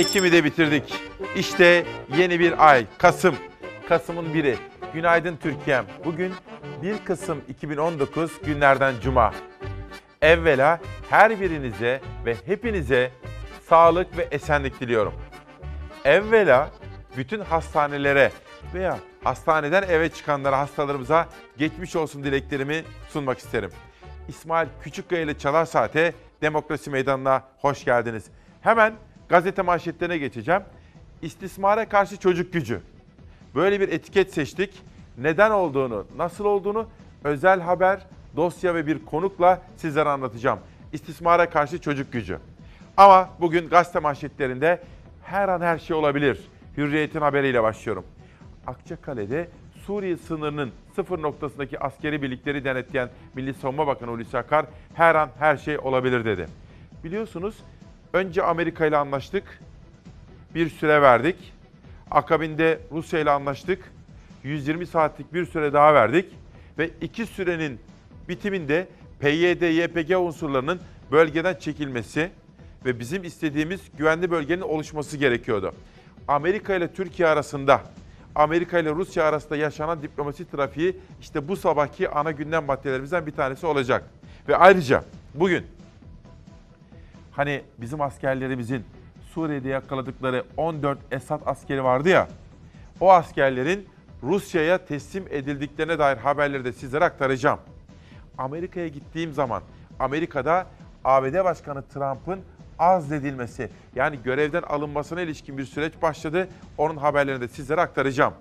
Ekim'i de bitirdik. İşte yeni bir ay, Kasım. Kasım'ın biri. Günaydın Türkiye'm. Bugün 1 Kasım 2019 günlerden Cuma. Evvela her birinize ve hepinize sağlık ve esenlik diliyorum. Evvela bütün hastanelere veya hastaneden eve çıkanlara, hastalarımıza geçmiş olsun dileklerimi sunmak isterim. İsmail Küçükkaya ile Çalar Saat'e Demokrasi Meydanı'na hoş geldiniz. Hemen gazete manşetlerine geçeceğim. İstismara karşı çocuk gücü. Böyle bir etiket seçtik. Neden olduğunu, nasıl olduğunu özel haber, dosya ve bir konukla sizlere anlatacağım. İstismara karşı çocuk gücü. Ama bugün gazete manşetlerinde her an her şey olabilir. Hürriyet'in haberiyle başlıyorum. Akçakale'de Suriye sınırının sıfır noktasındaki askeri birlikleri denetleyen Milli Savunma Bakanı Hulusi Akar her an her şey olabilir dedi. Biliyorsunuz önce Amerika ile anlaştık, bir süre verdik. Akabinde Rusya ile anlaştık, 120 saatlik bir süre daha verdik ve iki sürenin bitiminde PYD, YPG unsurlarının bölgeden çekilmesi ve bizim istediğimiz güvenli bölgenin oluşması gerekiyordu. Amerika ile Türkiye arasında Amerika ile Rusya arasında yaşanan diplomasi trafiği işte bu sabahki ana gündem maddelerimizden bir tanesi olacak. Ve ayrıca bugün hani bizim askerlerimizin Suriye'de yakaladıkları 14 Esad askeri vardı ya, o askerlerin Rusya'ya teslim edildiklerine dair haberleri de sizlere aktaracağım. Amerika'ya gittiğim zaman Amerika'da ABD Başkanı Trump'ın azledilmesi yani görevden alınmasına ilişkin bir süreç başladı. Onun haberlerini de sizlere aktaracağım.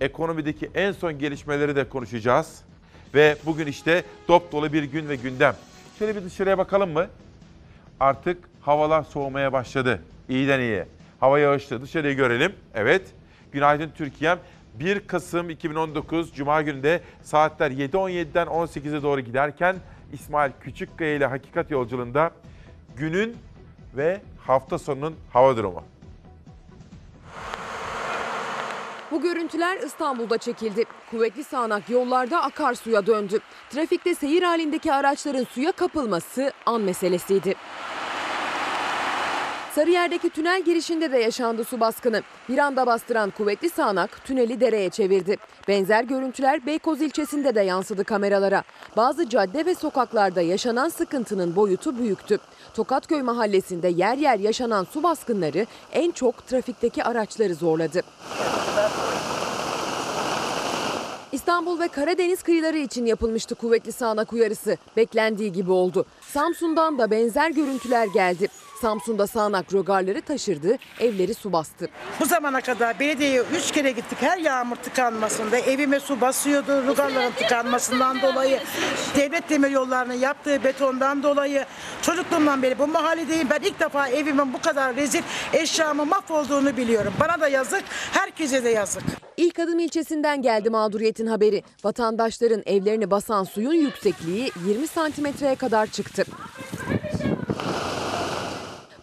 Ekonomideki en son gelişmeleri de konuşacağız. Ve bugün işte dop dolu bir gün ve gündem. Şöyle bir dışarıya bakalım mı? Artık havalar soğumaya başladı. İyiden iyiye. Hava yağışlı. Dışarıyı görelim. Evet. Günaydın Türkiye'm. 1 Kasım 2019 Cuma günde saatler 7.17'den 18'e doğru giderken İsmail Küçükkaya ile Hakikat Yolculuğunda günün ve hafta sonunun hava durumu. Bu görüntüler İstanbul'da çekildi. Kuvvetli sağanak yollarda akarsuya döndü. Trafikte seyir halindeki araçların suya kapılması an meselesiydi. Sarıyer'deki tünel girişinde de yaşandı su baskını. Bir anda bastıran kuvvetli sağanak tüneli dereye çevirdi. Benzer görüntüler Beykoz ilçesinde de yansıdı kameralara. Bazı cadde ve sokaklarda yaşanan sıkıntının boyutu büyüktü. Tokatköy mahallesinde yer yer yaşanan su baskınları en çok trafikteki araçları zorladı. İstanbul ve Karadeniz kıyıları için yapılmıştı kuvvetli sağanak uyarısı. Beklendiği gibi oldu. Samsun'dan da benzer görüntüler geldi. Samsun'da sağanak rögarları taşırdı, evleri su bastı. Bu zamana kadar belediyeye üç kere gittik her yağmur tıkanmasında. Evime su basıyordu rögarların tıkanmasından dolayı. Devlet demir yollarının yaptığı betondan dolayı. Çocukluğumdan beri bu mahalledeyim. Ben ilk defa evimin bu kadar rezil eşyamı mahvolduğunu biliyorum. Bana da yazık, herkese de yazık. İlk adım ilçesinden geldi mağduriyetin haberi. Vatandaşların evlerini basan suyun yüksekliği 20 santimetreye kadar çıktı.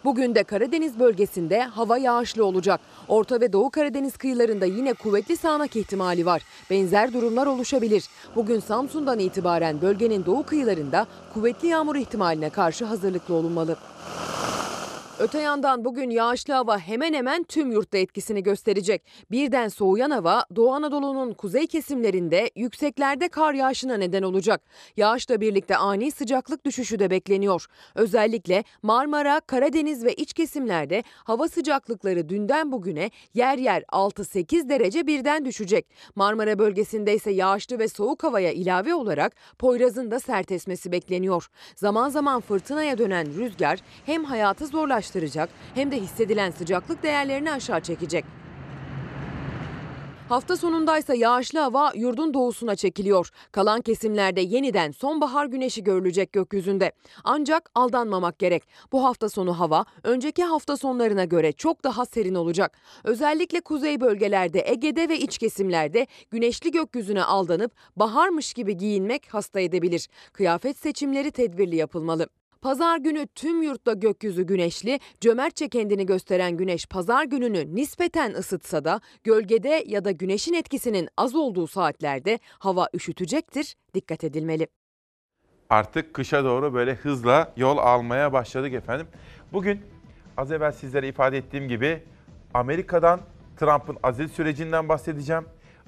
Bugün de Karadeniz bölgesinde hava yağışlı olacak. Orta ve Doğu Karadeniz kıyılarında yine kuvvetli sağanak ihtimali var. Benzer durumlar oluşabilir. Bugün Samsun'dan itibaren bölgenin doğu kıyılarında kuvvetli yağmur ihtimaline karşı hazırlıklı olunmalı. Öte yandan bugün yağışlı hava hemen hemen tüm yurtta etkisini gösterecek. Birden soğuyan hava Doğu Anadolu'nun kuzey kesimlerinde yükseklerde kar yağışına neden olacak. Yağışla birlikte ani sıcaklık düşüşü de bekleniyor. Özellikle Marmara, Karadeniz ve iç kesimlerde hava sıcaklıkları dünden bugüne yer yer 6-8 derece birden düşecek. Marmara bölgesinde ise yağışlı ve soğuk havaya ilave olarak Poyraz'ın da sert esmesi bekleniyor. Zaman zaman fırtınaya dönen rüzgar hem hayatı zorlaştıracak ulaştıracak hem de hissedilen sıcaklık değerlerini aşağı çekecek. Hafta sonundaysa yağışlı hava yurdun doğusuna çekiliyor. Kalan kesimlerde yeniden sonbahar güneşi görülecek gökyüzünde. Ancak aldanmamak gerek. Bu hafta sonu hava önceki hafta sonlarına göre çok daha serin olacak. Özellikle kuzey bölgelerde, Ege'de ve iç kesimlerde güneşli gökyüzüne aldanıp baharmış gibi giyinmek hasta edebilir. Kıyafet seçimleri tedbirli yapılmalı. Pazar günü tüm yurtta gökyüzü güneşli, cömertçe kendini gösteren güneş pazar gününü nispeten ısıtsa da gölgede ya da güneşin etkisinin az olduğu saatlerde hava üşütecektir, dikkat edilmeli. Artık kışa doğru böyle hızla yol almaya başladık efendim. Bugün az evvel sizlere ifade ettiğim gibi Amerika'dan Trump'ın azil sürecinden bahsedeceğim.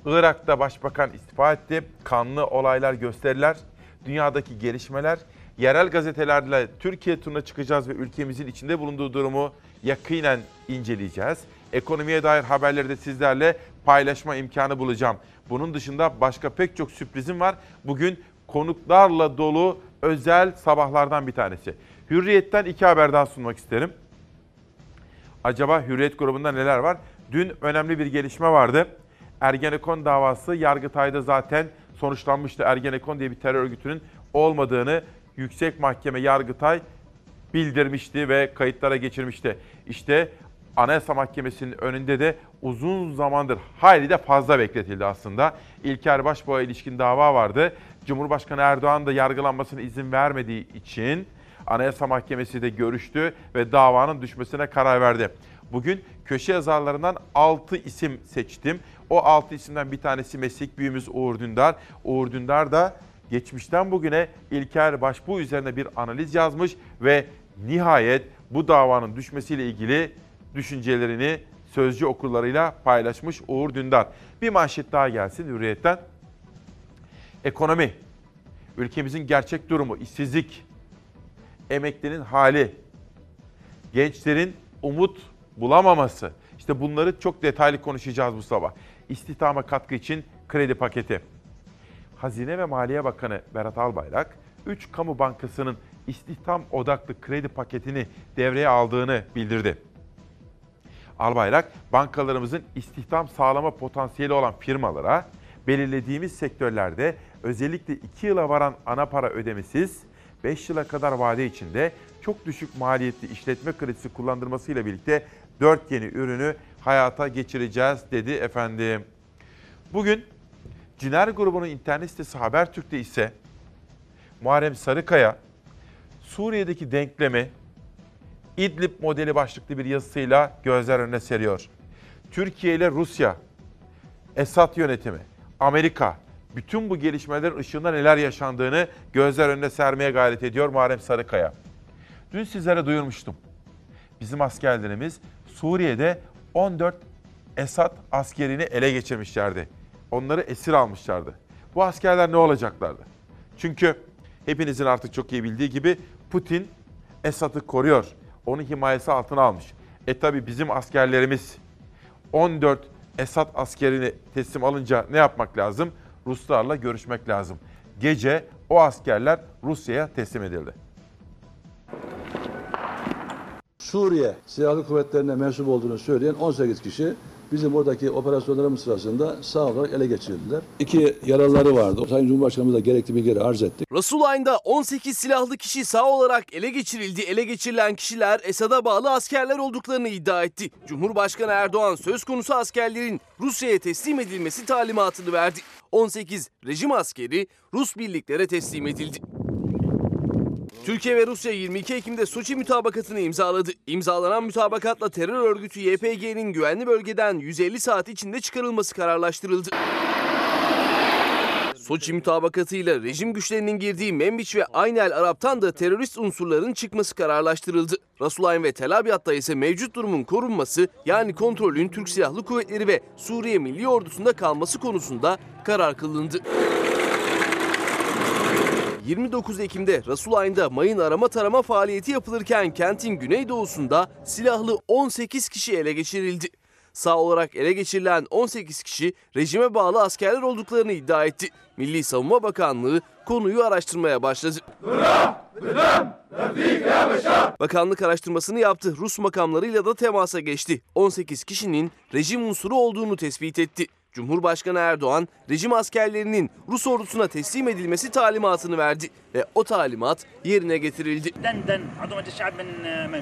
Irak'ta başbakan istifa etti. Kanlı olaylar, gösteriler, dünyadaki gelişmeler. Yerel gazetelerle Türkiye turuna çıkacağız ve ülkemizin içinde bulunduğu durumu yakinen inceleyeceğiz. Ekonomiye dair haberleri de sizlerle paylaşma imkanı bulacağım. Bunun dışında başka pek çok sürprizim var. Bugün konuklarla dolu özel sabahlardan bir tanesi. Hürriyet'ten iki haber daha sunmak isterim. Acaba Hürriyet grubunda neler var? Dün önemli bir gelişme vardı. Ergenekon davası Yargıtay'da zaten sonuçlanmıştı. Ergenekon diye bir terör örgütünün olmadığını Yüksek Mahkeme Yargıtay bildirmişti ve kayıtlara geçirmişti. İşte Anayasa Mahkemesi'nin önünde de uzun zamandır hayli de fazla bekletildi aslında. İlker Başbuğ'a ilişkin dava vardı. Cumhurbaşkanı Erdoğan da yargılanmasına izin vermediği için Anayasa Mahkemesi de görüştü ve davanın düşmesine karar verdi. Bugün köşe yazarlarından 6 isim seçtim. O 6 isimden bir tanesi meslek büyüğümüz Uğur Dündar. Uğur Dündar da geçmişten bugüne İlker Başbuğ üzerine bir analiz yazmış ve nihayet bu davanın düşmesiyle ilgili düşüncelerini sözcü okullarıyla paylaşmış Uğur Dündar. Bir manşet daha gelsin Hürriyet'ten. Ekonomi, ülkemizin gerçek durumu, işsizlik, emeklinin hali, gençlerin umut bulamaması. İşte bunları çok detaylı konuşacağız bu sabah. İstihdama katkı için kredi paketi. Hazine ve Maliye Bakanı Berat Albayrak, 3 kamu bankasının istihdam odaklı kredi paketini devreye aldığını bildirdi. Albayrak, bankalarımızın istihdam sağlama potansiyeli olan firmalara belirlediğimiz sektörlerde özellikle 2 yıla varan ana para ödemesiz, 5 yıla kadar vade içinde çok düşük maliyetli işletme kredisi kullandırmasıyla birlikte 4 yeni ürünü hayata geçireceğiz dedi efendim. Bugün Ciner grubunun internet sitesi Habertürk'te ise Muharrem Sarıkaya Suriye'deki denklemi İdlib modeli başlıklı bir yazısıyla gözler önüne seriyor. Türkiye ile Rusya, Esad yönetimi, Amerika, bütün bu gelişmelerin ışığında neler yaşandığını gözler önüne sermeye gayret ediyor Muharrem Sarıkaya. Dün sizlere duyurmuştum. Bizim askerlerimiz Suriye'de 14 Esad askerini ele geçirmişlerdi. Onları esir almışlardı. Bu askerler ne olacaklardı? Çünkü hepinizin artık çok iyi bildiği gibi Putin Esad'ı koruyor. Onu himayesi altına almış. E tabi bizim askerlerimiz 14 Esad askerini teslim alınca ne yapmak lazım? Ruslarla görüşmek lazım. Gece o askerler Rusya'ya teslim edildi. Suriye Silahlı Kuvvetlerine mensup olduğunu söyleyen 18 kişi bizim oradaki operasyonlarımız sırasında sağ olarak ele geçirildiler. İki yaralıları vardı. Sayın Cumhurbaşkanımız da gerekli bilgileri arz etti. Rasulayn'da 18 silahlı kişi sağ olarak ele geçirildi. Ele geçirilen kişiler Esad'a bağlı askerler olduklarını iddia etti. Cumhurbaşkanı Erdoğan söz konusu askerlerin Rusya'ya teslim edilmesi talimatını verdi. 18 rejim askeri Rus birliklere teslim edildi. Türkiye ve Rusya 22 Ekim'de Soçi mütabakatını imzaladı. İmzalanan mütabakatla terör örgütü YPG'nin güvenli bölgeden 150 saat içinde çıkarılması kararlaştırıldı. Soçi mütabakatıyla rejim güçlerinin girdiği Membiç ve Aynel Arap'tan da terörist unsurların çıkması kararlaştırıldı. Rasulayn ve Tel Abyad'da ise mevcut durumun korunması yani kontrolün Türk Silahlı Kuvvetleri ve Suriye Milli Ordusu'nda kalması konusunda karar kılındı. 29 Ekim'de Rasulayn'da mayın arama tarama faaliyeti yapılırken kentin güneydoğusunda silahlı 18 kişi ele geçirildi. Sağ olarak ele geçirilen 18 kişi rejime bağlı askerler olduklarını iddia etti. Milli Savunma Bakanlığı konuyu araştırmaya başladı. Bakanlık araştırmasını yaptı. Rus makamlarıyla da temasa geçti. 18 kişinin rejim unsuru olduğunu tespit etti. Cumhurbaşkanı Erdoğan rejim askerlerinin Rus ordusuna teslim edilmesi talimatını verdi ve o talimat yerine getirildi.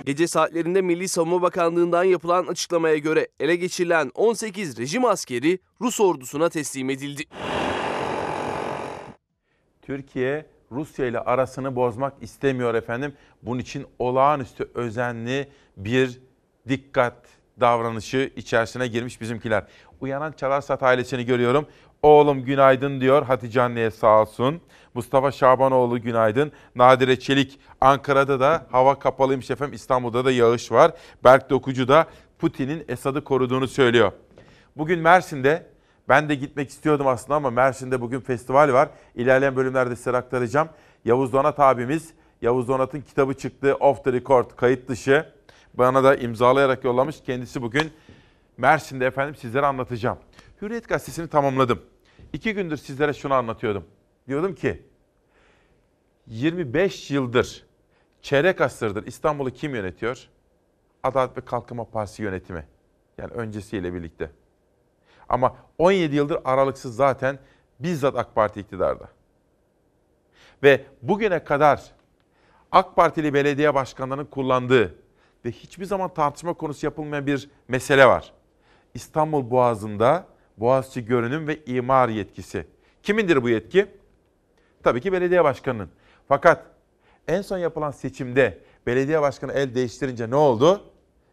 Gece saatlerinde Milli Savunma Bakanlığı'ndan yapılan açıklamaya göre ele geçirilen 18 rejim askeri Rus ordusuna teslim edildi. Türkiye Rusya ile arasını bozmak istemiyor efendim. Bunun için olağanüstü özenli bir dikkat, davranışı içerisine girmiş bizimkiler. Uyanan Çalarsat ailesini görüyorum. Oğlum günaydın diyor Hatice anneye sağ olsun. Mustafa Şabanoğlu günaydın. Nadire Çelik Ankara'da da hava kapalıymış efendim. İstanbul'da da yağış var. Berk Dokucu da Putin'in Esad'ı koruduğunu söylüyor. Bugün Mersin'de ben de gitmek istiyordum aslında ama Mersin'de bugün festival var. İlerleyen bölümlerde size aktaracağım. Yavuz Donat abimiz, Yavuz Donat'ın kitabı çıktı Off the Record, kayıt dışı. Bana da imzalayarak yollamış. Kendisi bugün Mersin'de efendim sizlere anlatacağım. Hürriyet Gazetesi'ni tamamladım. İki gündür sizlere şunu anlatıyordum. Diyordum ki 25 yıldır, çeyrek asırdır İstanbul'u kim yönetiyor? Adalet ve Kalkınma Partisi yönetimi. Yani öncesiyle birlikte. Ama 17 yıldır aralıksız zaten bizzat AK Parti iktidarda. Ve bugüne kadar AK Partili belediye başkanlarının kullandığı ve hiçbir zaman tartışma konusu yapılmayan bir mesele var. İstanbul Boğazı'nda Boğaziçi görünüm ve imar yetkisi. Kimindir bu yetki? Tabii ki belediye başkanının. Fakat en son yapılan seçimde belediye başkanı el değiştirince ne oldu?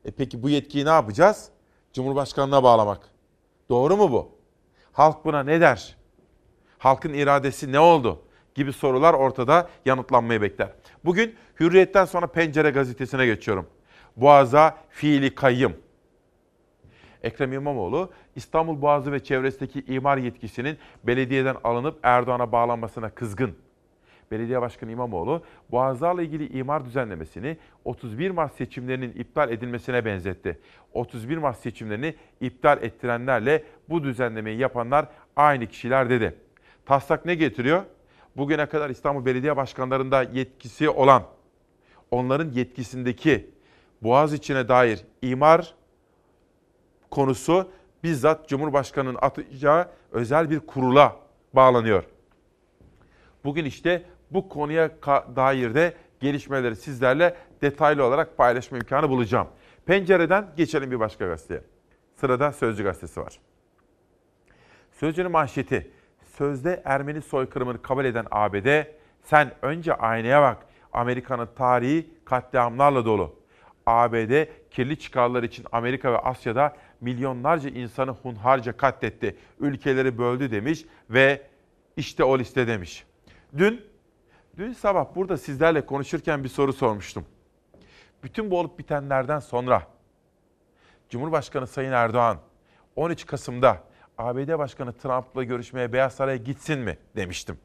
E peki bu yetkiyi ne yapacağız? Cumhurbaşkanına bağlamak. Doğru mu bu? Halk buna ne der? Halkın iradesi ne oldu? Gibi sorular ortada yanıtlanmayı bekler. Bugün Hürriyet'ten sonra Pencere gazetesine geçiyorum. Boğaz'a fiili kayyım. Ekrem İmamoğlu İstanbul Boğazı ve çevresindeki imar yetkisinin belediyeden alınıp Erdoğan'a bağlanmasına kızgın. Belediye Başkanı İmamoğlu, Boğazlarla ilgili imar düzenlemesini 31 Mart seçimlerinin iptal edilmesine benzetti. 31 Mart seçimlerini iptal ettirenlerle bu düzenlemeyi yapanlar aynı kişiler dedi. Taslak ne getiriyor? Bugüne kadar İstanbul Belediye Başkanlarında yetkisi olan, onların yetkisindeki Boğaz içine dair imar konusu bizzat Cumhurbaşkanı'nın atacağı özel bir kurula bağlanıyor. Bugün işte bu konuya dair de gelişmeleri sizlerle detaylı olarak paylaşma imkanı bulacağım. Pencereden geçelim bir başka gazeteye. Sırada Sözcü gazetesi var. Sözcü'nün manşeti, sözde Ermeni soykırımını kabul eden ABD, sen önce aynaya bak, Amerika'nın tarihi katliamlarla dolu. ABD kirli çıkarlar için Amerika ve Asya'da milyonlarca insanı hunharca katletti, ülkeleri böldü demiş ve işte o liste demiş. Dün, dün sabah burada sizlerle konuşurken bir soru sormuştum. Bütün bu olup bitenlerden sonra Cumhurbaşkanı Sayın Erdoğan 13 Kasım'da ABD Başkanı Trump'la görüşmeye Beyaz Saray'a gitsin mi demiştim.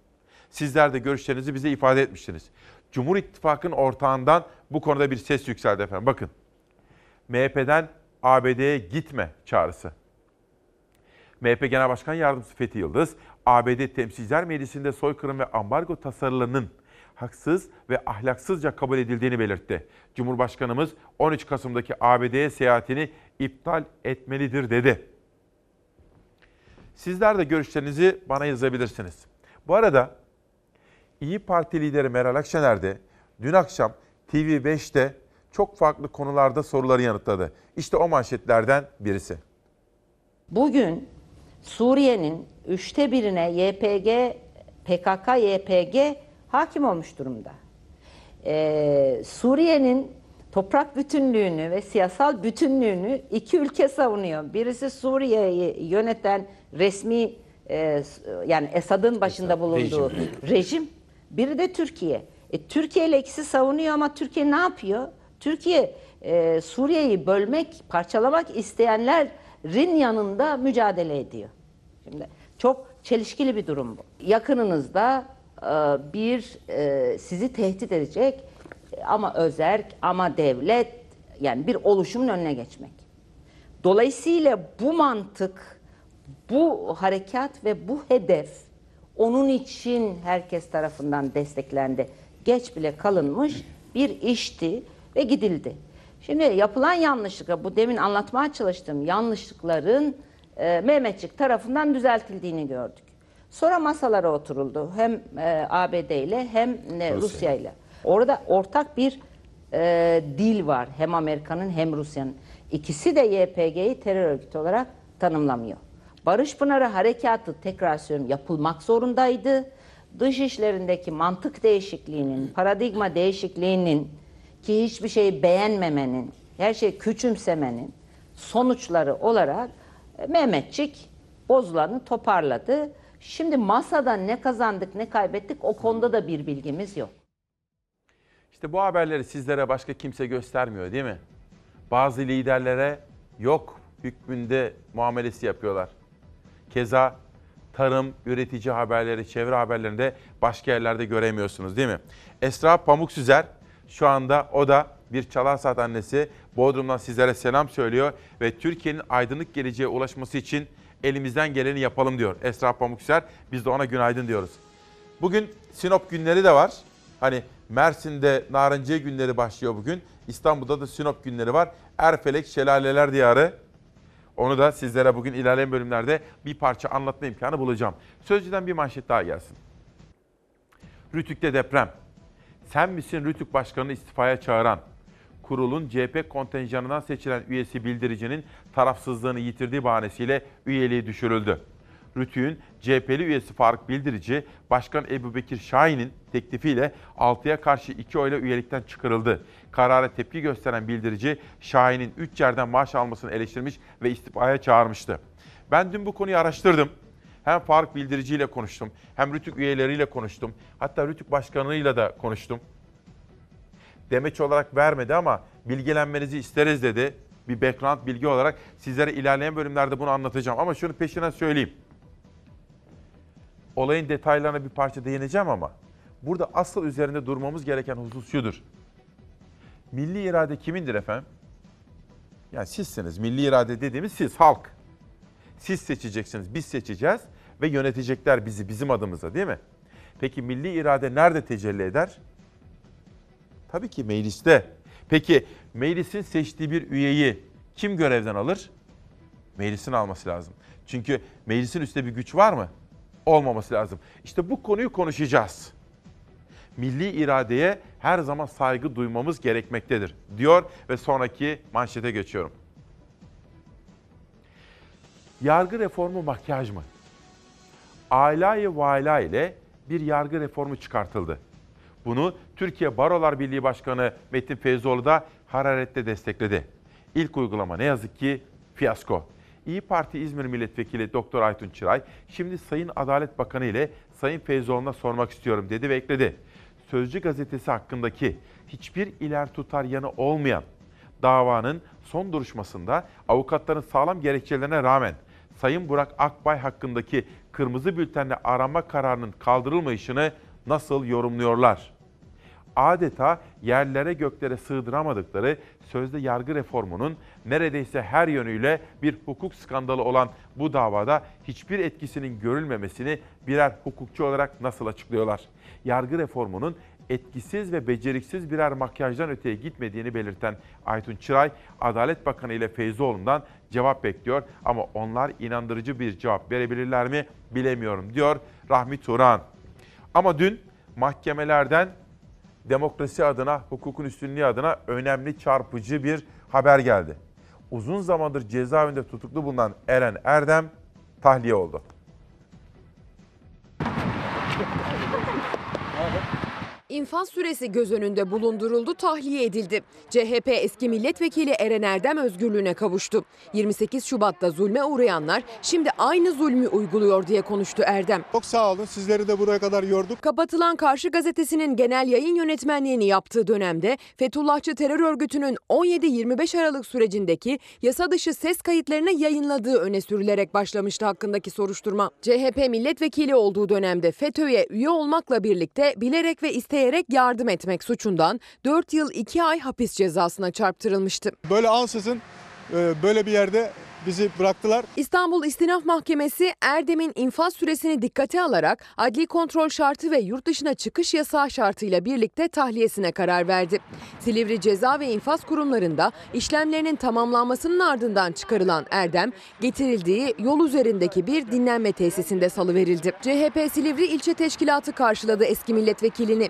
Sizler de görüşlerinizi bize ifade etmiştiniz. Cumhur İttifakı'nın ortağından bu konuda bir ses yükseldi efendim. Bakın MHP'den ABD'ye gitme çağrısı. MHP Genel Başkan Yardımcısı Fethi Yıldız, ABD Temsilciler Meclisi'nde soykırım ve ambargo tasarılarının haksız ve ahlaksızca kabul edildiğini belirtti. Cumhurbaşkanımız 13 Kasım'daki ABD'ye seyahatini iptal etmelidir dedi. Sizler de görüşlerinizi bana yazabilirsiniz. Bu arada İyi Parti lideri Meral Akşener de dün akşam TV5'te çok farklı konularda soruları yanıtladı. İşte o manşetlerden birisi. Bugün Suriye'nin üçte birine YPG, PKK, YPG hakim olmuş durumda. Ee, Suriye'nin toprak bütünlüğünü ve siyasal bütünlüğünü iki ülke savunuyor. Birisi Suriye'yi yöneten resmi e, yani Esad'ın başında bulunduğu rejim. rejim. Biri de Türkiye. E, Türkiye ile savunuyor ama Türkiye ne yapıyor? Türkiye e, Suriye'yi bölmek, parçalamak isteyenlerin yanında mücadele ediyor. Şimdi çok çelişkili bir durum bu. Yakınınızda e, bir e, sizi tehdit edecek ama özerk ama devlet yani bir oluşumun önüne geçmek. Dolayısıyla bu mantık, bu harekat ve bu hedef onun için herkes tarafından desteklendi. Geç bile kalınmış bir işti ve gidildi. Şimdi yapılan yanlışlıkla bu demin anlatmaya çalıştığım yanlışlıkların e, Mehmetçik tarafından düzeltildiğini gördük. Sonra masalara oturuldu hem e, ABD ile hem e, Rusya. İle. Orada ortak bir e, dil var hem Amerika'nın hem Rusya'nın. İkisi de YPG'yi terör örgütü olarak tanımlamıyor. Barış Pınarı Harekatı tekrar söylüyorum yapılmak zorundaydı. Dış işlerindeki mantık değişikliğinin, paradigma değişikliğinin ki hiçbir şeyi beğenmemenin, her şeyi küçümsemenin sonuçları olarak e, Mehmetçik bozulanı toparladı. Şimdi masada ne kazandık ne kaybettik o konuda da bir bilgimiz yok. İşte bu haberleri sizlere başka kimse göstermiyor değil mi? Bazı liderlere yok hükmünde muamelesi yapıyorlar. Keza tarım, üretici haberleri, çevre haberlerinde başka yerlerde göremiyorsunuz değil mi? Esra Pamuksüzer şu anda o da bir çalar saat annesi. Bodrum'dan sizlere selam söylüyor ve Türkiye'nin aydınlık geleceğe ulaşması için elimizden geleni yapalım diyor Esra Pamuksüzer. Biz de ona günaydın diyoruz. Bugün Sinop günleri de var. Hani Mersin'de Narenciye günleri başlıyor bugün. İstanbul'da da Sinop günleri var. Erfelek Şelaleler Diyarı. Onu da sizlere bugün ilerleyen bölümlerde bir parça anlatma imkanı bulacağım. Sözcüden bir manşet daha gelsin. Rütük'te deprem. Sen misin Rütük Başkanı'nı istifaya çağıran? Kurulun CHP kontenjanından seçilen üyesi bildiricinin tarafsızlığını yitirdiği bahanesiyle üyeliği düşürüldü. Rütük'ün CHP'li üyesi Faruk Bildirici, Başkan Ebu Bekir Şahin'in teklifiyle 6'ya karşı 2 oyla üyelikten çıkarıldı. Karara tepki gösteren Bildirici, Şahin'in 3 yerden maaş almasını eleştirmiş ve istifaya çağırmıştı. Ben dün bu konuyu araştırdım. Hem Faruk Bildirici ile konuştum, hem Rütük üyeleriyle konuştum. Hatta Rütük Başkanı'yla da konuştum. Demeç olarak vermedi ama bilgilenmenizi isteriz dedi. Bir background bilgi olarak sizlere ilerleyen bölümlerde bunu anlatacağım. Ama şunu peşinden söyleyeyim. Olayın detaylarına bir parça değineceğim ama burada asıl üzerinde durmamız gereken husus şudur. Milli irade kimindir efendim? Yani sizsiniz. Milli irade dediğimiz siz, halk. Siz seçeceksiniz, biz seçeceğiz ve yönetecekler bizi bizim adımıza değil mi? Peki milli irade nerede tecelli eder? Tabii ki mecliste. Peki meclisin seçtiği bir üyeyi kim görevden alır? Meclisin alması lazım. Çünkü meclisin üstte bir güç var mı? Olmaması lazım. İşte bu konuyu konuşacağız. Milli iradeye her zaman saygı duymamız gerekmektedir diyor ve sonraki manşete geçiyorum. Yargı reformu makyaj mı? Alayı vala ile bir yargı reformu çıkartıldı. Bunu Türkiye Barolar Birliği Başkanı Metin Feyzoğlu da hararetle destekledi. İlk uygulama ne yazık ki fiyasko. İyi Parti İzmir Milletvekili Doktor Aytun Çıray, şimdi Sayın Adalet Bakanı ile Sayın Feyzoğlu'na sormak istiyorum dedi ve ekledi. Sözcü gazetesi hakkındaki hiçbir iler tutar yanı olmayan davanın son duruşmasında avukatların sağlam gerekçelerine rağmen Sayın Burak Akbay hakkındaki kırmızı bültenle arama kararının kaldırılmayışını nasıl yorumluyorlar? Adeta yerlere göklere sığdıramadıkları sözde yargı reformunun neredeyse her yönüyle bir hukuk skandalı olan bu davada hiçbir etkisinin görülmemesini birer hukukçu olarak nasıl açıklıyorlar? Yargı reformunun etkisiz ve beceriksiz birer makyajdan öteye gitmediğini belirten Aytun Çıray, Adalet Bakanı ile Feyzoğlu'ndan cevap bekliyor ama onlar inandırıcı bir cevap verebilirler mi bilemiyorum diyor Rahmi Turan. Ama dün mahkemelerden demokrasi adına, hukukun üstünlüğü adına önemli çarpıcı bir haber geldi. Uzun zamandır cezaevinde tutuklu bulunan Eren Erdem tahliye oldu. İnfaz süresi göz önünde bulunduruldu, tahliye edildi. CHP eski milletvekili Eren Erdem özgürlüğüne kavuştu. 28 Şubat'ta zulme uğrayanlar şimdi aynı zulmü uyguluyor diye konuştu Erdem. Çok sağ olun. Sizleri de buraya kadar yorduk. Kapatılan Karşı Gazetesi'nin genel yayın yönetmenliğini yaptığı dönemde Fethullahçı terör örgütünün 17-25 Aralık sürecindeki yasa dışı ses kayıtlarını yayınladığı öne sürülerek başlamıştı hakkındaki soruşturma. CHP milletvekili olduğu dönemde FETÖ'ye üye olmakla birlikte bilerek ve isteyerek yardım etmek suçundan 4 yıl 2 ay hapis cezasına çarptırılmıştı. Böyle ansızın e, böyle bir yerde bizi bıraktılar. İstanbul İstinaf Mahkemesi Erdem'in infaz süresini dikkate alarak adli kontrol şartı ve yurt dışına çıkış yasağı şartıyla birlikte tahliyesine karar verdi. Silivri Ceza ve İnfaz Kurumlarında işlemlerinin tamamlanmasının ardından çıkarılan Erdem getirildiği yol üzerindeki bir dinlenme tesisinde salıverildi. CHP Silivri İlçe Teşkilatı karşıladı eski milletvekilini.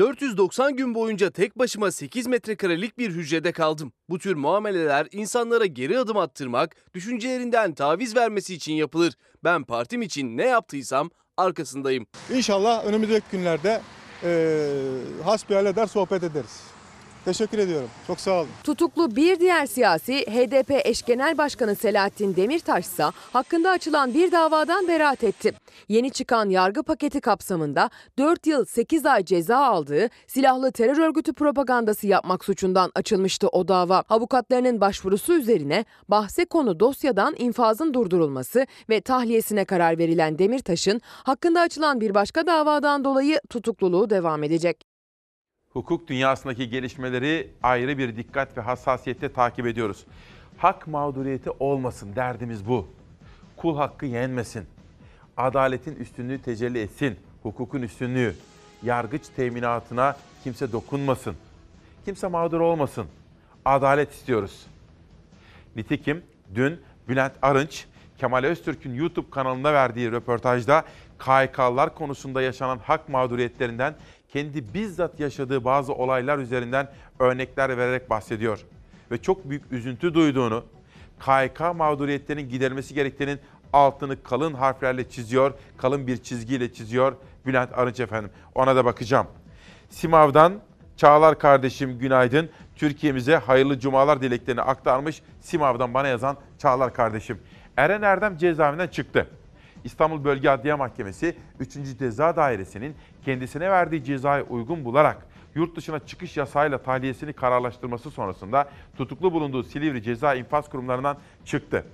490 gün boyunca tek başıma 8 metrekarelik bir hücrede kaldım. Bu tür muameleler insanlara geri adım attırmak, düşüncelerinden taviz vermesi için yapılır. Ben partim için ne yaptıysam arkasındayım. İnşallah önümüzdeki günlerde e, hasbihal eder sohbet ederiz. Teşekkür ediyorum. Çok sağ olun. Tutuklu bir diğer siyasi HDP eş genel başkanı Selahattin Demirtaş ise hakkında açılan bir davadan beraat etti. Yeni çıkan yargı paketi kapsamında 4 yıl 8 ay ceza aldığı silahlı terör örgütü propagandası yapmak suçundan açılmıştı o dava. Avukatlarının başvurusu üzerine bahse konu dosyadan infazın durdurulması ve tahliyesine karar verilen Demirtaş'ın hakkında açılan bir başka davadan dolayı tutukluluğu devam edecek. Hukuk dünyasındaki gelişmeleri ayrı bir dikkat ve hassasiyetle takip ediyoruz. Hak mağduriyeti olmasın derdimiz bu. Kul hakkı yenmesin. Adaletin üstünlüğü tecelli etsin. Hukukun üstünlüğü. Yargıç teminatına kimse dokunmasın. Kimse mağdur olmasın. Adalet istiyoruz. Nitekim dün Bülent Arınç, Kemal Öztürk'ün YouTube kanalında verdiği röportajda KHK'lar konusunda yaşanan hak mağduriyetlerinden kendi bizzat yaşadığı bazı olaylar üzerinden örnekler vererek bahsediyor. Ve çok büyük üzüntü duyduğunu, KHK mağduriyetlerinin giderilmesi gerektiğinin altını kalın harflerle çiziyor, kalın bir çizgiyle çiziyor Bülent Arınç efendim. Ona da bakacağım. Simav'dan Çağlar kardeşim günaydın. Türkiye'mize hayırlı cumalar dileklerini aktarmış. Simav'dan bana yazan Çağlar kardeşim. Eren Erdem cezaevinden çıktı. İstanbul Bölge Adliye Mahkemesi 3. Ceza Dairesi'nin kendisine verdiği cezayı uygun bularak yurt dışına çıkış yasağıyla tahliyesini kararlaştırması sonrasında tutuklu bulunduğu Silivri Ceza İnfaz Kurumlarından çıktı.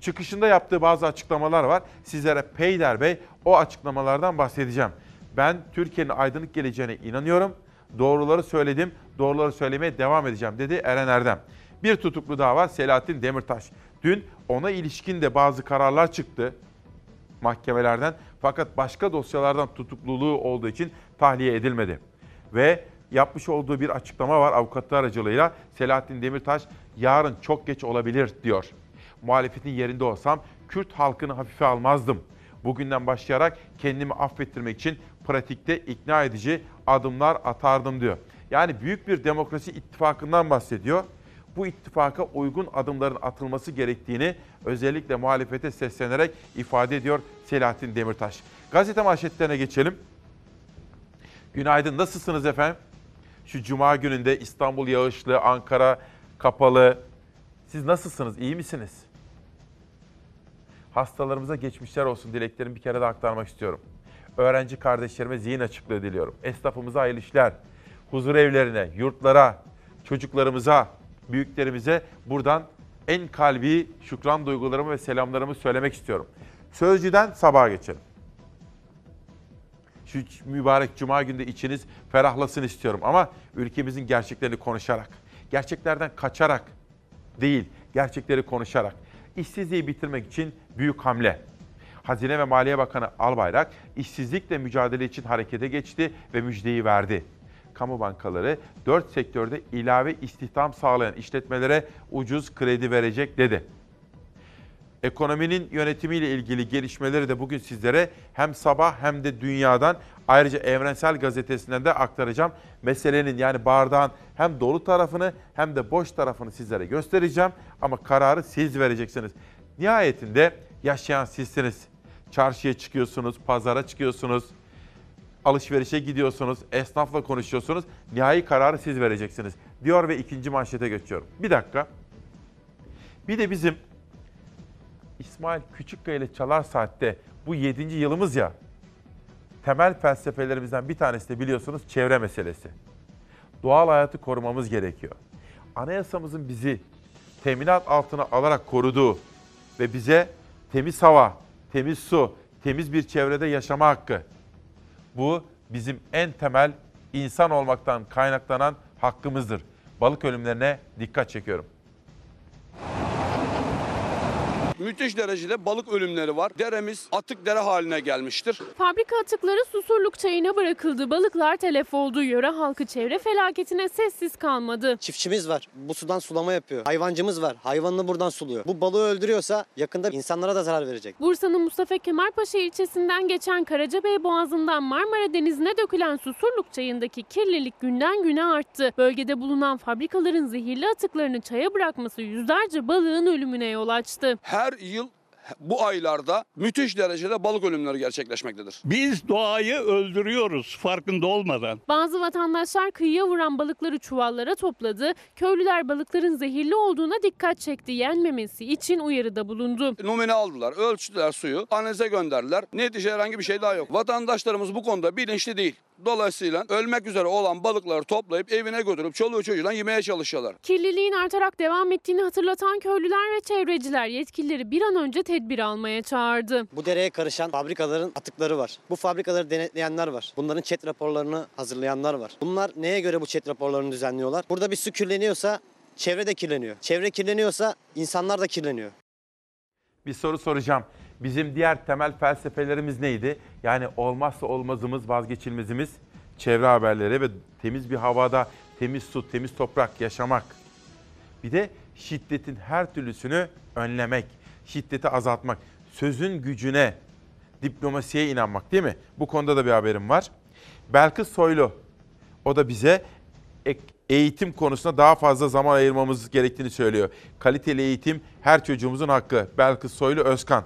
Çıkışında yaptığı bazı açıklamalar var. Sizlere Peyder Bey o açıklamalardan bahsedeceğim. Ben Türkiye'nin aydınlık geleceğine inanıyorum. Doğruları söyledim, doğruları söylemeye devam edeceğim dedi Eren Erdem. Bir tutuklu daha var Selahattin Demirtaş. Dün ona ilişkin de bazı kararlar çıktı mahkemelerden fakat başka dosyalardan tutukluluğu olduğu için tahliye edilmedi. Ve yapmış olduğu bir açıklama var avukatlar aracılığıyla Selahattin Demirtaş yarın çok geç olabilir diyor. Muhalefetin yerinde olsam Kürt halkını hafife almazdım. Bugünden başlayarak kendimi affettirmek için pratikte ikna edici adımlar atardım diyor. Yani büyük bir demokrasi ittifakından bahsediyor. Bu ittifaka uygun adımların atılması gerektiğini özellikle muhalefete seslenerek ifade ediyor Selahattin Demirtaş. Gazete manşetlerine geçelim. Günaydın, nasılsınız efendim? Şu cuma gününde İstanbul yağışlı, Ankara kapalı. Siz nasılsınız, iyi misiniz? Hastalarımıza geçmişler olsun dileklerimi bir kere de aktarmak istiyorum. Öğrenci kardeşlerime zihin açıklığı diliyorum. Esnafımıza hayırlı işler, huzur evlerine, yurtlara, çocuklarımıza, büyüklerimize buradan en kalbi şükran duygularımı ve selamlarımı söylemek istiyorum. Sözcüden sabaha geçelim. Şu mübarek cuma günde içiniz ferahlasın istiyorum ama ülkemizin gerçeklerini konuşarak, gerçeklerden kaçarak değil, gerçekleri konuşarak. İşsizliği bitirmek için büyük hamle. Hazine ve Maliye Bakanı Albayrak işsizlikle mücadele için harekete geçti ve müjdeyi verdi. Kamu bankaları 4 sektörde ilave istihdam sağlayan işletmelere ucuz kredi verecek dedi. Ekonominin yönetimiyle ilgili gelişmeleri de bugün sizlere hem sabah hem de dünyadan ayrıca Evrensel Gazetesi'nden de aktaracağım. Meselenin yani bardağın hem dolu tarafını hem de boş tarafını sizlere göstereceğim. Ama kararı siz vereceksiniz. Nihayetinde yaşayan sizsiniz. Çarşıya çıkıyorsunuz, pazara çıkıyorsunuz, alışverişe gidiyorsunuz, esnafla konuşuyorsunuz. Nihai kararı siz vereceksiniz. Diyor ve ikinci manşete geçiyorum. Bir dakika. Bir de bizim İsmail Küçükkaya ile Çalar Saat'te bu 7. yılımız ya. Temel felsefelerimizden bir tanesi de biliyorsunuz çevre meselesi. Doğal hayatı korumamız gerekiyor. Anayasamızın bizi teminat altına alarak koruduğu ve bize temiz hava, temiz su, temiz bir çevrede yaşama hakkı. Bu bizim en temel insan olmaktan kaynaklanan hakkımızdır. Balık ölümlerine dikkat çekiyorum. Müthiş derecede balık ölümleri var. Deremiz atık dere haline gelmiştir. Fabrika atıkları Susurluk çayına bırakıldı. Balıklar telef oldu. Yöre halkı çevre felaketine sessiz kalmadı. Çiftçimiz var. Bu sudan sulama yapıyor. Hayvancımız var. Hayvanını buradan suluyor. Bu balığı öldürüyorsa yakında insanlara da zarar verecek. Bursa'nın Mustafa Kemalpaşa ilçesinden geçen Karacabey Boğazı'ndan Marmara Denizi'ne dökülen Susurluk çayındaki kirlilik günden güne arttı. Bölgede bulunan fabrikaların zehirli atıklarını çaya bırakması yüzlerce balığın ölümüne yol açtı. Her yıl bu aylarda müthiş derecede balık ölümleri gerçekleşmektedir. Biz doğayı öldürüyoruz farkında olmadan. Bazı vatandaşlar kıyıya vuran balıkları çuvallara topladı. Köylüler balıkların zehirli olduğuna dikkat çekti. Yenmemesi için uyarıda bulundu. Numune aldılar, ölçtüler suyu, analize gönderdiler. Netice herhangi bir şey daha yok. Vatandaşlarımız bu konuda bilinçli değil. Dolayısıyla ölmek üzere olan balıkları toplayıp evine götürüp çoluğu çocuğuyla yemeye çalışıyorlar. Kirliliğin artarak devam ettiğini hatırlatan köylüler ve çevreciler yetkilileri bir an önce tedbir almaya çağırdı. Bu dereye karışan fabrikaların atıkları var. Bu fabrikaları denetleyenler var. Bunların chat raporlarını hazırlayanlar var. Bunlar neye göre bu chat raporlarını düzenliyorlar? Burada bir su kirleniyorsa çevre de kirleniyor. Çevre kirleniyorsa insanlar da kirleniyor. Bir soru soracağım. Bizim diğer temel felsefelerimiz neydi? Yani olmazsa olmazımız, vazgeçilmezimiz çevre haberleri ve temiz bir havada, temiz su, temiz toprak yaşamak. Bir de şiddetin her türlüsünü önlemek, şiddeti azaltmak, sözün gücüne, diplomasiye inanmak değil mi? Bu konuda da bir haberim var. Belkıs Soylu, o da bize eğitim konusunda daha fazla zaman ayırmamız gerektiğini söylüyor. Kaliteli eğitim her çocuğumuzun hakkı. Belkıs Soylu Özkan.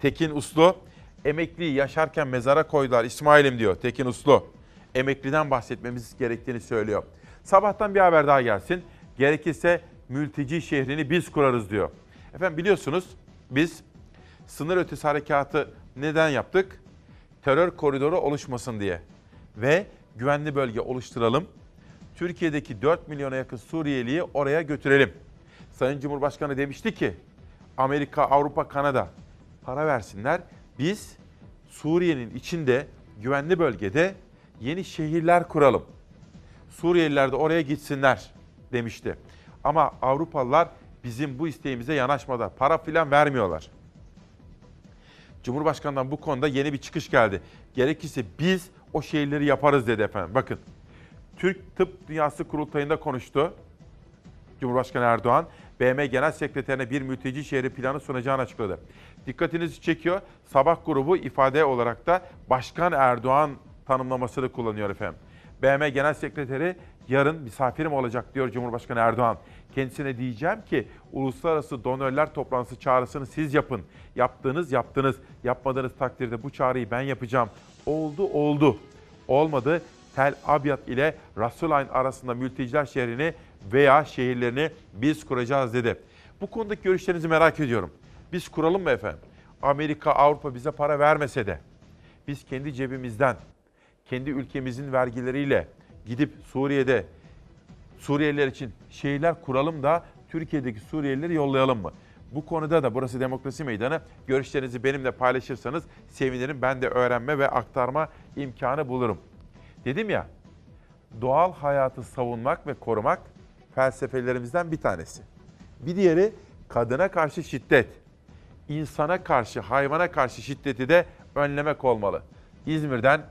Tekin Uslu, emekliyi yaşarken mezara koydular İsmail'im diyor Tekin Uslu. Emekliden bahsetmemiz gerektiğini söylüyor. Sabahtan bir haber daha gelsin. Gerekirse mülteci şehrini biz kurarız diyor. Efendim biliyorsunuz biz sınır ötesi harekatı neden yaptık? Terör koridoru oluşmasın diye. Ve güvenli bölge oluşturalım. Türkiye'deki 4 milyona yakın Suriyeliyi oraya götürelim. Sayın Cumhurbaşkanı demişti ki Amerika, Avrupa, Kanada para versinler. Biz Suriye'nin içinde güvenli bölgede yeni şehirler kuralım. Suriyeliler de oraya gitsinler demişti. Ama Avrupalılar bizim bu isteğimize yanaşmadı. Para filan vermiyorlar. Cumhurbaşkanından bu konuda yeni bir çıkış geldi. Gerekirse biz o şehirleri yaparız dedi efendim. Bakın Türk Tıp Dünyası Kurultayı'nda konuştu. Cumhurbaşkanı Erdoğan, BM Genel Sekreterine bir mülteci şehri planı sunacağını açıkladı. Dikkatinizi çekiyor. Sabah grubu ifade olarak da Başkan Erdoğan tanımlamasını kullanıyor efendim. BM Genel Sekreteri yarın misafirim olacak diyor Cumhurbaşkanı Erdoğan. Kendisine diyeceğim ki uluslararası donörler toplantısı çağrısını siz yapın. Yaptığınız yaptınız. Yapmadığınız takdirde bu çağrıyı ben yapacağım. Oldu oldu. Olmadı Tel Abyad ile Rasulayn arasında mülteciler şehrini veya şehirlerini biz kuracağız dedi. Bu konudaki görüşlerinizi merak ediyorum. Biz kuralım mı efendim? Amerika, Avrupa bize para vermese de biz kendi cebimizden, kendi ülkemizin vergileriyle gidip Suriye'de Suriyeliler için şehirler kuralım da Türkiye'deki Suriyelileri yollayalım mı? Bu konuda da burası demokrasi meydanı. Görüşlerinizi benimle paylaşırsanız sevinirim. Ben de öğrenme ve aktarma imkanı bulurum. Dedim ya, doğal hayatı savunmak ve korumak felsefelerimizden bir tanesi. Bir diğeri kadına karşı şiddet. İnsana karşı, hayvana karşı şiddeti de önlemek olmalı. İzmir'den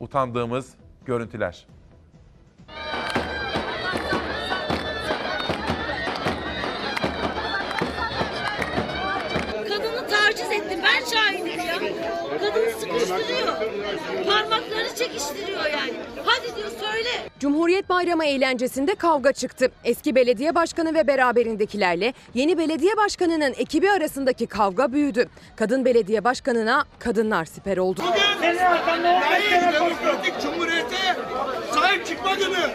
utandığımız görüntüler. Şahidim ya. Kadını sıkıştırıyor. Parmakları çekiştiriyor yani. Hadi diyor söyle. Cumhuriyet Bayramı eğlencesinde kavga çıktı. Eski belediye başkanı ve beraberindekilerle yeni belediye başkanının ekibi arasındaki kavga büyüdü. Kadın belediye başkanına kadınlar siper oldu. Demokratik Cumhuriyete sahip çıkma günü.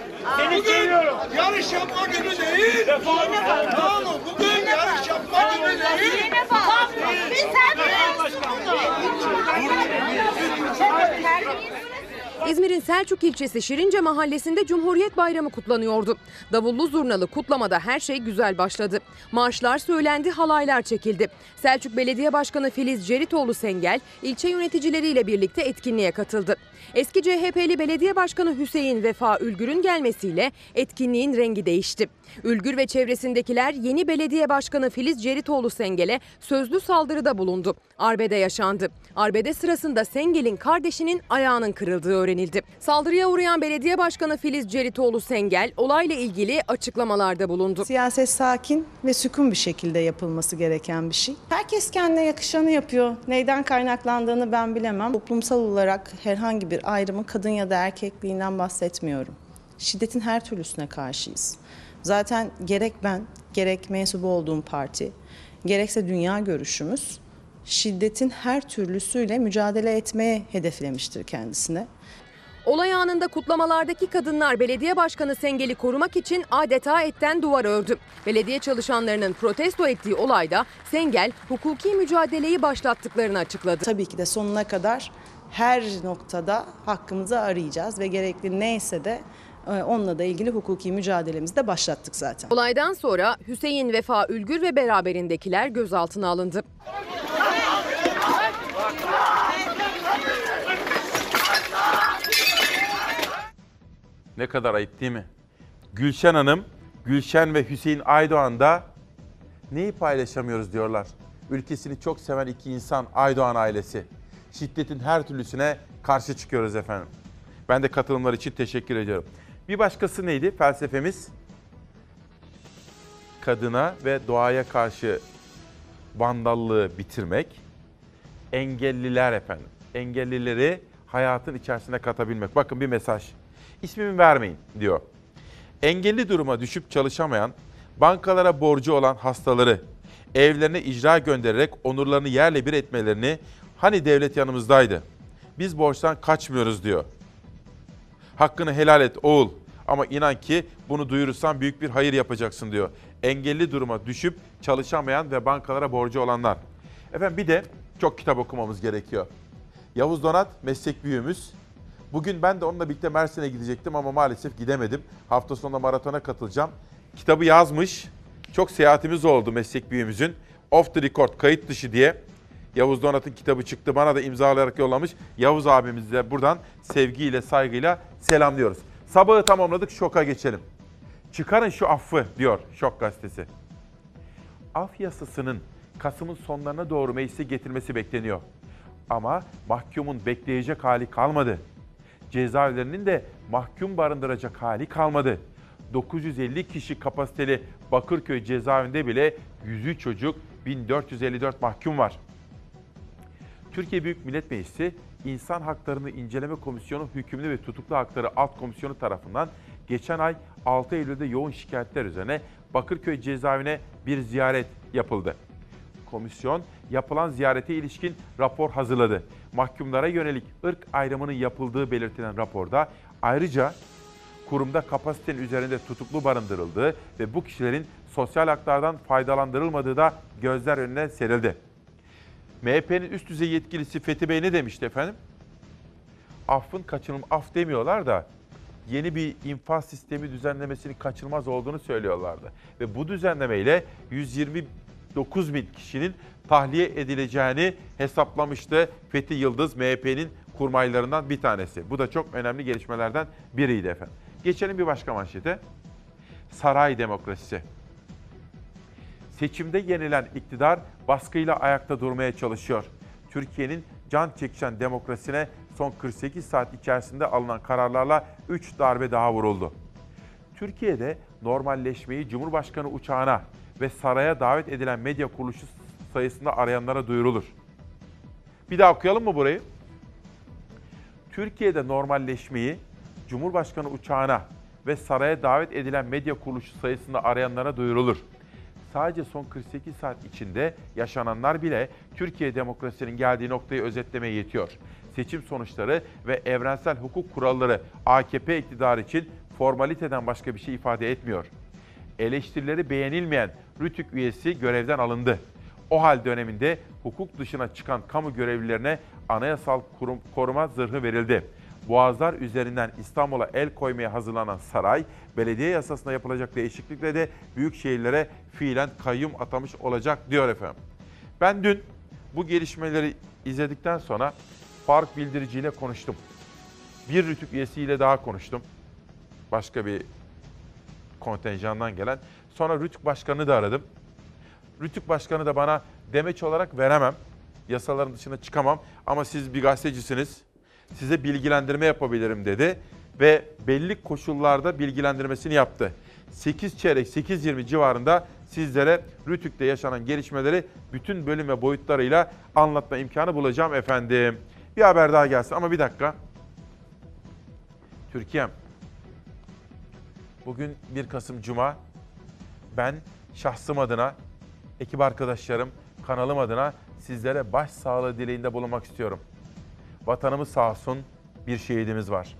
Bugün yarış yapma günü değil. Tamam mı? Bugün yarış yapma günü değil. Biz sen İzmir'in Selçuk ilçesi Şirince mahallesinde Cumhuriyet Bayramı kutlanıyordu. Davullu zurnalı kutlamada her şey güzel başladı. Marşlar söylendi, halaylar çekildi. Selçuk Belediye Başkanı Filiz Ceritoğlu Sengel ilçe yöneticileriyle birlikte etkinliğe katıldı. Eski CHP'li Belediye Başkanı Hüseyin Vefa Ülgür'ün gelmesiyle etkinliğin rengi değişti. Ülgür ve çevresindekiler yeni belediye başkanı Filiz Ceritoğlu Sengel'e sözlü saldırıda bulundu. Arbede yaşandı. Arbede sırasında Sengel'in kardeşinin ayağının kırıldığı öğrenildi. Saldırıya uğrayan belediye başkanı Filiz Ceritoğlu Sengel olayla ilgili açıklamalarda bulundu. Siyaset sakin ve sükun bir şekilde yapılması gereken bir şey. Herkes kendine yakışanı yapıyor. Neyden kaynaklandığını ben bilemem. Toplumsal olarak herhangi bir ayrımı kadın ya da erkekliğinden bahsetmiyorum. Şiddetin her türlüsüne karşıyız. Zaten gerek ben, gerek mensubu olduğum parti, gerekse dünya görüşümüz şiddetin her türlüsüyle mücadele etmeye hedeflemiştir kendisine. Olay anında kutlamalardaki kadınlar belediye başkanı Sengel'i korumak için adeta etten duvar ördü. Belediye çalışanlarının protesto ettiği olayda Sengel hukuki mücadeleyi başlattıklarını açıkladı. Tabii ki de sonuna kadar her noktada hakkımızı arayacağız ve gerekli neyse de onunla da ilgili hukuki mücadelemizi de başlattık zaten. Olaydan sonra Hüseyin Vefa Ülgür ve beraberindekiler gözaltına alındı. Ne kadar ayıp değil mi? Gülşen Hanım, Gülşen ve Hüseyin Aydoğan da neyi paylaşamıyoruz diyorlar. Ülkesini çok seven iki insan Aydoğan ailesi. Şiddetin her türlüsüne karşı çıkıyoruz efendim. Ben de katılımlar için teşekkür ediyorum. Bir başkası neydi felsefemiz? Kadına ve doğaya karşı vandallığı bitirmek. Engelliler efendim. Engellileri hayatın içerisine katabilmek. Bakın bir mesaj. İsmimi vermeyin diyor. Engelli duruma düşüp çalışamayan, bankalara borcu olan hastaları evlerine icra göndererek onurlarını yerle bir etmelerini hani devlet yanımızdaydı. Biz borçtan kaçmıyoruz diyor. Hakkını helal et oğul ama inan ki bunu duyurursan büyük bir hayır yapacaksın diyor. Engelli duruma düşüp çalışamayan ve bankalara borcu olanlar. Efendim bir de çok kitap okumamız gerekiyor. Yavuz Donat meslek büyüğümüz. Bugün ben de onunla birlikte Mersin'e gidecektim ama maalesef gidemedim. Hafta sonunda maratona katılacağım. Kitabı yazmış. Çok seyahatimiz oldu meslek büyüğümüzün. Off the record, kayıt dışı diye. Yavuz Donat'ın kitabı çıktı. Bana da imzalayarak yollamış. Yavuz abimizi de buradan sevgiyle, saygıyla selamlıyoruz. Sabahı tamamladık, şoka geçelim. Çıkarın şu affı diyor Şok Gazetesi. Af yasasının Kasım'ın sonlarına doğru meclise getirmesi bekleniyor. Ama mahkumun bekleyecek hali kalmadı. Cezaevlerinin de mahkum barındıracak hali kalmadı. 950 kişi kapasiteli Bakırköy cezaevinde bile 103 çocuk, 1454 mahkum var. Türkiye Büyük Millet Meclisi İnsan Haklarını İnceleme Komisyonu Hükümlü ve Tutuklu Hakları Alt Komisyonu tarafından geçen ay 6 Eylül'de yoğun şikayetler üzerine Bakırköy cezaevine bir ziyaret yapıldı. Komisyon yapılan ziyarete ilişkin rapor hazırladı. Mahkumlara yönelik ırk ayrımının yapıldığı belirtilen raporda ayrıca kurumda kapasitenin üzerinde tutuklu barındırıldığı ve bu kişilerin sosyal haklardan faydalandırılmadığı da gözler önüne serildi. MHP'nin üst düzey yetkilisi Fethi Bey ne demişti efendim? Affın kaçınım af demiyorlar da yeni bir infaz sistemi düzenlemesinin kaçınılmaz olduğunu söylüyorlardı. Ve bu düzenlemeyle 129 bin kişinin tahliye edileceğini hesaplamıştı Fethi Yıldız MHP'nin kurmaylarından bir tanesi. Bu da çok önemli gelişmelerden biriydi efendim. Geçelim bir başka manşete. Saray demokrasisi. Seçimde yenilen iktidar baskıyla ayakta durmaya çalışıyor. Türkiye'nin can çekişen demokrasine son 48 saat içerisinde alınan kararlarla 3 darbe daha vuruldu. Türkiye'de normalleşmeyi Cumhurbaşkanı uçağına ve saraya davet edilen medya kuruluşu sayısında arayanlara duyurulur. Bir daha okuyalım mı burayı? Türkiye'de normalleşmeyi Cumhurbaşkanı uçağına ve saraya davet edilen medya kuruluşu sayısında arayanlara duyurulur. Sadece son 48 saat içinde yaşananlar bile Türkiye demokrasinin geldiği noktayı özetlemeye yetiyor. Seçim sonuçları ve evrensel hukuk kuralları AKP iktidarı için formaliteden başka bir şey ifade etmiyor. Eleştirileri beğenilmeyen Rütük üyesi görevden alındı. O hal döneminde hukuk dışına çıkan kamu görevlilerine anayasal kurum, koruma zırhı verildi. Boğazlar üzerinden İstanbul'a el koymaya hazırlanan saray, belediye yasasına yapılacak değişiklikle de büyük şehirlere fiilen kayyum atamış olacak diyor efendim. Ben dün bu gelişmeleri izledikten sonra Faruk Bildirici ile konuştum. Bir Rütük üyesiyle daha konuştum. Başka bir kontenjandan gelen. Sonra Rütük Başkanı da aradım. Rütük Başkanı da bana demeç olarak veremem. Yasaların dışına çıkamam ama siz bir gazetecisiniz. Size bilgilendirme yapabilirim dedi ve belli koşullarda bilgilendirmesini yaptı. 8 çeyrek 8.20 civarında sizlere Rütük'te yaşanan gelişmeleri bütün bölüm ve boyutlarıyla anlatma imkanı bulacağım efendim. Bir haber daha gelsin ama bir dakika. Türkiye'm. Bugün 1 Kasım Cuma. Ben şahsım adına, ekip arkadaşlarım, kanalım adına sizlere başsağlığı dileğinde bulunmak istiyorum. Vatanımız sağ olsun bir şehidimiz var.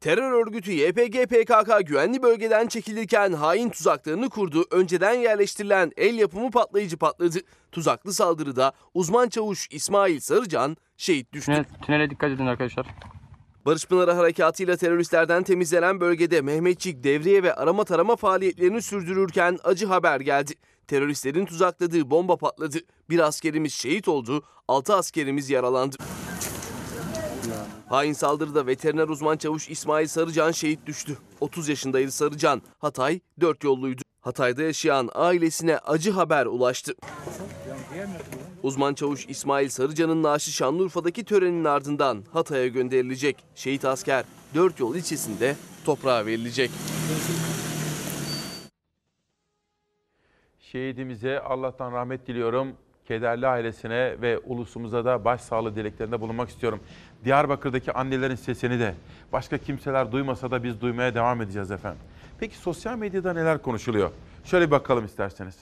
Terör örgütü YPG PKK güvenli bölgeden çekilirken hain tuzaklarını kurdu. Önceden yerleştirilen el yapımı patlayıcı patladı. Tuzaklı saldırıda uzman çavuş İsmail Sarıcan şehit düştü. Tünel, tünele dikkat edin arkadaşlar. Barış Pınarı Harekatı'yla teröristlerden temizlenen bölgede Mehmetçik devriye ve arama tarama faaliyetlerini sürdürürken acı haber geldi. Teröristlerin tuzakladığı bomba patladı. Bir askerimiz şehit oldu, 6 askerimiz yaralandı. Hain saldırıda veteriner uzman çavuş İsmail Sarıcan şehit düştü. 30 yaşındaydı Sarıcan. Hatay dört yolluydu. Hatay'da yaşayan ailesine acı haber ulaştı. Uzman çavuş İsmail Sarıcan'ın naaşı Şanlıurfa'daki törenin ardından Hatay'a gönderilecek. Şehit asker dört yol ilçesinde toprağa verilecek. Şehidimize Allah'tan rahmet diliyorum. Kederli ailesine ve ulusumuza da başsağlığı dileklerinde bulunmak istiyorum. Diyarbakır'daki annelerin sesini de başka kimseler duymasa da biz duymaya devam edeceğiz efendim. Peki sosyal medyada neler konuşuluyor? Şöyle bir bakalım isterseniz.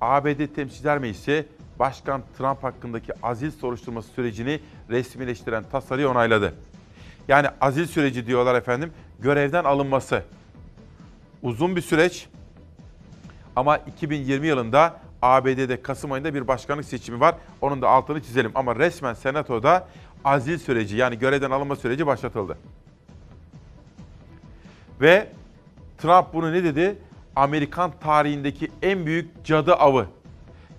ABD Temsilciler Meclisi Başkan Trump hakkındaki azil soruşturması sürecini resmileştiren tasarıyı onayladı. Yani azil süreci diyorlar efendim, görevden alınması. Uzun bir süreç ama 2020 yılında ABD'de Kasım ayında bir başkanlık seçimi var. Onun da altını çizelim ama resmen senatoda azil süreci yani görevden alınma süreci başlatıldı. Ve Trump bunu ne dedi? Amerikan tarihindeki en büyük cadı avı.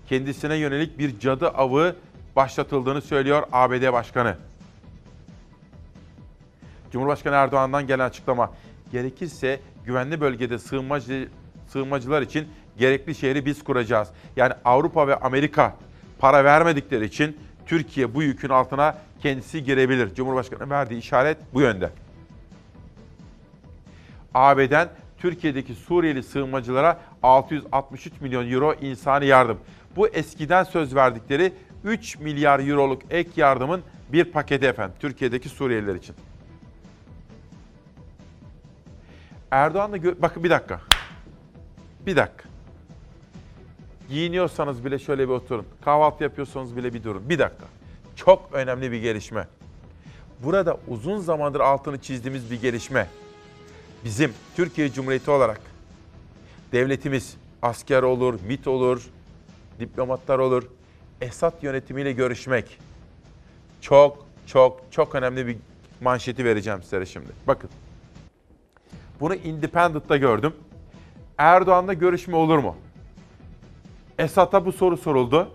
Kendisine yönelik bir cadı avı başlatıldığını söylüyor ABD Başkanı. Cumhurbaşkanı Erdoğan'dan gelen açıklama. Gerekirse güvenli bölgede sığınmacı, sığınmacılar için gerekli şehri biz kuracağız. Yani Avrupa ve Amerika para vermedikleri için Türkiye bu yükün altına kendisi girebilir. Cumhurbaşkanı verdiği işaret bu yönde. AB'den Türkiye'deki Suriyeli sığınmacılara 663 milyon euro insani yardım. Bu eskiden söz verdikleri 3 milyar euroluk ek yardımın bir paketi efendim Türkiye'deki Suriyeliler için. Erdoğan'la gö- bakın bir dakika. Bir dakika. Giyiniyorsanız bile şöyle bir oturun. Kahvaltı yapıyorsanız bile bir durun. Bir dakika. Çok önemli bir gelişme. Burada uzun zamandır altını çizdiğimiz bir gelişme. Bizim Türkiye Cumhuriyeti olarak devletimiz asker olur, MIT olur, diplomatlar olur. Esad yönetimiyle görüşmek çok çok çok önemli bir manşeti vereceğim size şimdi. Bakın. Bunu Independent'ta gördüm. Erdoğan'la görüşme olur mu? Esad'a bu soru soruldu.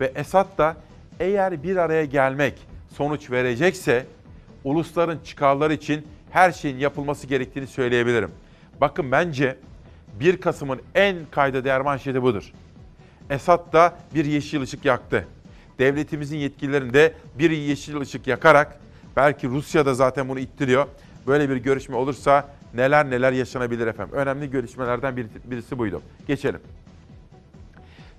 Ve Esad da eğer bir araya gelmek sonuç verecekse ulusların çıkarları için her şeyin yapılması gerektiğini söyleyebilirim. Bakın bence 1 Kasım'ın en kayda değer manşeti budur. Esad da bir yeşil ışık yaktı. Devletimizin yetkililerinde bir yeşil ışık yakarak belki Rusya da zaten bunu ittiriyor. Böyle bir görüşme olursa neler neler yaşanabilir efendim. Önemli görüşmelerden birisi buydu. Geçelim.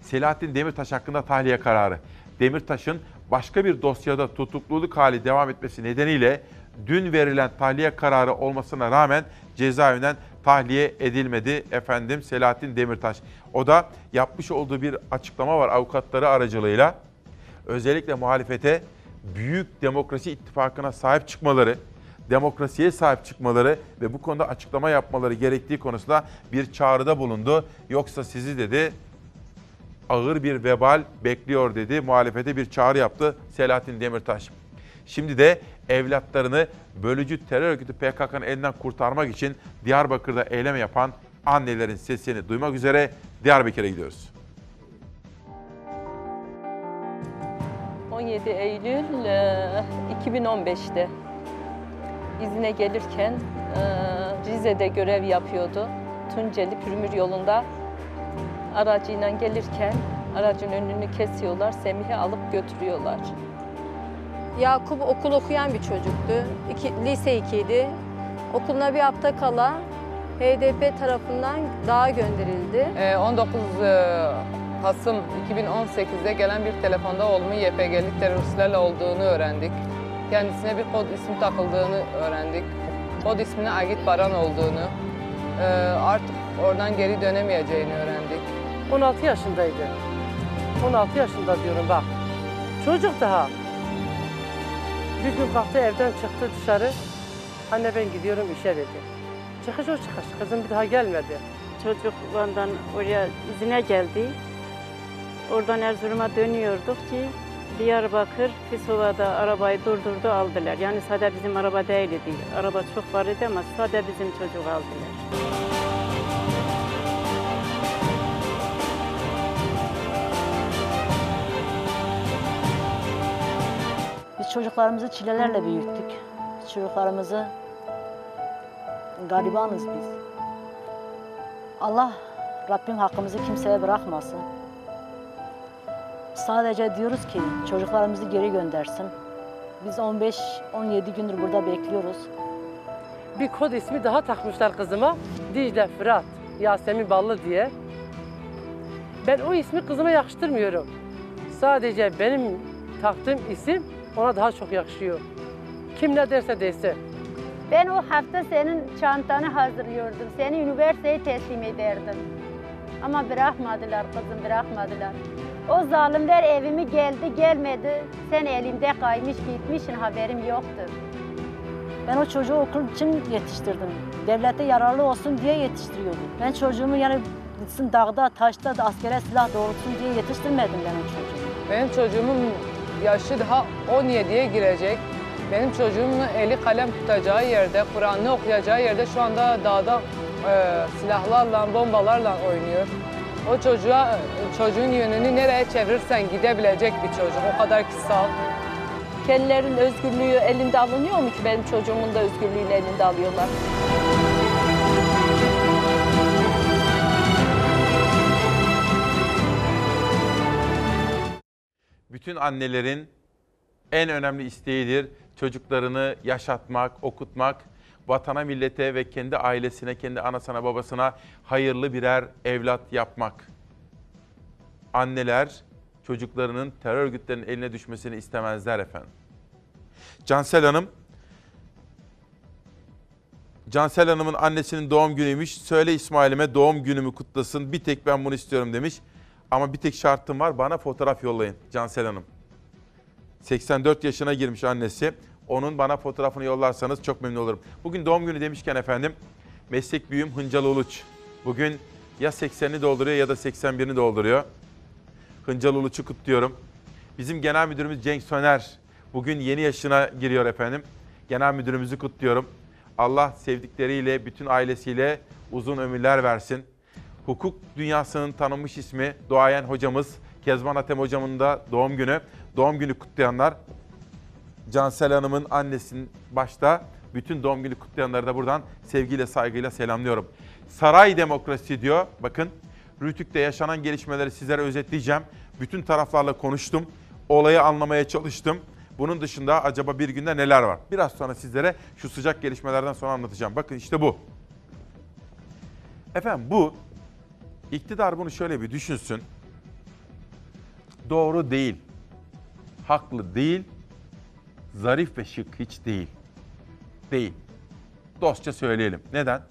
Selahattin Demirtaş hakkında tahliye kararı. Demirtaş'ın başka bir dosyada tutukluluk hali devam etmesi nedeniyle dün verilen tahliye kararı olmasına rağmen cezaevinden tahliye edilmedi efendim Selahattin Demirtaş. O da yapmış olduğu bir açıklama var avukatları aracılığıyla. Özellikle muhalefete büyük demokrasi ittifakına sahip çıkmaları, demokrasiye sahip çıkmaları ve bu konuda açıklama yapmaları gerektiği konusunda bir çağrıda bulundu. Yoksa sizi dedi ağır bir vebal bekliyor dedi. Muhalefete bir çağrı yaptı Selahattin Demirtaş. Şimdi de evlatlarını bölücü terör örgütü PKK'nın elinden kurtarmak için Diyarbakır'da eylem yapan annelerin sesini duymak üzere Diyarbakır'a gidiyoruz. 17 Eylül e, 2015'te izine gelirken e, Rize'de görev yapıyordu. Tunceli Pürmür yolunda aracıyla gelirken aracın önünü kesiyorlar, Semih'i alıp götürüyorlar. Yakup okul okuyan bir çocuktu. İki, lise 2'ydi. Okuluna bir hafta kala HDP tarafından dağa gönderildi. Ee, 19 e, Kasım 2018'de gelen bir telefonda oğlumun YPG'lik teröristlerle olduğunu öğrendik. Kendisine bir kod isim takıldığını öğrendik. Kod ismine Agit Baran olduğunu, e, artık oradan geri dönemeyeceğini öğrendik. 16 yaşındaydı. 16 yaşında diyorum bak. Çocuk daha. Bir gün kalktı evden çıktı dışarı. Anne ben gidiyorum işe dedi. Çıkış o çıkış. Kızım bir daha gelmedi. Çocuk Van'dan oraya izine geldi. Oradan Erzurum'a dönüyorduk ki Diyarbakır Fisova'da arabayı durdurdu aldılar. Yani sadece bizim araba değildi. Araba çok var idi ama sadece bizim çocuk aldılar. Çocuklarımızı çilelerle büyüttük. Çocuklarımızı garibanız biz. Allah Rabbim hakkımızı kimseye bırakmasın. Sadece diyoruz ki çocuklarımızı geri göndersin. Biz 15-17 gündür burada bekliyoruz. Bir kod ismi daha takmışlar kızıma. Dicle, Fırat, Yasemin Ballı diye. Ben o ismi kızıma yakıştırmıyorum. Sadece benim taktığım isim ona daha çok yakışıyor. Kim ne derse desin. Ben o hafta senin çantanı hazırlıyordum. Seni üniversiteye teslim ederdim. Ama bırakmadılar kızım, bırakmadılar. O zalimler evimi geldi gelmedi. Sen elimde kaymış gitmişsin haberim yoktur. Ben o çocuğu okul için yetiştirdim. Devlete yararlı olsun diye yetiştiriyordum. Ben çocuğumu yani gitsin dağda, taşta da askere silah doğrultsun diye yetiştirmedim ben o çocuğu. Benim çocuğumun yaşı daha 17'ye girecek. Benim çocuğumun eli kalem tutacağı yerde, Kur'an'ı okuyacağı yerde şu anda dağda e, silahlarla, bombalarla oynuyor. O çocuğa, çocuğun yönünü nereye çevirirsen gidebilecek bir çocuk. O kadar ki sağ. Kendilerinin özgürlüğü elinde alınıyor mu ki benim çocuğumun da özgürlüğünü elinde alıyorlar? Bütün annelerin en önemli isteğidir çocuklarını yaşatmak, okutmak, vatana, millete ve kendi ailesine, kendi anasına, babasına hayırlı birer evlat yapmak. Anneler çocuklarının terör örgütlerinin eline düşmesini istemezler efendim. Cansel Hanım, Cansel Hanım'ın annesinin doğum günüymüş. Söyle İsmail'ime doğum günümü kutlasın. Bir tek ben bunu istiyorum demiş. Ama bir tek şartım var. Bana fotoğraf yollayın Cansel Hanım. 84 yaşına girmiş annesi. Onun bana fotoğrafını yollarsanız çok memnun olurum. Bugün doğum günü demişken efendim meslek büyüğüm Hıncal Uluç. Bugün ya 80'ini dolduruyor ya da 81'ini dolduruyor. Hıncal Uluç'u kutluyorum. Bizim genel müdürümüz Cenk Söner bugün yeni yaşına giriyor efendim. Genel müdürümüzü kutluyorum. Allah sevdikleriyle, bütün ailesiyle uzun ömürler versin. Hukuk dünyasının tanınmış ismi Doğayen hocamız Kezban Atem hocamın da doğum günü. Doğum günü kutlayanlar Cansel Hanım'ın annesinin başta bütün doğum günü kutlayanları da buradan sevgiyle saygıyla selamlıyorum. Saray demokrasi diyor. Bakın Rütük'te yaşanan gelişmeleri sizlere özetleyeceğim. Bütün taraflarla konuştum. Olayı anlamaya çalıştım. Bunun dışında acaba bir günde neler var? Biraz sonra sizlere şu sıcak gelişmelerden sonra anlatacağım. Bakın işte bu. Efendim bu iktidar bunu şöyle bir düşünsün. Doğru değil. Haklı değil. Zarif ve şık hiç değil. Değil. Dostça söyleyelim. Neden?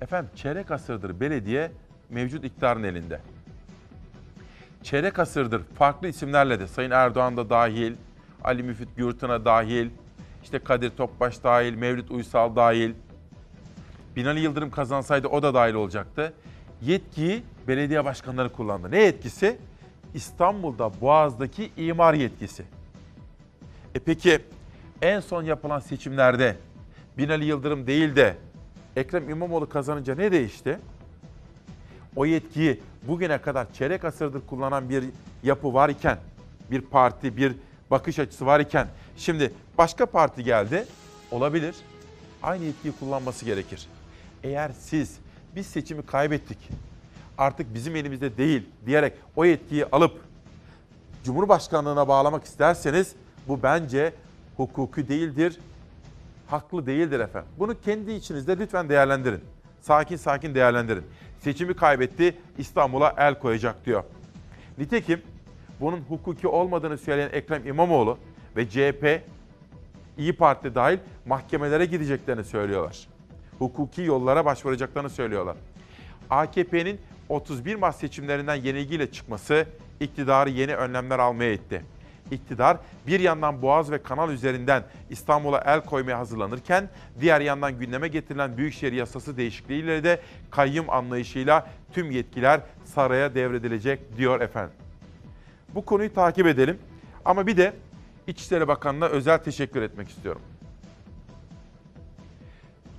Efendim çeyrek asırdır belediye mevcut iktidarın elinde. Çeyrek asırdır farklı isimlerle de Sayın Erdoğan da dahil, Ali Müfit Gürtın'a dahil, işte Kadir Topbaş dahil, Mevlüt Uysal dahil. Binali Yıldırım kazansaydı o da dahil olacaktı. Yetkiyi belediye başkanları kullandı. Ne yetkisi? İstanbul'da Boğaz'daki imar yetkisi. E peki en son yapılan seçimlerde Binali Yıldırım değil de Ekrem İmamoğlu kazanınca ne değişti? O yetkiyi bugüne kadar çeyrek asırdır kullanan bir yapı var bir parti, bir bakış açısı var şimdi başka parti geldi olabilir. Aynı yetkiyi kullanması gerekir. Eğer siz biz seçimi kaybettik artık bizim elimizde değil diyerek o yetkiyi alıp Cumhurbaşkanlığına bağlamak isterseniz bu bence hukuki değildir, haklı değildir efendim. Bunu kendi içinizde lütfen değerlendirin. Sakin sakin değerlendirin. Seçimi kaybetti, İstanbul'a el koyacak diyor. Nitekim bunun hukuki olmadığını söyleyen Ekrem İmamoğlu ve CHP, İyi Parti dahil mahkemelere gideceklerini söylüyorlar. Hukuki yollara başvuracaklarını söylüyorlar. AKP'nin 31 Mart seçimlerinden yenilgiyle çıkması iktidarı yeni önlemler almaya itti. İktidar bir yandan Boğaz ve Kanal üzerinden İstanbul'a el koymaya hazırlanırken diğer yandan gündeme getirilen Büyükşehir Yasası değişikliğiyle de kayyum anlayışıyla tüm yetkiler saraya devredilecek diyor efendim. Bu konuyu takip edelim ama bir de İçişleri Bakanı'na özel teşekkür etmek istiyorum.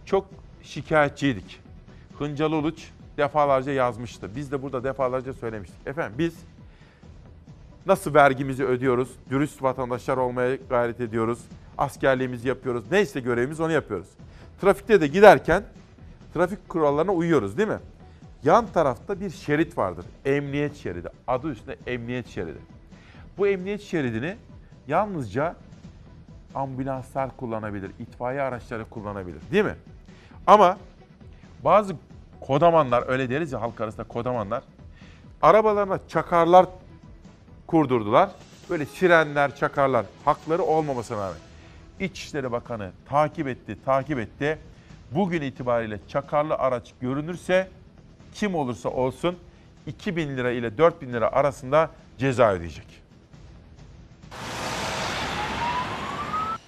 Çok şikayetçiydik. Hıncalı Uluç defalarca yazmıştı. Biz de burada defalarca söylemiştik. Efendim biz nasıl vergimizi ödüyoruz, dürüst vatandaşlar olmaya gayret ediyoruz, askerliğimizi yapıyoruz, neyse görevimiz onu yapıyoruz. Trafikte de giderken trafik kurallarına uyuyoruz değil mi? Yan tarafta bir şerit vardır. Emniyet şeridi. Adı üstünde emniyet şeridi. Bu emniyet şeridini yalnızca ambulanslar kullanabilir, itfaiye araçları kullanabilir değil mi? Ama bazı kodamanlar öyle deriz ya halk arasında kodamanlar arabalarına çakarlar kurdurdular. Böyle sirenler, çakarlar hakları olmamasına rağmen. İçişleri Bakanı takip etti, takip etti. Bugün itibariyle çakarlı araç görünürse kim olursa olsun 2000 lira ile 4000 lira arasında ceza ödeyecek.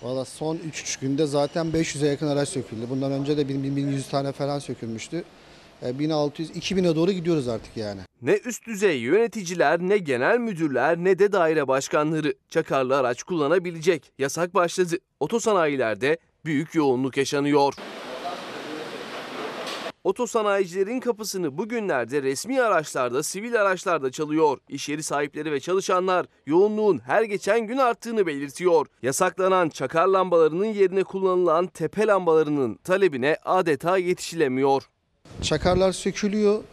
Valla son 3-3 günde zaten 500'e yakın araç söküldü. Bundan önce de 1100 tane falan sökülmüştü. 1600-2000'e doğru gidiyoruz artık yani. Ne üst düzey yöneticiler, ne genel müdürler, ne de daire başkanları çakarlı araç kullanabilecek. Yasak başladı. Otosanayilerde büyük yoğunluk yaşanıyor. Otosanayicilerin kapısını bugünlerde resmi araçlarda, sivil araçlarda çalıyor. İş yeri sahipleri ve çalışanlar yoğunluğun her geçen gün arttığını belirtiyor. Yasaklanan çakar lambalarının yerine kullanılan tepe lambalarının talebine adeta yetişilemiyor. Çakarlar sökülüyor.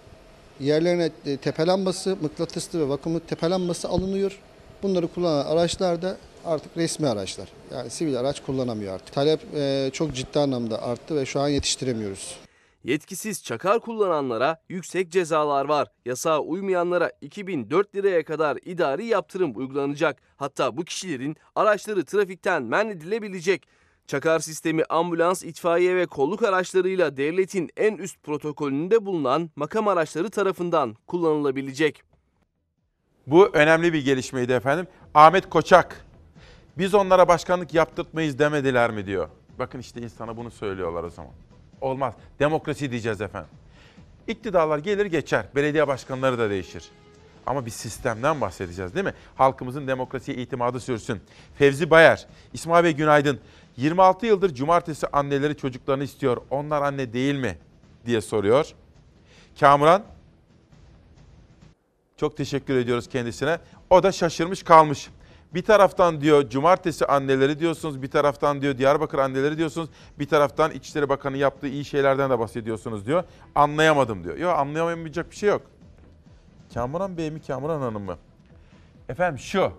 Yerlerine e, tepe lambası, mıknatıslı ve vakumlu tepe lambası alınıyor. Bunları kullanan araçlar da artık resmi araçlar. Yani sivil araç kullanamıyor artık. Talep e, çok ciddi anlamda arttı ve şu an yetiştiremiyoruz. Yetkisiz çakar kullananlara yüksek cezalar var. Yasağa uymayanlara 2004 liraya kadar idari yaptırım uygulanacak. Hatta bu kişilerin araçları trafikten men edilebilecek. Çakar sistemi ambulans, itfaiye ve kolluk araçlarıyla devletin en üst protokolünde bulunan makam araçları tarafından kullanılabilecek. Bu önemli bir gelişmeydi efendim. Ahmet Koçak, biz onlara başkanlık yaptırtmayız demediler mi diyor. Bakın işte insana bunu söylüyorlar o zaman. Olmaz. Demokrasi diyeceğiz efendim. İktidarlar gelir geçer. Belediye başkanları da değişir. Ama bir sistemden bahsedeceğiz değil mi? Halkımızın demokrasiye itimadı sürsün. Fevzi Bayer, İsmail Bey günaydın. 26 yıldır cumartesi anneleri çocuklarını istiyor. Onlar anne değil mi? diye soruyor. Kamuran, çok teşekkür ediyoruz kendisine. O da şaşırmış kalmış. Bir taraftan diyor cumartesi anneleri diyorsunuz, bir taraftan diyor Diyarbakır anneleri diyorsunuz, bir taraftan İçişleri Bakanı yaptığı iyi şeylerden de bahsediyorsunuz diyor. Anlayamadım diyor. Yok anlayamayacak bir şey yok. Kamuran Bey mi Kamuran Hanım mı? Efendim şu.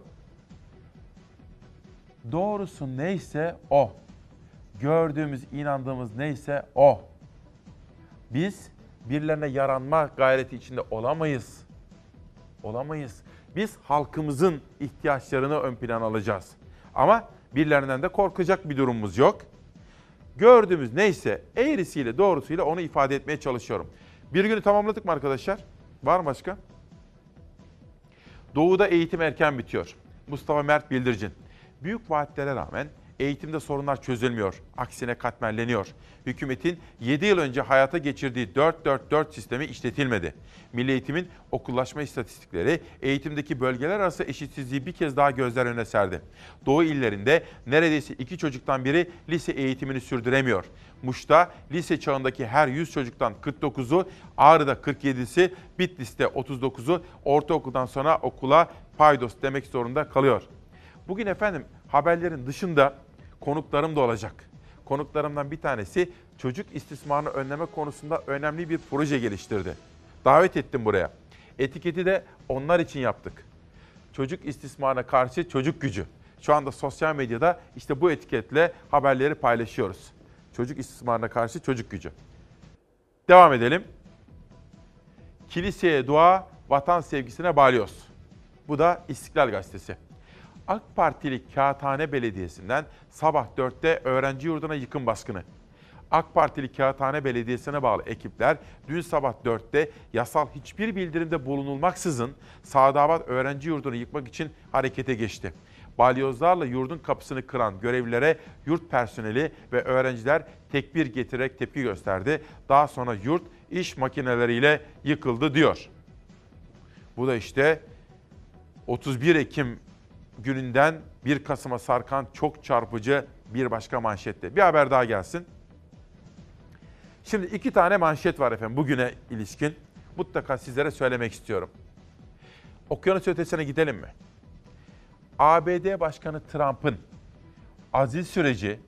Doğrusu neyse o. Gördüğümüz, inandığımız neyse o. Biz birilerine yaranma gayreti içinde olamayız. Olamayız. Biz halkımızın ihtiyaçlarını ön plana alacağız. Ama birilerinden de korkacak bir durumumuz yok. Gördüğümüz neyse eğrisiyle doğrusuyla onu ifade etmeye çalışıyorum. Bir günü tamamladık mı arkadaşlar? Var mı başka? Doğu'da eğitim erken bitiyor. Mustafa Mert Bildircin. Büyük vaatlere rağmen eğitimde sorunlar çözülmüyor. Aksine katmerleniyor. Hükümetin 7 yıl önce hayata geçirdiği 4-4-4 sistemi işletilmedi. Milli Eğitim'in okullaşma istatistikleri eğitimdeki bölgeler arası eşitsizliği bir kez daha gözler önüne serdi. Doğu illerinde neredeyse iki çocuktan biri lise eğitimini sürdüremiyor. Muş'ta lise çağındaki her 100 çocuktan 49'u, Ağrı'da 47'si, Bitlis'te 39'u ortaokuldan sonra okula paydos demek zorunda kalıyor. Bugün efendim haberlerin dışında konuklarım da olacak. Konuklarımdan bir tanesi çocuk istismarını önleme konusunda önemli bir proje geliştirdi. Davet ettim buraya. Etiketi de onlar için yaptık. Çocuk istismarına karşı çocuk gücü. Şu anda sosyal medyada işte bu etiketle haberleri paylaşıyoruz. Çocuk istismarına karşı çocuk gücü. Devam edelim. Kiliseye dua, vatan sevgisine balyoz. Bu da İstiklal Gazetesi. AK Partili Kağıthane Belediyesi'nden sabah 4'te öğrenci yurduna yıkım baskını. AK Partili Kağıthane Belediyesi'ne bağlı ekipler dün sabah 4'te yasal hiçbir bildirimde bulunulmaksızın Sadabat Öğrenci Yurdu'nu yıkmak için harekete geçti. Balyozlarla yurdun kapısını kıran görevlilere yurt personeli ve öğrenciler tekbir getirerek tepki gösterdi. Daha sonra yurt iş makineleriyle yıkıldı diyor. Bu da işte 31 Ekim gününden 1 Kasım'a sarkan çok çarpıcı bir başka manşette. Bir haber daha gelsin. Şimdi iki tane manşet var efendim bugüne ilişkin. Mutlaka sizlere söylemek istiyorum. Okyanus ötesine gidelim mi? ABD Başkanı Trump'ın azil süreci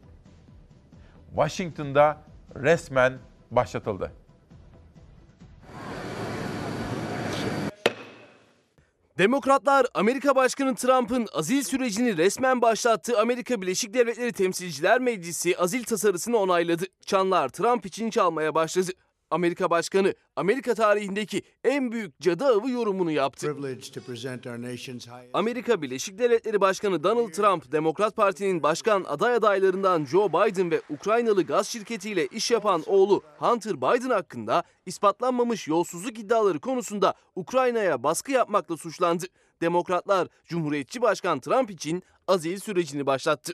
Washington'da resmen başlatıldı. Demokratlar Amerika Başkanı Trump'ın azil sürecini resmen başlattığı Amerika Birleşik Devletleri Temsilciler Meclisi azil tasarısını onayladı. Çanlar Trump için çalmaya başladı. Amerika Başkanı Amerika tarihindeki en büyük cadı avı yorumunu yaptı. Amerika Birleşik Devletleri Başkanı Donald Trump, Demokrat Parti'nin başkan aday adaylarından Joe Biden ve Ukraynalı gaz şirketiyle iş yapan oğlu Hunter Biden hakkında ispatlanmamış yolsuzluk iddiaları konusunda Ukrayna'ya baskı yapmakla suçlandı. Demokratlar Cumhuriyetçi Başkan Trump için azil sürecini başlattı.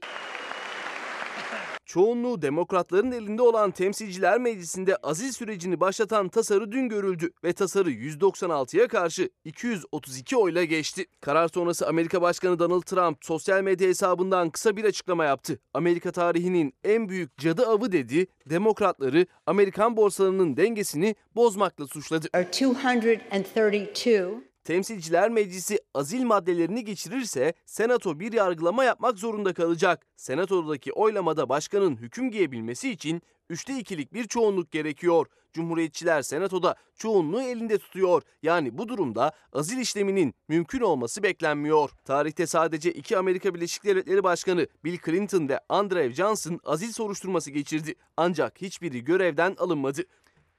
Çoğunluğu demokratların elinde olan Temsilciler Meclisi'nde azil sürecini başlatan tasarı dün görüldü ve tasarı 196'ya karşı 232 oyla geçti. Karar sonrası Amerika Başkanı Donald Trump sosyal medya hesabından kısa bir açıklama yaptı. Amerika tarihinin en büyük cadı avı dedi, demokratları Amerikan borsalarının dengesini bozmakla suçladı. 232 Temsilciler Meclisi azil maddelerini geçirirse Senato bir yargılama yapmak zorunda kalacak. Senato'daki oylamada başkanın hüküm giyebilmesi için üçte ikilik bir çoğunluk gerekiyor. Cumhuriyetçiler Senato'da çoğunluğu elinde tutuyor. Yani bu durumda azil işleminin mümkün olması beklenmiyor. Tarihte sadece iki Amerika Birleşik Devletleri Başkanı Bill Clinton ve Andrew Johnson azil soruşturması geçirdi. Ancak hiçbiri görevden alınmadı.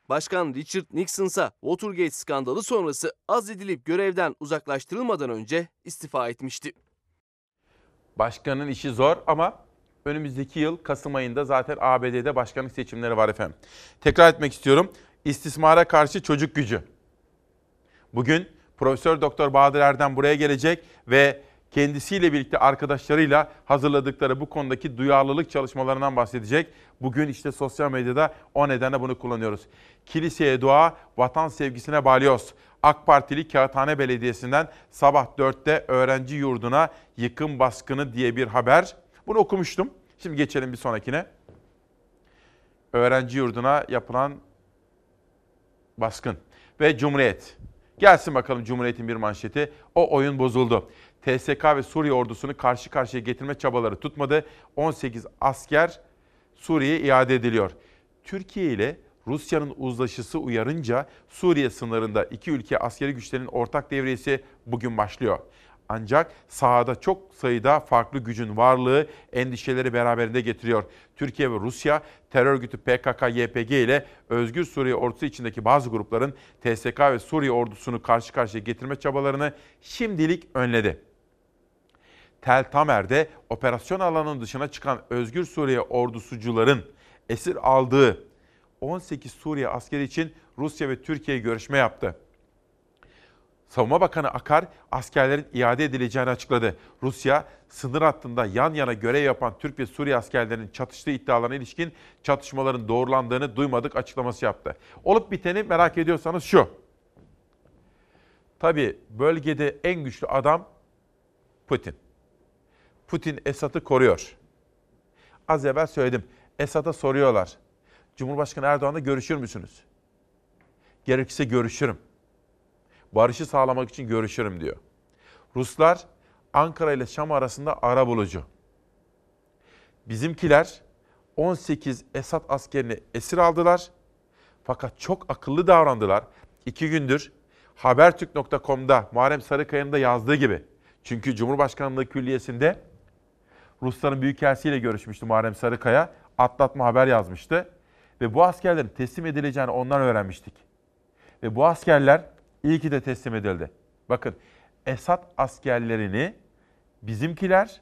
Başkan Richard Nixon ise Watergate skandalı sonrası azledilip görevden uzaklaştırılmadan önce istifa etmişti. Başkanın işi zor ama önümüzdeki yıl Kasım ayında zaten ABD'de başkanlık seçimleri var efendim. Tekrar etmek istiyorum. İstismara karşı çocuk gücü. Bugün Profesör Doktor Bahadır Erdem buraya gelecek ve kendisiyle birlikte arkadaşlarıyla hazırladıkları bu konudaki duyarlılık çalışmalarından bahsedecek. Bugün işte sosyal medyada o nedenle bunu kullanıyoruz. Kiliseye dua, vatan sevgisine balyoz. AK Partili Kağıthane Belediyesi'nden sabah 4'te öğrenci yurduna yıkım baskını diye bir haber. Bunu okumuştum. Şimdi geçelim bir sonrakine. Öğrenci yurduna yapılan baskın ve Cumhuriyet. Gelsin bakalım Cumhuriyet'in bir manşeti. O oyun bozuldu. TSK ve Suriye ordusunu karşı karşıya getirme çabaları tutmadı. 18 asker Suriye'ye iade ediliyor. Türkiye ile Rusya'nın uzlaşısı uyarınca Suriye sınırında iki ülke askeri güçlerin ortak devriyesi bugün başlıyor. Ancak sahada çok sayıda farklı gücün varlığı endişeleri beraberinde getiriyor. Türkiye ve Rusya terör örgütü PKK-YPG ile Özgür Suriye ordusu içindeki bazı grupların TSK ve Suriye ordusunu karşı karşıya getirme çabalarını şimdilik önledi. Tel Tamer'de operasyon alanının dışına çıkan Özgür Suriye ordusucuların esir aldığı 18 Suriye askeri için Rusya ve Türkiye görüşme yaptı. Savunma Bakanı Akar askerlerin iade edileceğini açıkladı. Rusya sınır hattında yan yana görev yapan Türk ve Suriye askerlerinin çatıştığı iddialarına ilişkin çatışmaların doğrulandığını duymadık açıklaması yaptı. Olup biteni merak ediyorsanız şu. Tabii bölgede en güçlü adam Putin. Putin Esad'ı koruyor. Az evvel söyledim. Esad'a soruyorlar. Cumhurbaşkanı Erdoğan'la görüşür müsünüz? Gerekirse görüşürüm. Barışı sağlamak için görüşürüm diyor. Ruslar Ankara ile Şam arasında ara bulucu. Bizimkiler 18 Esad askerini esir aldılar. Fakat çok akıllı davrandılar. İki gündür Habertürk.com'da Muharrem Sarıkaya'nın da yazdığı gibi. Çünkü Cumhurbaşkanlığı Külliyesi'nde Rusların Büyükelçisiyle görüşmüştü Muharrem Sarıkaya. Atlatma haber yazmıştı. Ve bu askerlerin teslim edileceğini ondan öğrenmiştik. Ve bu askerler iyi ki de teslim edildi. Bakın Esad askerlerini bizimkiler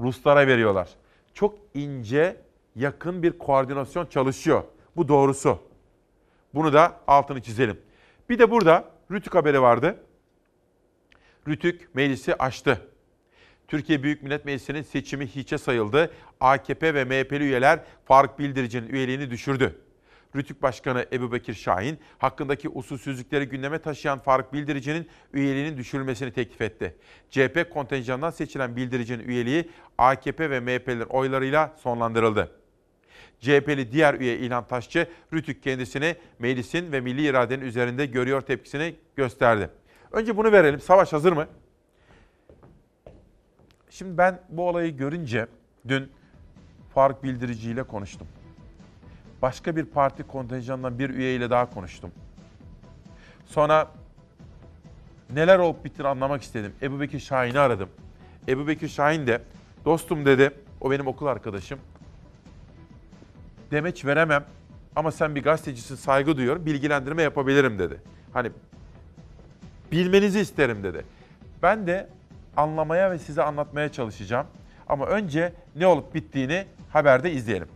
Ruslara veriyorlar. Çok ince yakın bir koordinasyon çalışıyor. Bu doğrusu. Bunu da altını çizelim. Bir de burada Rütük haberi vardı. Rütük meclisi açtı. Türkiye Büyük Millet Meclisi'nin seçimi hiçe sayıldı. AKP ve MHP'li üyeler Faruk Bildirici'nin üyeliğini düşürdü. Rütük Başkanı Ebu Bekir Şahin hakkındaki usulsüzlükleri gündeme taşıyan Faruk Bildirici'nin üyeliğinin düşürülmesini teklif etti. CHP kontenjanından seçilen Bildirici'nin üyeliği AKP ve MHP'lerin oylarıyla sonlandırıldı. CHP'li diğer üye İlhan Taşçı, Rütük kendisini meclisin ve milli iradenin üzerinde görüyor tepkisini gösterdi. Önce bunu verelim. Savaş hazır mı? Şimdi ben bu olayı görünce dün Faruk Bildirici ile konuştum. Başka bir parti kontenjanından bir üyeyle daha konuştum. Sonra neler olup bittiğini anlamak istedim. Ebu Bekir Şahin'i aradım. Ebu Bekir Şahin de dostum dedi, o benim okul arkadaşım. Demeç veremem ama sen bir gazetecisin saygı duyuyorum, bilgilendirme yapabilirim dedi. Hani bilmenizi isterim dedi. Ben de anlamaya ve size anlatmaya çalışacağım. Ama önce ne olup bittiğini haberde izleyelim.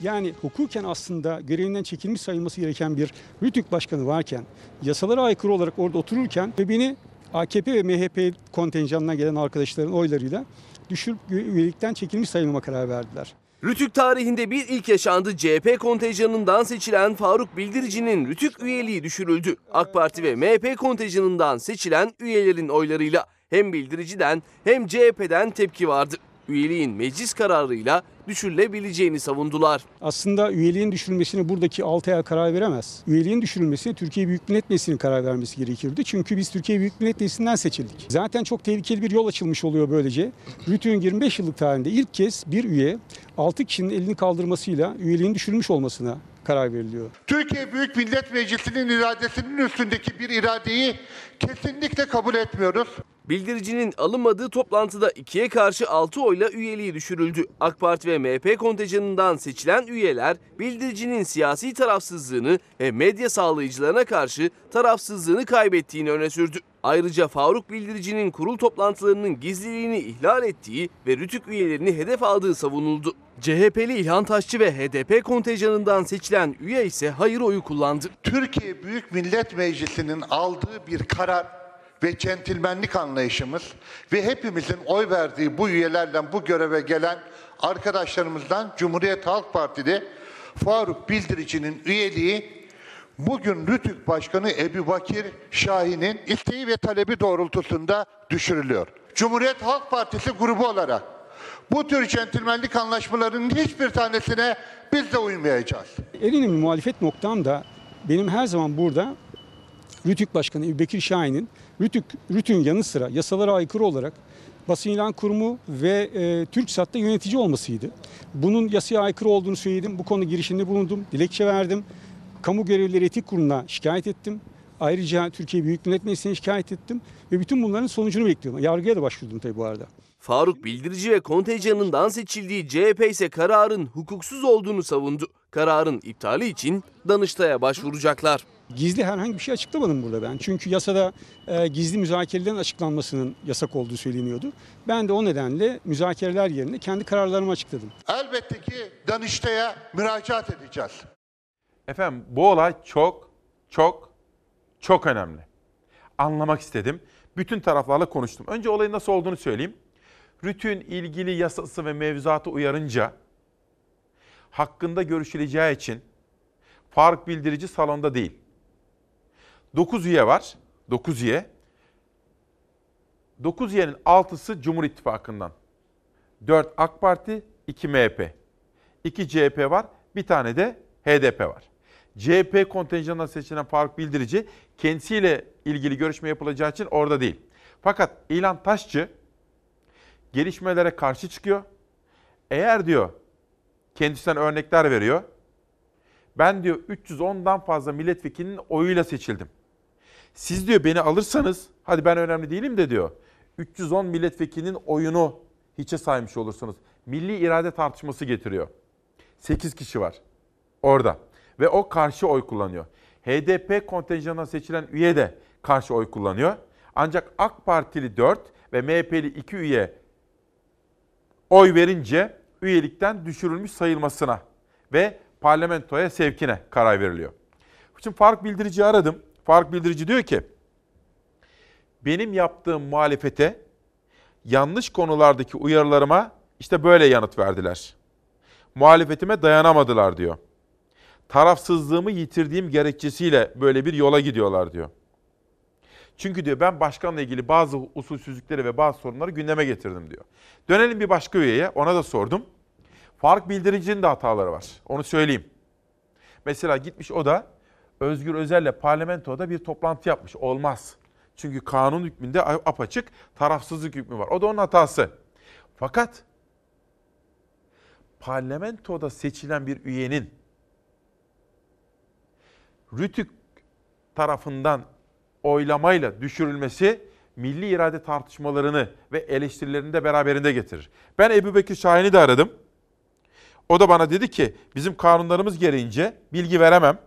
Yani hukuken aslında görevinden çekilmiş sayılması gereken bir RÜTÜK başkanı varken, yasalara aykırı olarak orada otururken ve beni AKP ve MHP kontenjanına gelen arkadaşların oylarıyla düşürüp üyelikten çekilmiş sayılma karar verdiler. Rütük tarihinde bir ilk yaşandı. CHP kontenjanından seçilen Faruk Bildirici'nin Rütük üyeliği düşürüldü. AK Parti ve MHP kontenjanından seçilen üyelerin oylarıyla hem Bildirici'den hem CHP'den tepki vardı. Üyeliğin meclis kararıyla düşürülebileceğini savundular. Aslında üyeliğin düşürülmesine buradaki 6 ay karar veremez. Üyeliğin düşürülmesine Türkiye Büyük Millet Meclisi'nin karar vermesi gerekirdi. Çünkü biz Türkiye Büyük Millet Meclisi'nden seçildik. Zaten çok tehlikeli bir yol açılmış oluyor böylece. Rütü'nün 25 yıllık tarihinde ilk kez bir üye 6 kişinin elini kaldırmasıyla üyeliğin düşürülmüş olmasına karar veriliyor. Türkiye Büyük Millet Meclisi'nin iradesinin üstündeki bir iradeyi kesinlikle kabul etmiyoruz. Bildiricinin alınmadığı toplantıda ikiye karşı 6 oyla üyeliği düşürüldü. AK Parti ve MHP kontenjanından seçilen üyeler bildiricinin siyasi tarafsızlığını ve medya sağlayıcılarına karşı tarafsızlığını kaybettiğini öne sürdü. Ayrıca Faruk Bildirici'nin kurul toplantılarının gizliliğini ihlal ettiği ve Rütük üyelerini hedef aldığı savunuldu. CHP'li İlhan Taşçı ve HDP kontenjanından seçilen üye ise hayır oyu kullandı. Türkiye Büyük Millet Meclisi'nin aldığı bir karar ve centilmenlik anlayışımız ve hepimizin oy verdiği bu üyelerden bu göreve gelen arkadaşlarımızdan Cumhuriyet Halk Partili Faruk Bildirici'nin üyeliği bugün Rütük Başkanı Ebu Bakir Şahin'in isteği ve talebi doğrultusunda düşürülüyor. Cumhuriyet Halk Partisi grubu olarak bu tür centilmenlik anlaşmalarının hiçbir tanesine biz de uymayacağız. En önemli muhalefet noktam da benim her zaman burada Rütük Başkanı Ebu Bekir Şahin'in Rütük, Rütük'ün yanı sıra yasalara aykırı olarak basın ilan kurumu ve e, TürkSat'ta yönetici olmasıydı. Bunun yasaya aykırı olduğunu söyledim. Bu konu girişinde bulundum. Dilekçe verdim. Kamu Görevlileri Etik Kurulu'na şikayet ettim. Ayrıca Türkiye Büyük Millet Meclisi'ne şikayet ettim. Ve bütün bunların sonucunu bekliyorum. Yargıya da başvurdum tabii bu arada. Faruk Bildirici ve kontenjanından seçildiği CHP ise kararın hukuksuz olduğunu savundu. Kararın iptali için Danıştay'a başvuracaklar. Gizli herhangi bir şey açıklamadım burada ben. Çünkü yasada e, gizli müzakerelerin açıklanmasının yasak olduğu söyleniyordu. Ben de o nedenle müzakereler yerine kendi kararlarımı açıkladım. Elbette ki Danıştay'a müracaat edeceğiz. Efendim bu olay çok çok çok önemli. Anlamak istedim. Bütün taraflarla konuştum. Önce olayın nasıl olduğunu söyleyeyim. Rütün ilgili yasası ve mevzuatı uyarınca hakkında görüşüleceği için Faruk Bildirici salonda değil. 9 üye var. 9 üye. 9 üyenin 6'sı Cumhur İttifakı'ndan. 4 AK Parti, 2 MHP. 2 CHP var, bir tane de HDP var. CHP kontenjanına seçilen Faruk Bildirici kendisiyle ilgili görüşme yapılacağı için orada değil. Fakat İlan Taşçı gelişmelere karşı çıkıyor. Eğer diyor kendisinden örnekler veriyor. Ben diyor 310'dan fazla milletvekilinin oyuyla seçildim. Siz diyor beni alırsanız, hadi ben önemli değilim de diyor. 310 milletvekilinin oyunu hiçe saymış olursunuz. Milli irade tartışması getiriyor. 8 kişi var orada ve o karşı oy kullanıyor. HDP kontenjanına seçilen üye de karşı oy kullanıyor. Ancak AK Partili 4 ve MHP'li 2 üye oy verince üyelikten düşürülmüş sayılmasına ve parlamentoya sevkine karar veriliyor. Şimdi Faruk Bildirici'yi aradım. Faruk Bildirici diyor ki, benim yaptığım muhalefete yanlış konulardaki uyarılarıma işte böyle yanıt verdiler. Muhalefetime dayanamadılar diyor. Tarafsızlığımı yitirdiğim gerekçesiyle böyle bir yola gidiyorlar diyor. Çünkü diyor ben başkanla ilgili bazı usulsüzlükleri ve bazı sorunları gündeme getirdim diyor. Dönelim bir başka üyeye ona da sordum. Fark bildiricinin de hataları var. Onu söyleyeyim. Mesela gitmiş o da Özgür Özel'le parlamentoda bir toplantı yapmış. Olmaz. Çünkü kanun hükmünde apaçık tarafsızlık hükmü var. O da onun hatası. Fakat parlamentoda seçilen bir üyenin Rütük tarafından oylamayla düşürülmesi milli irade tartışmalarını ve eleştirilerini de beraberinde getirir. Ben Ebu Bekir Şahin'i de aradım. O da bana dedi ki bizim kanunlarımız gereğince bilgi veremem,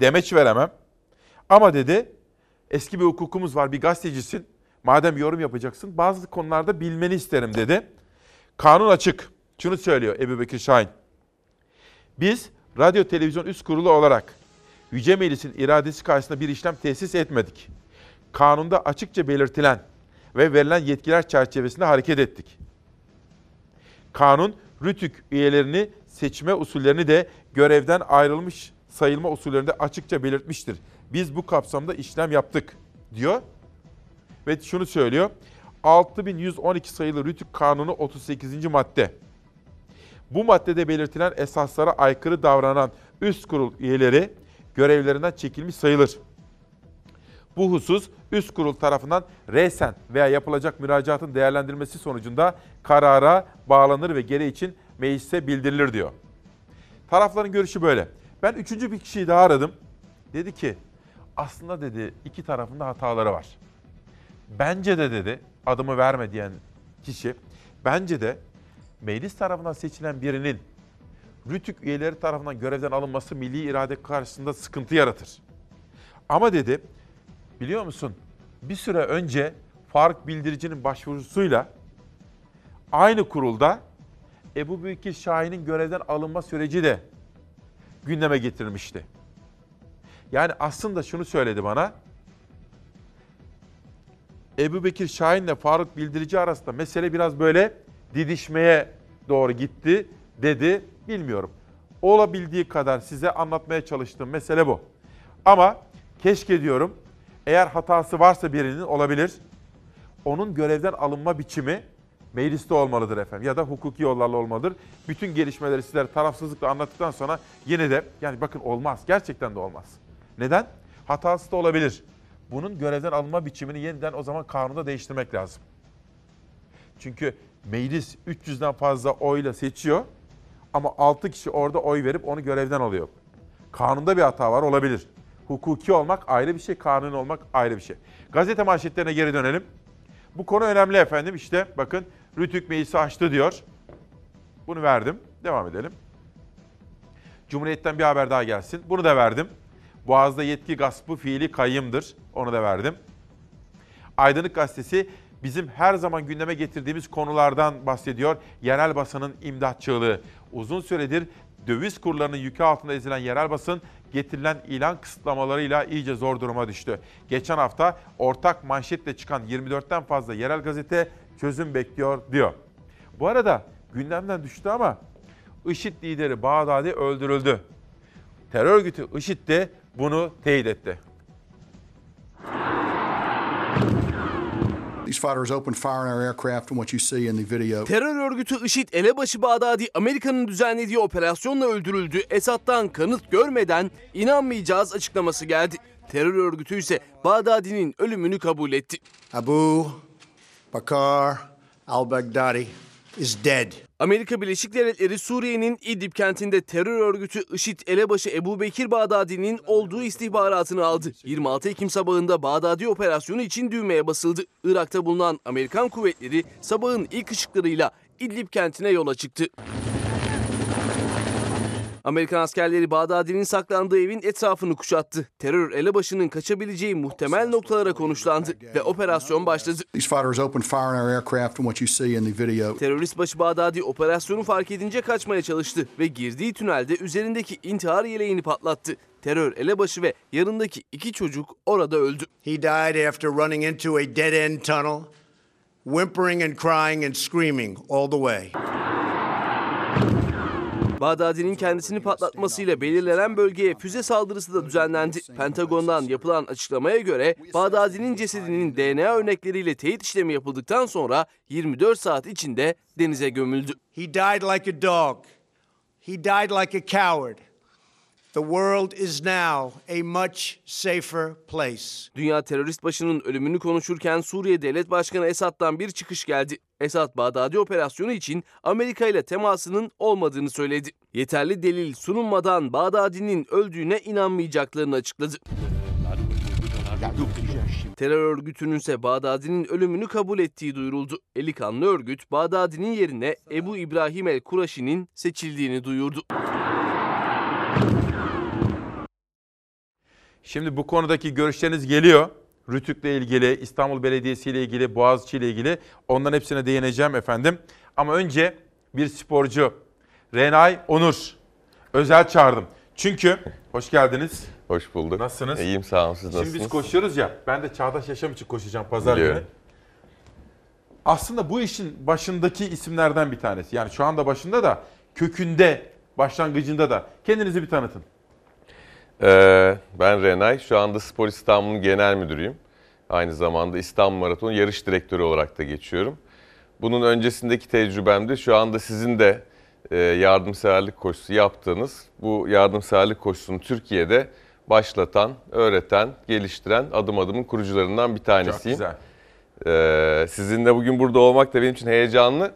demeç veremem. Ama dedi eski bir hukukumuz var bir gazetecisin. Madem yorum yapacaksın bazı konularda bilmeni isterim dedi. Kanun açık. Şunu söylüyor Ebu Bekir Şahin. Biz radyo televizyon üst kurulu olarak Yüce Meclis'in iradesi karşısında bir işlem tesis etmedik. Kanunda açıkça belirtilen ve verilen yetkiler çerçevesinde hareket ettik. Kanun, RÜTÜK üyelerini seçme usullerini de görevden ayrılmış sayılma usullerinde açıkça belirtmiştir. Biz bu kapsamda işlem yaptık diyor. Ve şunu söylüyor. 6112 sayılı RÜTÜK Kanunu 38. madde. Bu maddede belirtilen esaslara aykırı davranan üst kurul üyeleri görevlerinden çekilmiş sayılır. Bu husus üst kurul tarafından resen veya yapılacak müracaatın değerlendirmesi sonucunda karara bağlanır ve gereği için meclise bildirilir diyor. Tarafların görüşü böyle. Ben üçüncü bir kişiyi daha aradım. Dedi ki aslında dedi iki tarafında hataları var. Bence de dedi adımı verme diyen kişi bence de meclis tarafından seçilen birinin Rütük üyeleri tarafından görevden alınması milli irade karşısında sıkıntı yaratır. Ama dedi, biliyor musun bir süre önce Faruk Bildirici'nin başvurusuyla aynı kurulda Ebu Bekir Şahin'in görevden alınma süreci de gündeme getirilmişti. Yani aslında şunu söyledi bana. Ebu Bekir Şahin ile Faruk Bildirici arasında mesele biraz böyle didişmeye doğru gitti dedi bilmiyorum. Olabildiği kadar size anlatmaya çalıştığım mesele bu. Ama keşke diyorum eğer hatası varsa birinin olabilir. Onun görevden alınma biçimi mecliste olmalıdır efendim ya da hukuki yollarla olmalıdır. Bütün gelişmeleri sizlere tarafsızlıkla anlattıktan sonra yine de yani bakın olmaz. Gerçekten de olmaz. Neden? Hatası da olabilir. Bunun görevden alınma biçimini yeniden o zaman kanunda değiştirmek lazım. Çünkü meclis 300'den fazla oyla seçiyor ama 6 kişi orada oy verip onu görevden alıyor. Kanunda bir hata var olabilir. Hukuki olmak ayrı bir şey, kanuni olmak ayrı bir şey. Gazete manşetlerine geri dönelim. Bu konu önemli efendim. İşte bakın Rütük Meclisi açtı diyor. Bunu verdim. Devam edelim. Cumhuriyet'ten bir haber daha gelsin. Bunu da verdim. Boğaz'da yetki gaspı fiili kayyımdır. Onu da verdim. Aydınlık Gazetesi bizim her zaman gündeme getirdiğimiz konulardan bahsediyor. Yerel basının imdatçılığı. Uzun süredir döviz kurlarının yükü altında ezilen yerel basın getirilen ilan kısıtlamalarıyla iyice zor duruma düştü. Geçen hafta ortak manşetle çıkan 24'ten fazla yerel gazete çözüm bekliyor diyor. Bu arada gündemden düştü ama IŞİD lideri Bağdadi öldürüldü. Terör örgütü IŞİD de bunu teyit etti. Terör örgütü IŞİD elebaşı Bağdadi Amerika'nın düzenlediği operasyonla öldürüldü. Esad'dan kanıt görmeden inanmayacağız açıklaması geldi. Terör örgütü ise Bağdadi'nin ölümünü kabul etti. Abu Bakar al-Baghdadi is dead. Amerika Birleşik Devletleri Suriye'nin İdlib kentinde terör örgütü IŞİD elebaşı Ebu Bekir Bağdadi'nin olduğu istihbaratını aldı. 26 Ekim sabahında Bağdadi operasyonu için düğmeye basıldı. Irak'ta bulunan Amerikan kuvvetleri sabahın ilk ışıklarıyla İdlib kentine yola çıktı. Amerikan askerleri Bağdadi'nin saklandığı evin etrafını kuşattı. Terör elebaşının kaçabileceği muhtemel noktalara konuşlandı ve operasyon başladı. These fighters opened fire on our aircraft from what you see in the video. Terörist başı Bağdadi operasyonu fark edince kaçmaya çalıştı ve girdiği tünelde üzerindeki intihar yeleğini patlattı. Terör elebaşı ve yanındaki iki çocuk orada öldü. He died after running into a dead end tunnel, whimpering and crying and screaming all the way. Bağdadi'nin kendisini patlatmasıyla belirlenen bölgeye füze saldırısı da düzenlendi. Pentagon'dan yapılan açıklamaya göre Bağdadi'nin cesedinin DNA örnekleriyle teyit işlemi yapıldıktan sonra 24 saat içinde denize gömüldü. He died like a dog. He died like a coward. The world is now a much safer place. Dünya terörist başının ölümünü konuşurken Suriye Devlet Başkanı Esad'dan bir çıkış geldi. Esad Bağdadi operasyonu için Amerika ile temasının olmadığını söyledi. Yeterli delil sunulmadan Bağdadi'nin öldüğüne inanmayacaklarını açıkladı. Terör örgütünün ise Bağdadi'nin ölümünü kabul ettiği duyuruldu. Eli kanlı örgüt Bağdadi'nin yerine Ebu İbrahim el Kuraşi'nin seçildiğini duyurdu. Şimdi bu konudaki görüşleriniz geliyor. Rütük'le ilgili, İstanbul Belediyesi ile ilgili, Boğaziçi ile ilgili onların hepsine değineceğim efendim. Ama önce bir sporcu Renay Onur özel çağırdım. Çünkü hoş geldiniz. Hoş bulduk. Nasılsınız? İyiyim sağ olun siz Şimdi nasılsınız? biz koşuyoruz ya. Ben de Çağdaş Yaşam için koşacağım pazar Biliyorum. günü. Aslında bu işin başındaki isimlerden bir tanesi. Yani şu anda başında da kökünde, başlangıcında da. Kendinizi bir tanıtın. Ee, ben Renay. Şu anda Spor İstanbul'un genel müdürüyüm. Aynı zamanda İstanbul Maratonu yarış direktörü olarak da geçiyorum. Bunun öncesindeki tecrübemde şu anda sizin de e, yardımseverlik koşusu yaptığınız bu yardımseverlik koşusunu Türkiye'de başlatan, öğreten, geliştiren adım adımın kurucularından bir tanesiyim. Çok güzel. Ee, sizinle bugün burada olmak da benim için heyecanlı.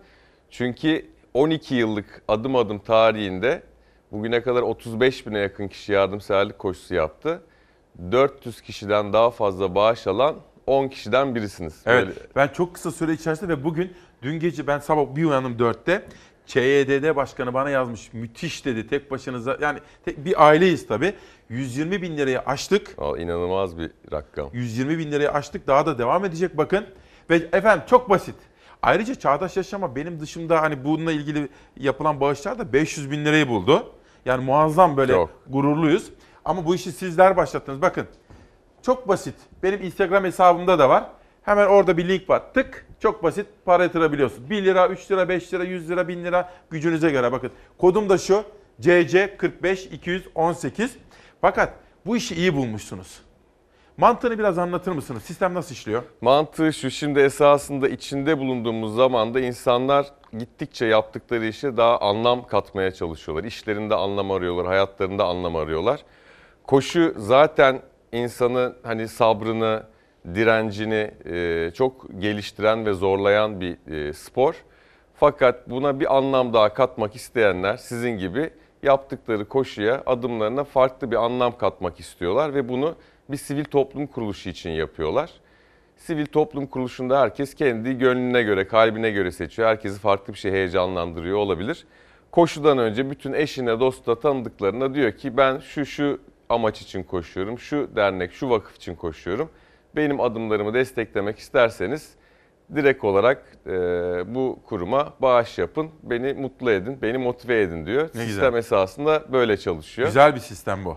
Çünkü 12 yıllık adım adım tarihinde bugüne kadar 35 bine yakın kişi yardımseverlik koşusu yaptı. 400 kişiden daha fazla bağış alan 10 kişiden birisiniz. Evet. Böyle- Ben çok kısa süre içerisinde ve bugün dün gece ben sabah bir uyandım 4'te. ÇYDD başkanı bana yazmış. Müthiş dedi tek başınıza. Yani tek, bir aileyiz tabii. 120 bin lirayı aştık. Aa, inanılmaz bir rakam. 120 bin lirayı aştık. Daha da devam edecek bakın. Ve efendim çok basit. Ayrıca Çağdaş Yaşama benim dışımda hani bununla ilgili yapılan bağışlar da 500 bin lirayı buldu. Yani muazzam böyle Çok. gururluyuz. Ama bu işi sizler başlattınız. Bakın çok basit. Benim Instagram hesabımda da var. Hemen orada bir link var. Tık çok basit para yatırabiliyorsun. 1 lira, 3 lira, 5 lira, 100 lira, 1000 lira gücünüze göre bakın. Kodum da şu CC 45 218. Fakat bu işi iyi bulmuşsunuz. Mantığını biraz anlatır mısınız? Sistem nasıl işliyor? Mantığı şu şimdi esasında içinde bulunduğumuz zamanda insanlar gittikçe yaptıkları işe daha anlam katmaya çalışıyorlar. İşlerinde anlam arıyorlar, hayatlarında anlam arıyorlar. Koşu zaten insanı hani sabrını, direncini e, çok geliştiren ve zorlayan bir e, spor. Fakat buna bir anlam daha katmak isteyenler sizin gibi yaptıkları koşuya, adımlarına farklı bir anlam katmak istiyorlar ve bunu bir sivil toplum kuruluşu için yapıyorlar. Sivil toplum kuruluşunda herkes kendi gönlüne göre, kalbine göre seçiyor. Herkesi farklı bir şey heyecanlandırıyor olabilir. Koşudan önce bütün eşine, dostuna, tanıdıklarına diyor ki ben şu şu amaç için koşuyorum, şu dernek, şu vakıf için koşuyorum. Benim adımlarımı desteklemek isterseniz direkt olarak e, bu kuruma bağış yapın, beni mutlu edin, beni motive edin diyor. Ne Sistem güzel. esasında böyle çalışıyor. Güzel bir sistem bu.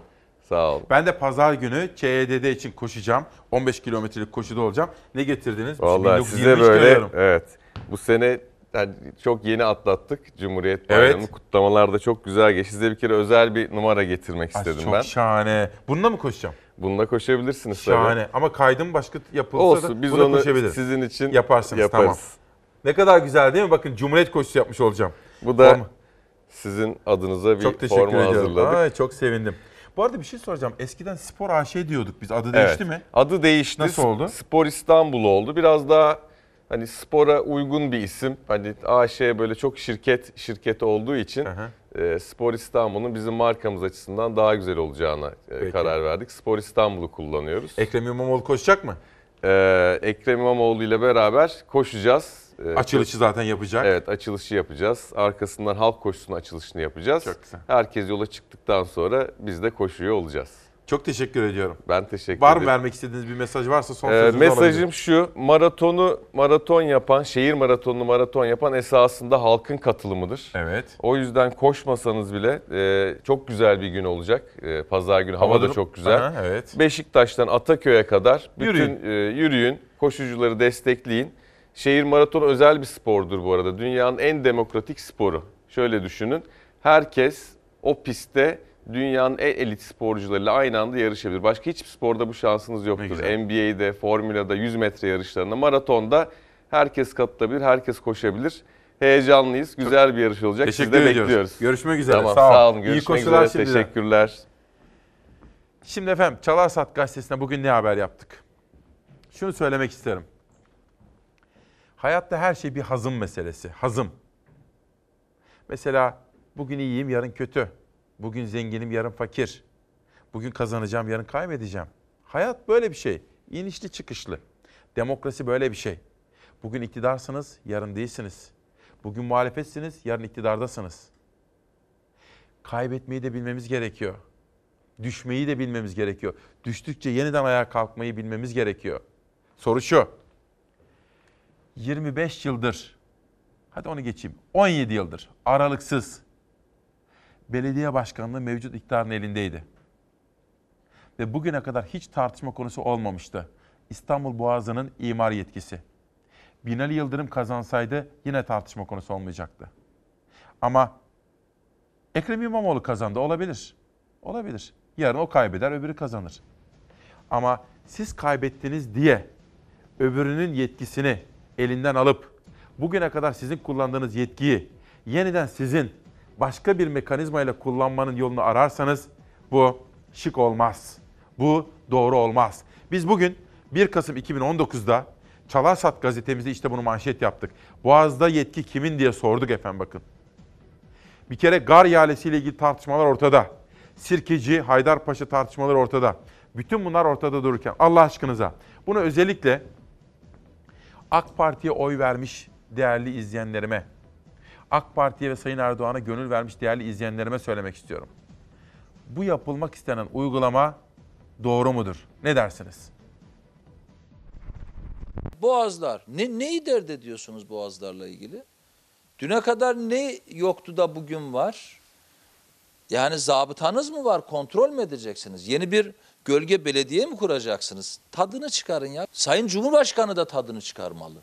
Sağ olun. Ben de pazar günü ÇEDD için koşacağım. 15 kilometrelik koşuda olacağım. Ne getirdiniz? Vallahi 1923 size böyle görüyorum. evet. Bu sene yani çok yeni atlattık Cumhuriyet Bayramı. Evet. Kutlamalar da çok güzel geçti. Size bir kere özel bir numara getirmek Ay, istedim çok ben. şahane. Bununla mı koşacağım? Bununla koşabilirsiniz tabii. Şahane. Ama kaydım başka yapılsa Olsun, da biz buna onu sizin için Yaparsınız yaparız. tamam. Ne kadar güzel değil mi? Bakın Cumhuriyet koşusu yapmış olacağım. Bu da Forma. sizin adınıza bir Çok teşekkür forma ediyorum. hazırladık. Ay, çok sevindim. Bu arada bir şey soracağım. Eskiden Spor AŞ diyorduk biz. Adı Evet. değişti mi? Adı değişti. Nasıl oldu? Spor İstanbul oldu. Biraz daha hani spora uygun bir isim. Hani AŞ böyle çok şirket şirketi olduğu için e, Spor İstanbul'un bizim markamız açısından daha güzel olacağına e, karar verdik. Spor İstanbul'u kullanıyoruz. Ekrem İmamoğlu koşacak mı? Ee, Ekrem İmamoğlu ile beraber koşacağız. Ee, Açılışı zaten yapacak. Evet açılışı yapacağız. Arkasından halk koşusunun açılışını yapacağız. Çok güzel. Herkes yola çıktıktan sonra biz de koşuyor olacağız. Çok teşekkür ediyorum. Ben teşekkür Var ederim. mı vermek istediğiniz bir mesaj varsa son Ee, mesajım alabilirim. şu, maratonu maraton yapan, şehir maratonunu maraton yapan esasında halkın katılımıdır. Evet. O yüzden koşmasanız bile e, çok güzel bir gün olacak. E, Pazar günü hava, Hava da çok güzel. Aha, evet. Beşiktaş'tan Ataköy'e kadar bütün Yürüyün. yürüyün. yürüyün, koşucuları destekleyin. Şehir maratonu özel bir spordur bu arada. Dünyanın en demokratik sporu. Şöyle düşünün. Herkes o pistte dünyanın en elit sporcularıyla aynı anda yarışabilir. Başka hiçbir sporda bu şansınız yoktur. NBA'de, Formula'da, 100 metre yarışlarında, maratonda herkes katılabilir, herkes koşabilir. Heyecanlıyız. Güzel bir yarış olacak. Teşekkür de ediyoruz. bekliyoruz. Görüşmek üzere. Tamam, Sağ sağ olun. İyi Görüşmek koşular üzere. şimdiden. Teşekkürler. Şimdi efendim Çalarsat gazetesine bugün ne haber yaptık? Şunu söylemek isterim. Hayatta her şey bir hazım meselesi. Hazım. Mesela bugün iyiyim, yarın kötü. Bugün zenginim, yarın fakir. Bugün kazanacağım, yarın kaybedeceğim. Hayat böyle bir şey. İnişli çıkışlı. Demokrasi böyle bir şey. Bugün iktidarsınız, yarın değilsiniz. Bugün muhalefetsiniz, yarın iktidardasınız. Kaybetmeyi de bilmemiz gerekiyor. Düşmeyi de bilmemiz gerekiyor. Düştükçe yeniden ayağa kalkmayı bilmemiz gerekiyor. Soru şu. 25 yıldır, hadi onu geçeyim, 17 yıldır aralıksız belediye başkanlığı mevcut iktidarın elindeydi. Ve bugüne kadar hiç tartışma konusu olmamıştı. İstanbul Boğazı'nın imar yetkisi. Binali Yıldırım kazansaydı yine tartışma konusu olmayacaktı. Ama Ekrem İmamoğlu kazandı olabilir. Olabilir. Yarın o kaybeder öbürü kazanır. Ama siz kaybettiniz diye öbürünün yetkisini elinden alıp bugüne kadar sizin kullandığınız yetkiyi yeniden sizin başka bir mekanizmayla kullanmanın yolunu ararsanız bu şık olmaz. Bu doğru olmaz. Biz bugün 1 Kasım 2019'da Çalarsat gazetemizde işte bunu manşet yaptık. Boğaz'da yetki kimin diye sorduk efendim bakın. Bir kere gar ihalesiyle ilgili tartışmalar ortada. Sirkeci, Haydarpaşa tartışmaları ortada. Bütün bunlar ortada dururken Allah aşkınıza bunu özellikle AK Parti'ye oy vermiş değerli izleyenlerime, AK Parti'ye ve Sayın Erdoğan'a gönül vermiş değerli izleyenlerime söylemek istiyorum. Bu yapılmak istenen uygulama doğru mudur? Ne dersiniz? Boğazlar. Ne, neyi dert ediyorsunuz boğazlarla ilgili? Düne kadar ne yoktu da bugün var? Yani zabıtanız mı var? Kontrol mü edeceksiniz? Yeni bir gölge belediye mi kuracaksınız? Tadını çıkarın ya. Sayın Cumhurbaşkanı da tadını çıkarmalı.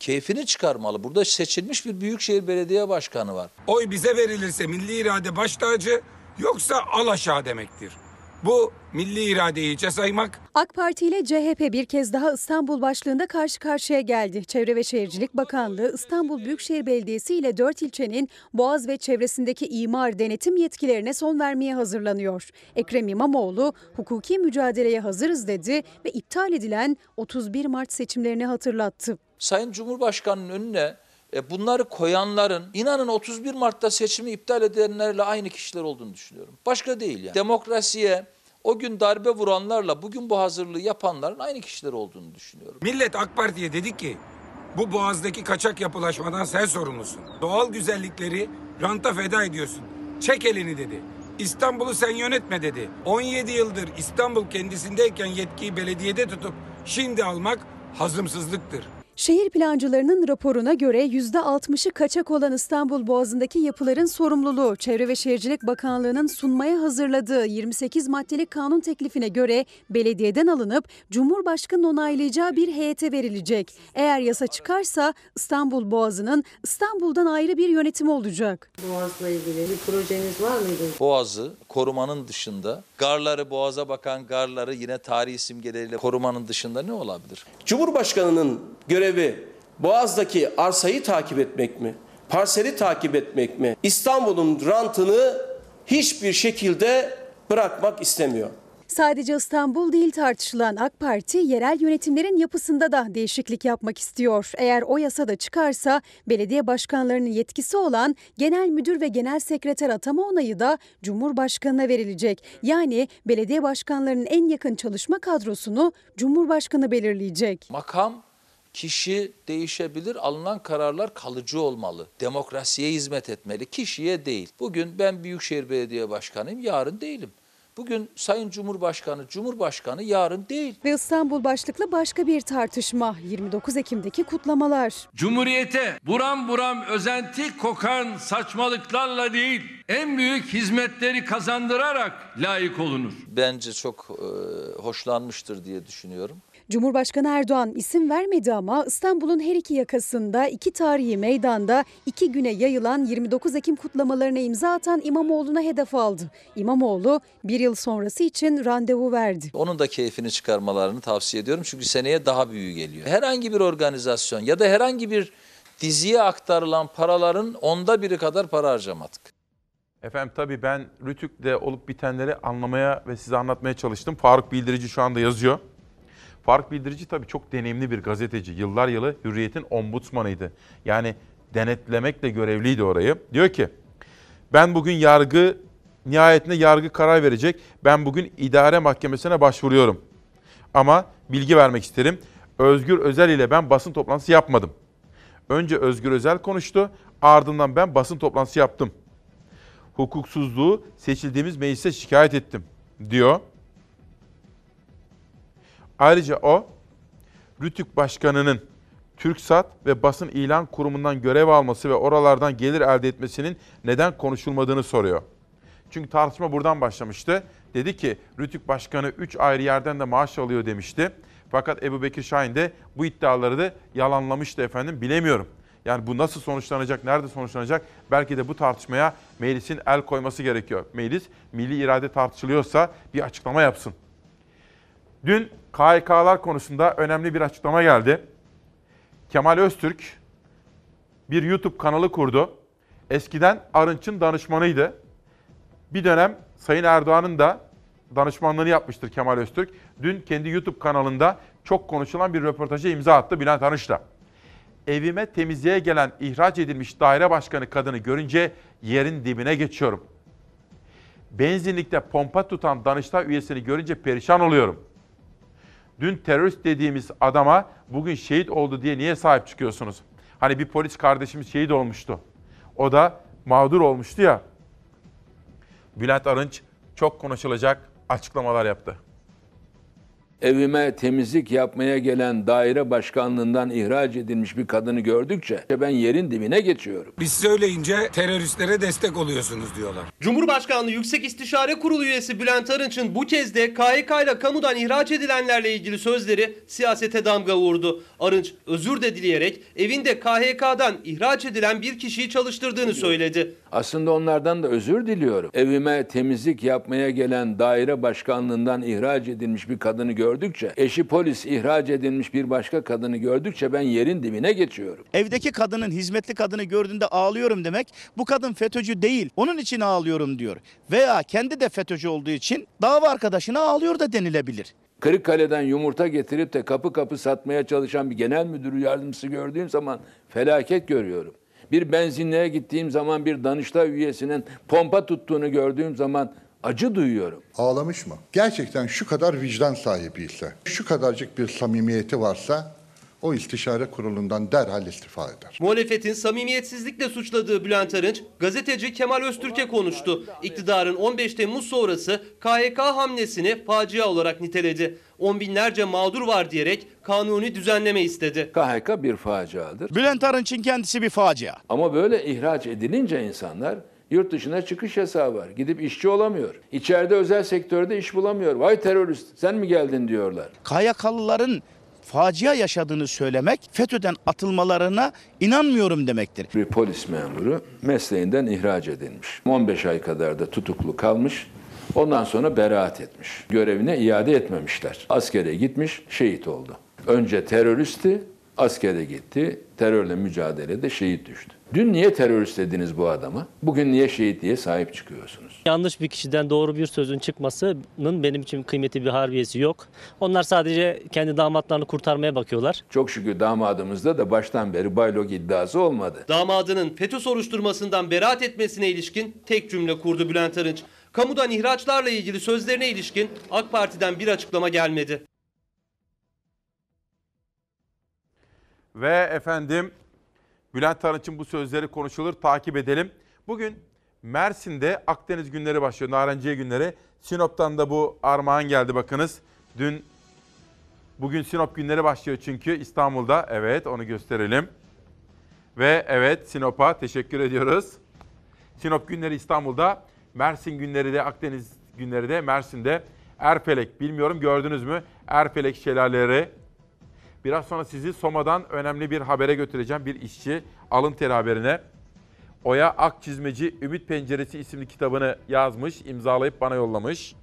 Keyfini çıkarmalı. Burada seçilmiş bir büyükşehir belediye başkanı var. Oy bize verilirse milli irade baş tacı yoksa al aşağı demektir. Bu milli iradeyi hiçe saymak, AK Parti ile CHP bir kez daha İstanbul başlığında karşı karşıya geldi. Çevre ve Şehircilik Bakanlığı İstanbul Büyükşehir Belediyesi ile 4 ilçenin Boğaz ve çevresindeki imar denetim yetkilerine son vermeye hazırlanıyor. Ekrem İmamoğlu hukuki mücadeleye hazırız dedi ve iptal edilen 31 Mart seçimlerini hatırlattı. Sayın Cumhurbaşkanı'nın önüne e, bunları koyanların inanın 31 Mart'ta seçimi iptal edenlerle aynı kişiler olduğunu düşünüyorum. Başka değil yani. Demokrasiye o gün darbe vuranlarla bugün bu hazırlığı yapanların aynı kişiler olduğunu düşünüyorum. millet AK Parti'ye dedi ki bu boğazdaki kaçak yapılaşmadan sen sorumlusun. Doğal güzellikleri ranta feda ediyorsun. Çek elini dedi. İstanbul'u sen yönetme dedi. 17 yıldır İstanbul kendisindeyken yetkiyi belediyede tutup şimdi almak hazımsızlıktır. Şehir plancılarının raporuna göre %60'ı kaçak olan İstanbul Boğazı'ndaki yapıların sorumluluğu Çevre ve Şehircilik Bakanlığı'nın sunmaya hazırladığı 28 maddelik kanun teklifine göre belediyeden alınıp Cumhurbaşkanı'nın onaylayacağı bir heyete verilecek. Eğer yasa çıkarsa İstanbul Boğazı'nın İstanbul'dan ayrı bir yönetimi olacak. Boğaz'la ilgili bir projeniz var mıydı? Boğazı korumanın dışında, garları boğaza bakan garları yine tarihi simgeleriyle korumanın dışında ne olabilir? Cumhurbaşkanının görevi Boğaz'daki arsayı takip etmek mi? Parseli takip etmek mi? İstanbul'un rantını hiçbir şekilde bırakmak istemiyor. Sadece İstanbul değil tartışılan AK Parti yerel yönetimlerin yapısında da değişiklik yapmak istiyor. Eğer o yasa da çıkarsa belediye başkanlarının yetkisi olan genel müdür ve genel sekreter atama onayı da Cumhurbaşkanına verilecek. Yani belediye başkanlarının en yakın çalışma kadrosunu Cumhurbaşkanı belirleyecek. Makam Kişi değişebilir, alınan kararlar kalıcı olmalı. Demokrasiye hizmet etmeli, kişiye değil. Bugün ben Büyükşehir Belediye Başkanıyım, yarın değilim. Bugün Sayın Cumhurbaşkanı, Cumhurbaşkanı yarın değil. Ve İstanbul başlıklı başka bir tartışma 29 Ekim'deki kutlamalar. Cumhuriyete buram buram özenti kokan saçmalıklarla değil, en büyük hizmetleri kazandırarak layık olunur. Bence çok e, hoşlanmıştır diye düşünüyorum. Cumhurbaşkanı Erdoğan isim vermedi ama İstanbul'un her iki yakasında iki tarihi meydanda iki güne yayılan 29 Ekim kutlamalarına imza atan İmamoğlu'na hedef aldı. İmamoğlu bir yıl sonrası için randevu verdi. Onun da keyfini çıkarmalarını tavsiye ediyorum çünkü seneye daha büyüğü geliyor. Herhangi bir organizasyon ya da herhangi bir diziye aktarılan paraların onda biri kadar para harcamadık. Efendim tabii ben Rütük'te olup bitenleri anlamaya ve size anlatmaya çalıştım. Faruk Bildirici şu anda yazıyor. Faruk Bildirici tabii çok deneyimli bir gazeteci. Yıllar yılı Hürriyet'in ombudsmanıydı. Yani denetlemekle görevliydi orayı. Diyor ki ben bugün yargı nihayetinde yargı karar verecek. Ben bugün idare mahkemesine başvuruyorum. Ama bilgi vermek isterim. Özgür Özel ile ben basın toplantısı yapmadım. Önce Özgür Özel konuştu. Ardından ben basın toplantısı yaptım. Hukuksuzluğu seçildiğimiz meclise şikayet ettim diyor. Ayrıca o, Rütük Başkanı'nın TürkSat ve Basın İlan Kurumu'ndan görev alması ve oralardan gelir elde etmesinin neden konuşulmadığını soruyor. Çünkü tartışma buradan başlamıştı. Dedi ki Rütük Başkanı 3 ayrı yerden de maaş alıyor demişti. Fakat Ebu Bekir Şahin de bu iddiaları da yalanlamıştı efendim. Bilemiyorum. Yani bu nasıl sonuçlanacak, nerede sonuçlanacak? Belki de bu tartışmaya meclisin el koyması gerekiyor. Meclis milli irade tartışılıyorsa bir açıklama yapsın. Dün KHK'lar konusunda önemli bir açıklama geldi. Kemal Öztürk bir YouTube kanalı kurdu. Eskiden Arınç'ın danışmanıydı. Bir dönem Sayın Erdoğan'ın da danışmanlığını yapmıştır Kemal Öztürk. Dün kendi YouTube kanalında çok konuşulan bir röportaja imza attı Bülent Arınç'la. Evime temizliğe gelen ihraç edilmiş daire başkanı kadını görünce yerin dibine geçiyorum. Benzinlikte pompa tutan Danıştay üyesini görünce perişan oluyorum. Dün terörist dediğimiz adama bugün şehit oldu diye niye sahip çıkıyorsunuz? Hani bir polis kardeşimiz şehit olmuştu. O da mağdur olmuştu ya. Bülent Arınç çok konuşulacak açıklamalar yaptı. Evime temizlik yapmaya gelen daire başkanlığından ihraç edilmiş bir kadını gördükçe ben yerin dibine geçiyorum. Biz söyleyince teröristlere destek oluyorsunuz diyorlar. Cumhurbaşkanlığı Yüksek İstişare Kurulu üyesi Bülent Arınç'ın bu kez de KHK ile kamudan ihraç edilenlerle ilgili sözleri siyasete damga vurdu. Arınç özür de dileyerek evinde KHK'dan ihraç edilen bir kişiyi çalıştırdığını söyledi. Aslında onlardan da özür diliyorum. Evime temizlik yapmaya gelen daire başkanlığından ihraç edilmiş bir kadını gördükçe, eşi polis ihraç edilmiş bir başka kadını gördükçe ben yerin dibine geçiyorum. Evdeki kadının hizmetli kadını gördüğünde ağlıyorum demek bu kadın FETÖ'cü değil onun için ağlıyorum diyor. Veya kendi de FETÖ'cü olduğu için dava arkadaşına ağlıyor da denilebilir. Kırıkkale'den yumurta getirip de kapı kapı satmaya çalışan bir genel müdür yardımcısı gördüğüm zaman felaket görüyorum. Bir benzinliğe gittiğim zaman bir Danıştay üyesinin pompa tuttuğunu gördüğüm zaman acı duyuyorum. Ağlamış mı? Gerçekten şu kadar vicdan sahibiyse, şu kadarcık bir samimiyeti varsa o istişare kurulundan derhal istifa eder. Muhalefetin samimiyetsizlikle suçladığı Bülent Arınç, gazeteci Kemal Öztürk'e konuştu. İktidarın 15 Temmuz sonrası KHK hamlesini facia olarak niteledi. On binlerce mağdur var diyerek kanuni düzenleme istedi. KHK bir faciadır. Bülent Arınç'ın kendisi bir facia. Ama böyle ihraç edilince insanlar yurt dışına çıkış yasağı var. Gidip işçi olamıyor. İçeride özel sektörde iş bulamıyor. Vay terörist sen mi geldin diyorlar. KYK'lıların facia yaşadığını söylemek FETÖ'den atılmalarına inanmıyorum demektir. Bir polis memuru mesleğinden ihraç edilmiş. 15 ay kadar da tutuklu kalmış. Ondan sonra beraat etmiş. Görevine iade etmemişler. Askere gitmiş, şehit oldu. Önce teröristi, askere gitti. Terörle mücadelede şehit düştü. Dün niye terörist dediniz bu adama? Bugün niye şehit diye sahip çıkıyorsunuz? Yanlış bir kişiden doğru bir sözün çıkmasının benim için kıymeti bir harbiyesi yok. Onlar sadece kendi damatlarını kurtarmaya bakıyorlar. Çok şükür damadımızda da baştan beri baylok iddiası olmadı. Damadının FETÖ soruşturmasından beraat etmesine ilişkin tek cümle kurdu Bülent Arınç. Kamudan ihraçlarla ilgili sözlerine ilişkin AK Parti'den bir açıklama gelmedi. Ve efendim Bülent Arınç'ın bu sözleri konuşulur takip edelim. Bugün Mersin'de Akdeniz günleri başlıyor. Narenciye günleri. Sinop'tan da bu armağan geldi bakınız. Dün bugün Sinop günleri başlıyor çünkü İstanbul'da. Evet onu gösterelim. Ve evet Sinop'a teşekkür ediyoruz. Sinop günleri İstanbul'da, Mersin günleri de Akdeniz günleri de Mersin'de. Erfelek bilmiyorum gördünüz mü? Erfelek şelaleleri. Biraz sonra sizi Soma'dan önemli bir habere götüreceğim. Bir işçi alın teri haberine. Oya Akçizmeci Ümit Penceresi isimli kitabını yazmış, imzalayıp bana yollamış.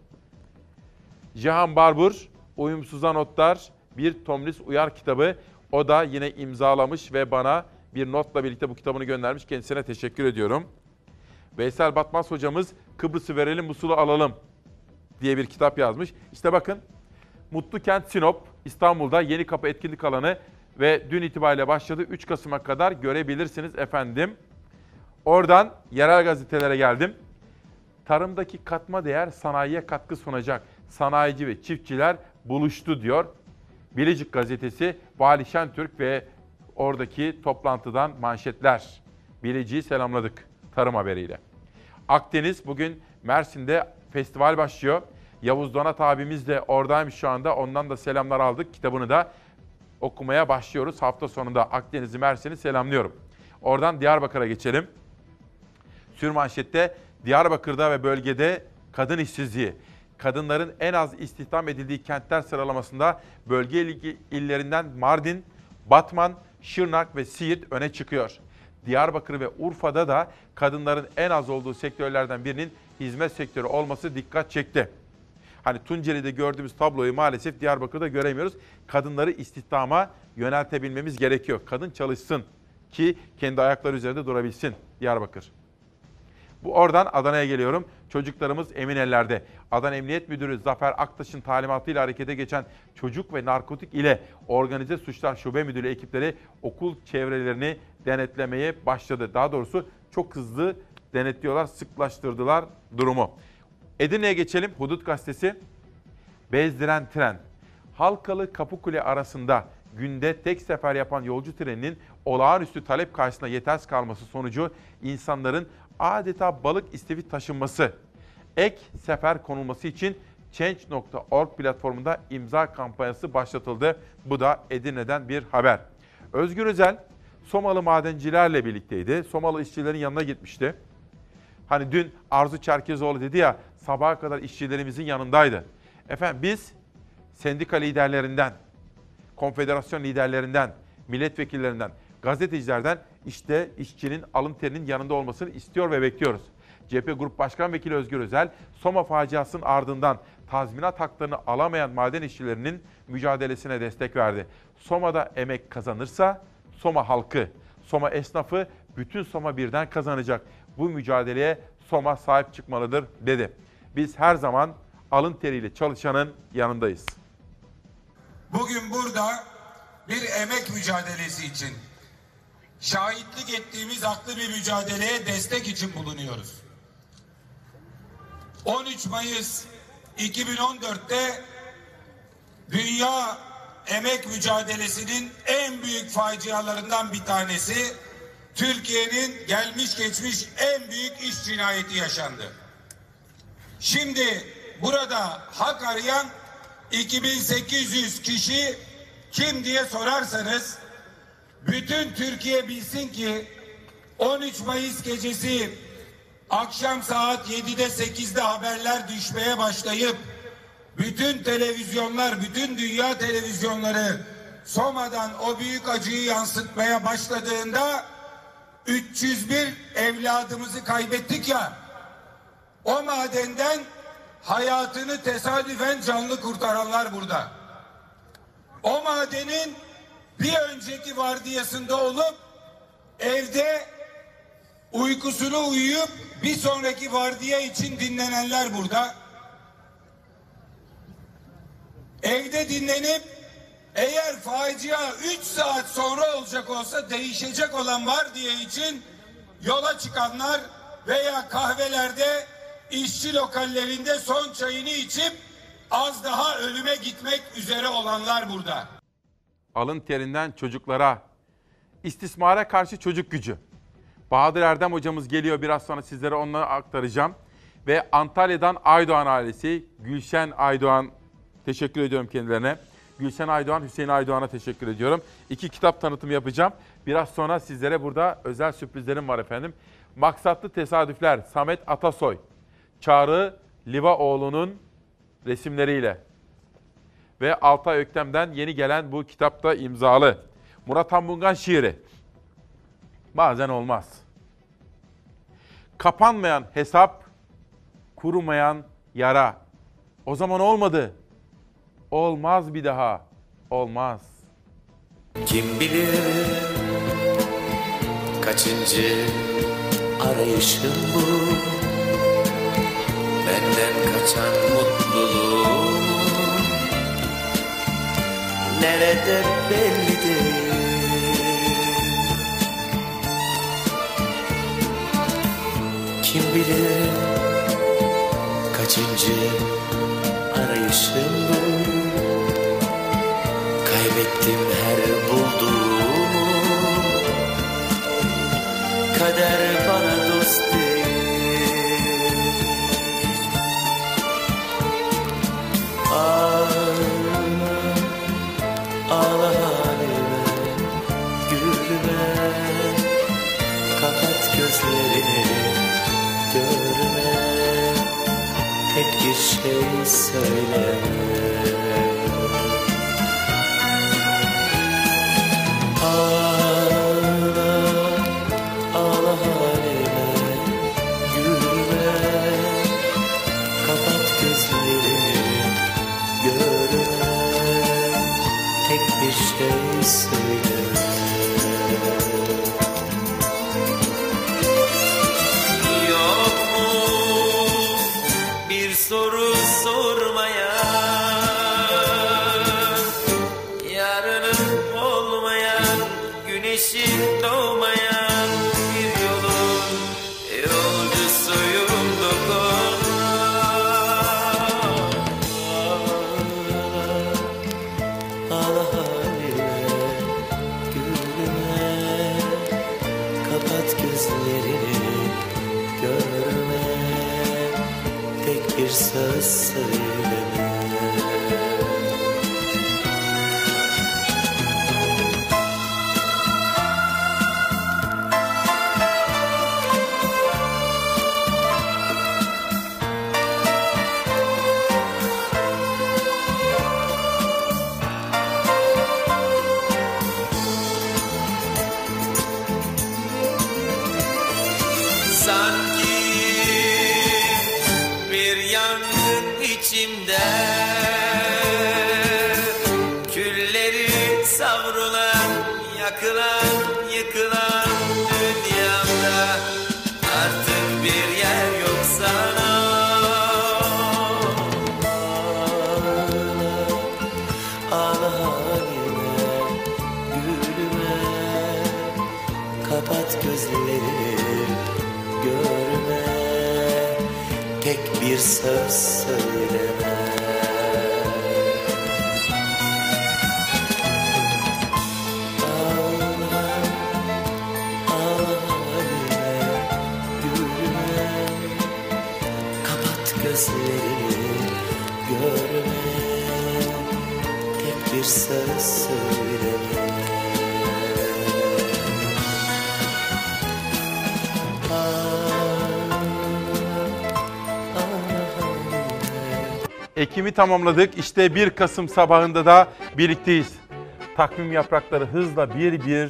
Cihan Barbur, Uyumsuza Notlar, bir Tomris Uyar kitabı. O da yine imzalamış ve bana bir notla birlikte bu kitabını göndermiş. Kendisine teşekkür ediyorum. Veysel Batmaz hocamız Kıbrıs'ı verelim, Musul'u alalım diye bir kitap yazmış. İşte bakın Mutlu Kent Sinop İstanbul'da Yeni Kapı etkinlik alanı ve dün itibariyle başladı. 3 Kasım'a kadar görebilirsiniz efendim. Oradan yerel gazetelere geldim. Tarımdaki katma değer sanayiye katkı sunacak. Sanayici ve çiftçiler buluştu diyor. Bilecik gazetesi Vali Şentürk ve oradaki toplantıdan manşetler. Bilecik'i selamladık tarım haberiyle. Akdeniz bugün Mersin'de festival başlıyor. Yavuz Donat abimiz de oradaymış şu anda. Ondan da selamlar aldık. Kitabını da okumaya başlıyoruz. Hafta sonunda Akdeniz'i, Mersin'i selamlıyorum. Oradan Diyarbakır'a geçelim. Sürmanşette Diyarbakır'da ve bölgede kadın işsizliği. Kadınların en az istihdam edildiği kentler sıralamasında bölge illerinden Mardin, Batman, Şırnak ve Siirt öne çıkıyor. Diyarbakır ve Urfa'da da kadınların en az olduğu sektörlerden birinin hizmet sektörü olması dikkat çekti. Hani Tunceli'de gördüğümüz tabloyu maalesef Diyarbakır'da göremiyoruz. Kadınları istihdama yöneltebilmemiz gerekiyor. Kadın çalışsın ki kendi ayakları üzerinde durabilsin Diyarbakır. Bu oradan Adana'ya geliyorum. Çocuklarımız emin ellerde. Adana Emniyet Müdürü Zafer Aktaş'ın talimatıyla harekete geçen çocuk ve narkotik ile organize suçlar şube müdürü ekipleri okul çevrelerini denetlemeye başladı. Daha doğrusu çok hızlı denetliyorlar, sıklaştırdılar durumu. Edirne'ye geçelim. Hudut Gazetesi. Bezdiren tren. Halkalı Kapıkule arasında günde tek sefer yapan yolcu treninin olağanüstü talep karşısında yetersiz kalması sonucu insanların adeta balık istevi taşınması, ek sefer konulması için Change.org platformunda imza kampanyası başlatıldı. Bu da Edirne'den bir haber. Özgür Özel Somalı madencilerle birlikteydi. Somalı işçilerin yanına gitmişti. Hani dün Arzu Çerkezoğlu dedi ya sabaha kadar işçilerimizin yanındaydı. Efendim biz sendika liderlerinden, konfederasyon liderlerinden, milletvekillerinden, gazetecilerden işte işçinin alın terinin yanında olmasını istiyor ve bekliyoruz. CHP Grup Başkan Vekili Özgür Özel, Soma faciasının ardından tazminat haklarını alamayan maden işçilerinin mücadelesine destek verdi. Soma'da emek kazanırsa Soma halkı, Soma esnafı bütün Soma birden kazanacak. Bu mücadeleye Soma sahip çıkmalıdır dedi. Biz her zaman alın teriyle çalışanın yanındayız. Bugün burada bir emek mücadelesi için şahitlik ettiğimiz haklı bir mücadeleye destek için bulunuyoruz. 13 Mayıs 2014'te Dünya Emek Mücadelesi'nin en büyük facialarından bir tanesi Türkiye'nin gelmiş geçmiş en büyük iş cinayeti yaşandı. Şimdi burada hak arayan 2800 kişi kim diye sorarsanız bütün Türkiye bilsin ki 13 Mayıs gecesi akşam saat 7'de 8'de haberler düşmeye başlayıp bütün televizyonlar, bütün dünya televizyonları Soma'dan o büyük acıyı yansıtmaya başladığında 301 evladımızı kaybettik ya o madenden hayatını tesadüfen canlı kurtaranlar burada. O madenin bir önceki vardiyasında olup evde uykusunu uyuyup bir sonraki vardiya için dinlenenler burada. Evde dinlenip eğer facia 3 saat sonra olacak olsa değişecek olan var diye için yola çıkanlar veya kahvelerde işçi lokallerinde son çayını içip az daha ölüme gitmek üzere olanlar burada. Alın terinden çocuklara, istismara karşı çocuk gücü. Bahadır Erdem hocamız geliyor biraz sonra sizlere onları aktaracağım. Ve Antalya'dan Aydoğan ailesi, Gülşen Aydoğan teşekkür ediyorum kendilerine. Gülşen Aydoğan, Hüseyin Aydoğan'a teşekkür ediyorum. İki kitap tanıtımı yapacağım. Biraz sonra sizlere burada özel sürprizlerim var efendim. Maksatlı Tesadüfler, Samet Atasoy, Çağrı Livaoğlu'nun resimleriyle ve Altay Öktem'den yeni gelen bu kitapta imzalı. Murat Hanbungan şiiri. Bazen olmaz. Kapanmayan hesap, kurumayan yara. O zaman olmadı. Olmaz bir daha. Olmaz. Kim bilir kaçıncı arayışım bu Benden kaçan mutluluğum Nerede belli değil Kim bilir kaçıncı şey Ekim'i tamamladık. İşte 1 Kasım sabahında da birlikteyiz. Takvim yaprakları hızla bir bir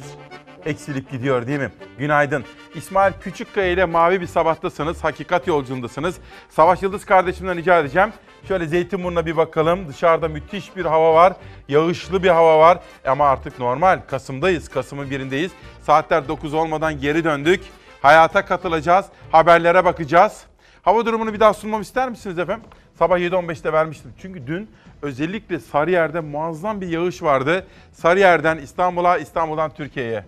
eksilip gidiyor değil mi? Günaydın. İsmail Küçükkaya ile mavi bir sabahtasınız. Hakikat yolculuğundasınız. Savaş Yıldız kardeşimden rica edeceğim. Şöyle Zeytinburnu'na bir bakalım. Dışarıda müthiş bir hava var. Yağışlı bir hava var. Ama artık normal. Kasım'dayız. Kasım'ın birindeyiz. Saatler 9 olmadan geri döndük. Hayata katılacağız. Haberlere bakacağız. Hava durumunu bir daha sunmam ister misiniz efendim? Sabah 7.15'te vermiştim. Çünkü dün özellikle Sarıyer'de muazzam bir yağış vardı. Sarıyer'den İstanbul'a, İstanbul'dan Türkiye'ye.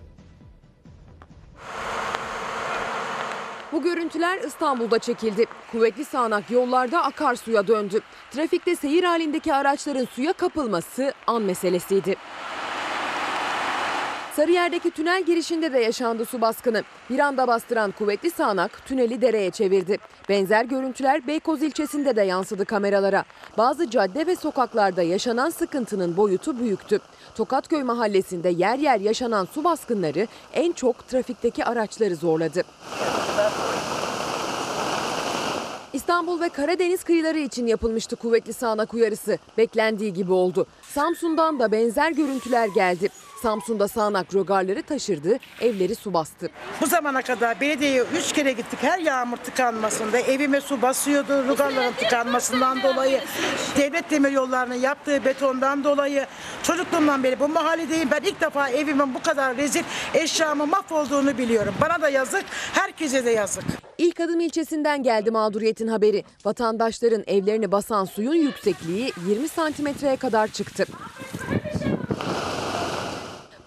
Bu görüntüler İstanbul'da çekildi. Kuvvetli sağanak yollarda akarsuya döndü. Trafikte seyir halindeki araçların suya kapılması an meselesiydi. Sarıyer'deki tünel girişinde de yaşandı su baskını. Bir anda bastıran kuvvetli sağanak tüneli dereye çevirdi. Benzer görüntüler Beykoz ilçesinde de yansıdı kameralara. Bazı cadde ve sokaklarda yaşanan sıkıntının boyutu büyüktü. Tokatköy mahallesinde yer yer yaşanan su baskınları en çok trafikteki araçları zorladı. İstanbul ve Karadeniz kıyıları için yapılmıştı kuvvetli sağanak uyarısı. Beklendiği gibi oldu. Samsun'dan da benzer görüntüler geldi. Samsun'da sağanak rögarları taşırdı, evleri su bastı. Bu zamana kadar belediyeye üç kere gittik her yağmur tıkanmasında. Evime su basıyordu rügarların tıkanmasından dolayı. Devlet demir yollarının yaptığı betondan dolayı. Çocukluğumdan beri bu mahalledeyim. Ben ilk defa evimin bu kadar rezil eşyamı mahvolduğunu biliyorum. Bana da yazık, herkese de yazık. İlk adım ilçesinden geldi mağduriyetin haberi. Vatandaşların evlerini basan suyun yüksekliği 20 santimetreye kadar çıktı.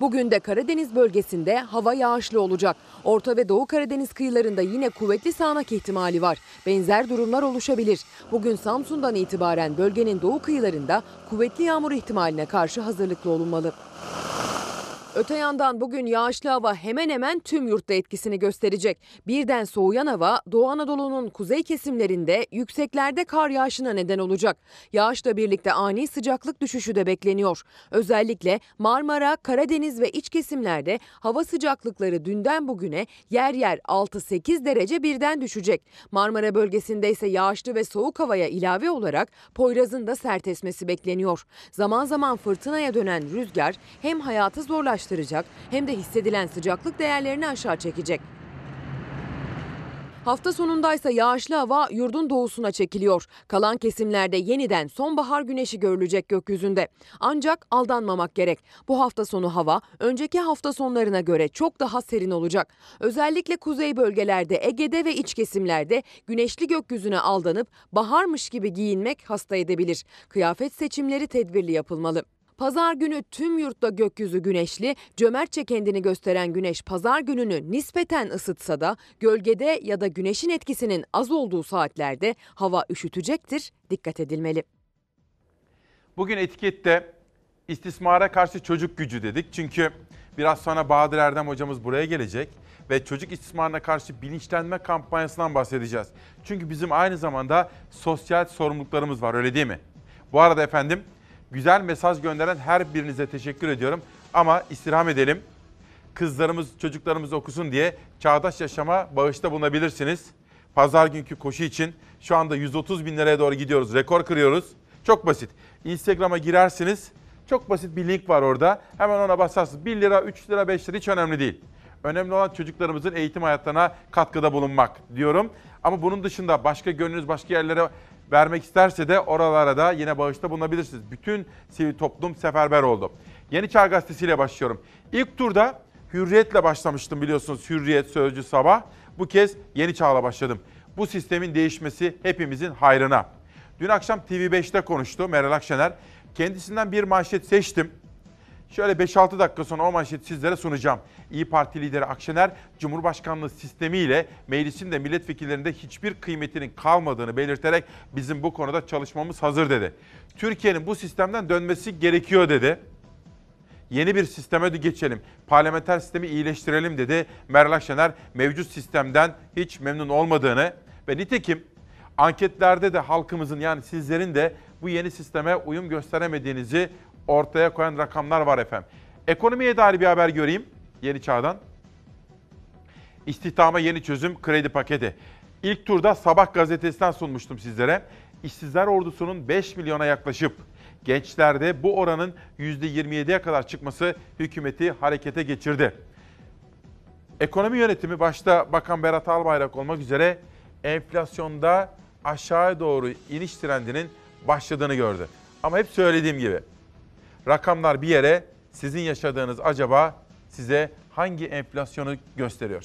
Bugün de Karadeniz bölgesinde hava yağışlı olacak. Orta ve Doğu Karadeniz kıyılarında yine kuvvetli sağanak ihtimali var. Benzer durumlar oluşabilir. Bugün Samsun'dan itibaren bölgenin doğu kıyılarında kuvvetli yağmur ihtimaline karşı hazırlıklı olunmalı. Öte yandan bugün yağışlı hava hemen hemen tüm yurtta etkisini gösterecek. Birden soğuyan hava Doğu Anadolu'nun kuzey kesimlerinde yükseklerde kar yağışına neden olacak. Yağışla birlikte ani sıcaklık düşüşü de bekleniyor. Özellikle Marmara, Karadeniz ve iç kesimlerde hava sıcaklıkları dünden bugüne yer yer 6-8 derece birden düşecek. Marmara bölgesinde ise yağışlı ve soğuk havaya ilave olarak Poyraz'ın da sert esmesi bekleniyor. Zaman zaman fırtınaya dönen rüzgar hem hayatı zorlaştıracak hem de hissedilen sıcaklık değerlerini aşağı çekecek. Hafta sonundaysa yağışlı hava yurdun doğusuna çekiliyor. Kalan kesimlerde yeniden sonbahar güneşi görülecek gökyüzünde. Ancak aldanmamak gerek. Bu hafta sonu hava önceki hafta sonlarına göre çok daha serin olacak. Özellikle kuzey bölgelerde, Ege'de ve iç kesimlerde güneşli gökyüzüne aldanıp baharmış gibi giyinmek hasta edebilir. Kıyafet seçimleri tedbirli yapılmalı. Pazar günü tüm yurtta gökyüzü güneşli, cömertçe kendini gösteren güneş pazar gününü nispeten ısıtsa da gölgede ya da güneşin etkisinin az olduğu saatlerde hava üşütecektir, dikkat edilmeli. Bugün etikette istismara karşı çocuk gücü dedik. Çünkü biraz sonra Bahadır Erdem hocamız buraya gelecek ve çocuk istismarına karşı bilinçlenme kampanyasından bahsedeceğiz. Çünkü bizim aynı zamanda sosyal sorumluluklarımız var öyle değil mi? Bu arada efendim güzel mesaj gönderen her birinize teşekkür ediyorum. Ama istirham edelim. Kızlarımız, çocuklarımız okusun diye Çağdaş Yaşam'a bağışta bulunabilirsiniz. Pazar günkü koşu için şu anda 130 bin liraya doğru gidiyoruz. Rekor kırıyoruz. Çok basit. Instagram'a girersiniz. Çok basit bir link var orada. Hemen ona basarsınız. 1 lira, 3 lira, 5 lira hiç önemli değil. Önemli olan çocuklarımızın eğitim hayatlarına katkıda bulunmak diyorum. Ama bunun dışında başka gönlünüz başka yerlere vermek isterse de oralara da yine bağışta bulunabilirsiniz. Bütün sivil toplum seferber oldu. Yeni Çağ Gazetesi ile başlıyorum. İlk turda Hürriyet'le başlamıştım biliyorsunuz. Hürriyet, Sözcü, Sabah. Bu kez Yeni Çağ'la başladım. Bu sistemin değişmesi hepimizin hayrına. Dün akşam TV5'te konuştu Meral Akşener. Kendisinden bir manşet seçtim. Şöyle 5-6 dakika sonra o manşeti sizlere sunacağım. İyi Parti lideri Akşener, Cumhurbaşkanlığı sistemiyle meclisin de milletvekillerinde hiçbir kıymetinin kalmadığını belirterek bizim bu konuda çalışmamız hazır dedi. Türkiye'nin bu sistemden dönmesi gerekiyor dedi. Yeni bir sisteme de geçelim. Parlamenter sistemi iyileştirelim dedi. Meral Akşener mevcut sistemden hiç memnun olmadığını ve nitekim anketlerde de halkımızın yani sizlerin de bu yeni sisteme uyum gösteremediğinizi ortaya koyan rakamlar var efendim. Ekonomiye dair bir haber göreyim Yeni Çağ'dan. İstihdama yeni çözüm kredi paketi. İlk turda Sabah gazetesinden sunmuştum sizlere. İşsizler ordusunun 5 milyona yaklaşıp gençlerde bu oranın %27'ye kadar çıkması hükümeti harekete geçirdi. Ekonomi yönetimi başta Bakan Berat Albayrak olmak üzere enflasyonda aşağıya doğru iniş trendinin başladığını gördü. Ama hep söylediğim gibi rakamlar bir yere sizin yaşadığınız acaba size hangi enflasyonu gösteriyor?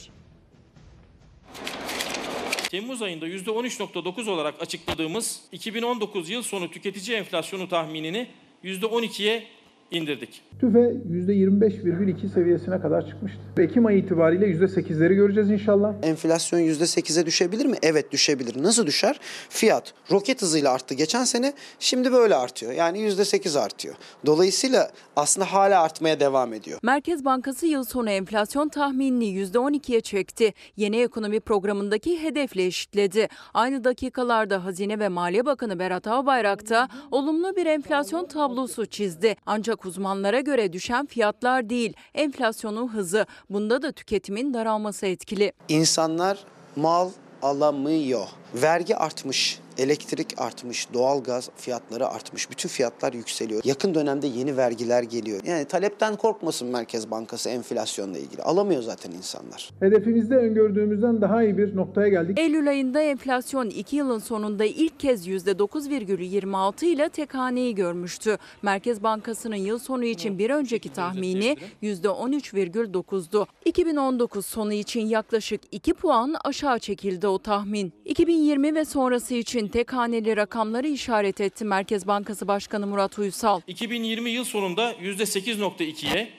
Temmuz ayında %13.9 olarak açıkladığımız 2019 yıl sonu tüketici enflasyonu tahminini %12'ye indirdik. TÜFE %25,2 seviyesine kadar çıkmıştı. Ekim ayı itibariyle %8'leri göreceğiz inşallah. Enflasyon %8'e düşebilir mi? Evet düşebilir. Nasıl düşer? Fiyat roket hızıyla arttı geçen sene. Şimdi böyle artıyor. Yani %8 artıyor. Dolayısıyla aslında hala artmaya devam ediyor. Merkez Bankası yıl sonu enflasyon tahminini %12'ye çekti. Yeni ekonomi programındaki hedefle eşitledi. Aynı dakikalarda Hazine ve Maliye Bakanı Berat Albayrak da olumlu bir enflasyon tablosu çizdi. Ancak uzmanlara göre düşen fiyatlar değil, enflasyonun hızı. Bunda da tüketimin daralması etkili. İnsanlar mal alamıyor. Vergi artmış, elektrik artmış, doğalgaz fiyatları artmış. Bütün fiyatlar yükseliyor. Yakın dönemde yeni vergiler geliyor. Yani talepten korkmasın Merkez Bankası enflasyonla ilgili. Alamıyor zaten insanlar. Hedefimizde öngördüğümüzden daha iyi bir noktaya geldik. Eylül ayında enflasyon 2 yılın sonunda ilk kez %9,26 ile tek haneyi görmüştü. Merkez Bankası'nın yıl sonu için bir önceki tahmini %13,9'du. 2019 sonu için yaklaşık 2 puan aşağı çekildi o tahmin. 2020 ve sonrası için tek haneli rakamları işaret etti Merkez Bankası Başkanı Murat Uysal. 2020 yıl sonunda %8.2'ye,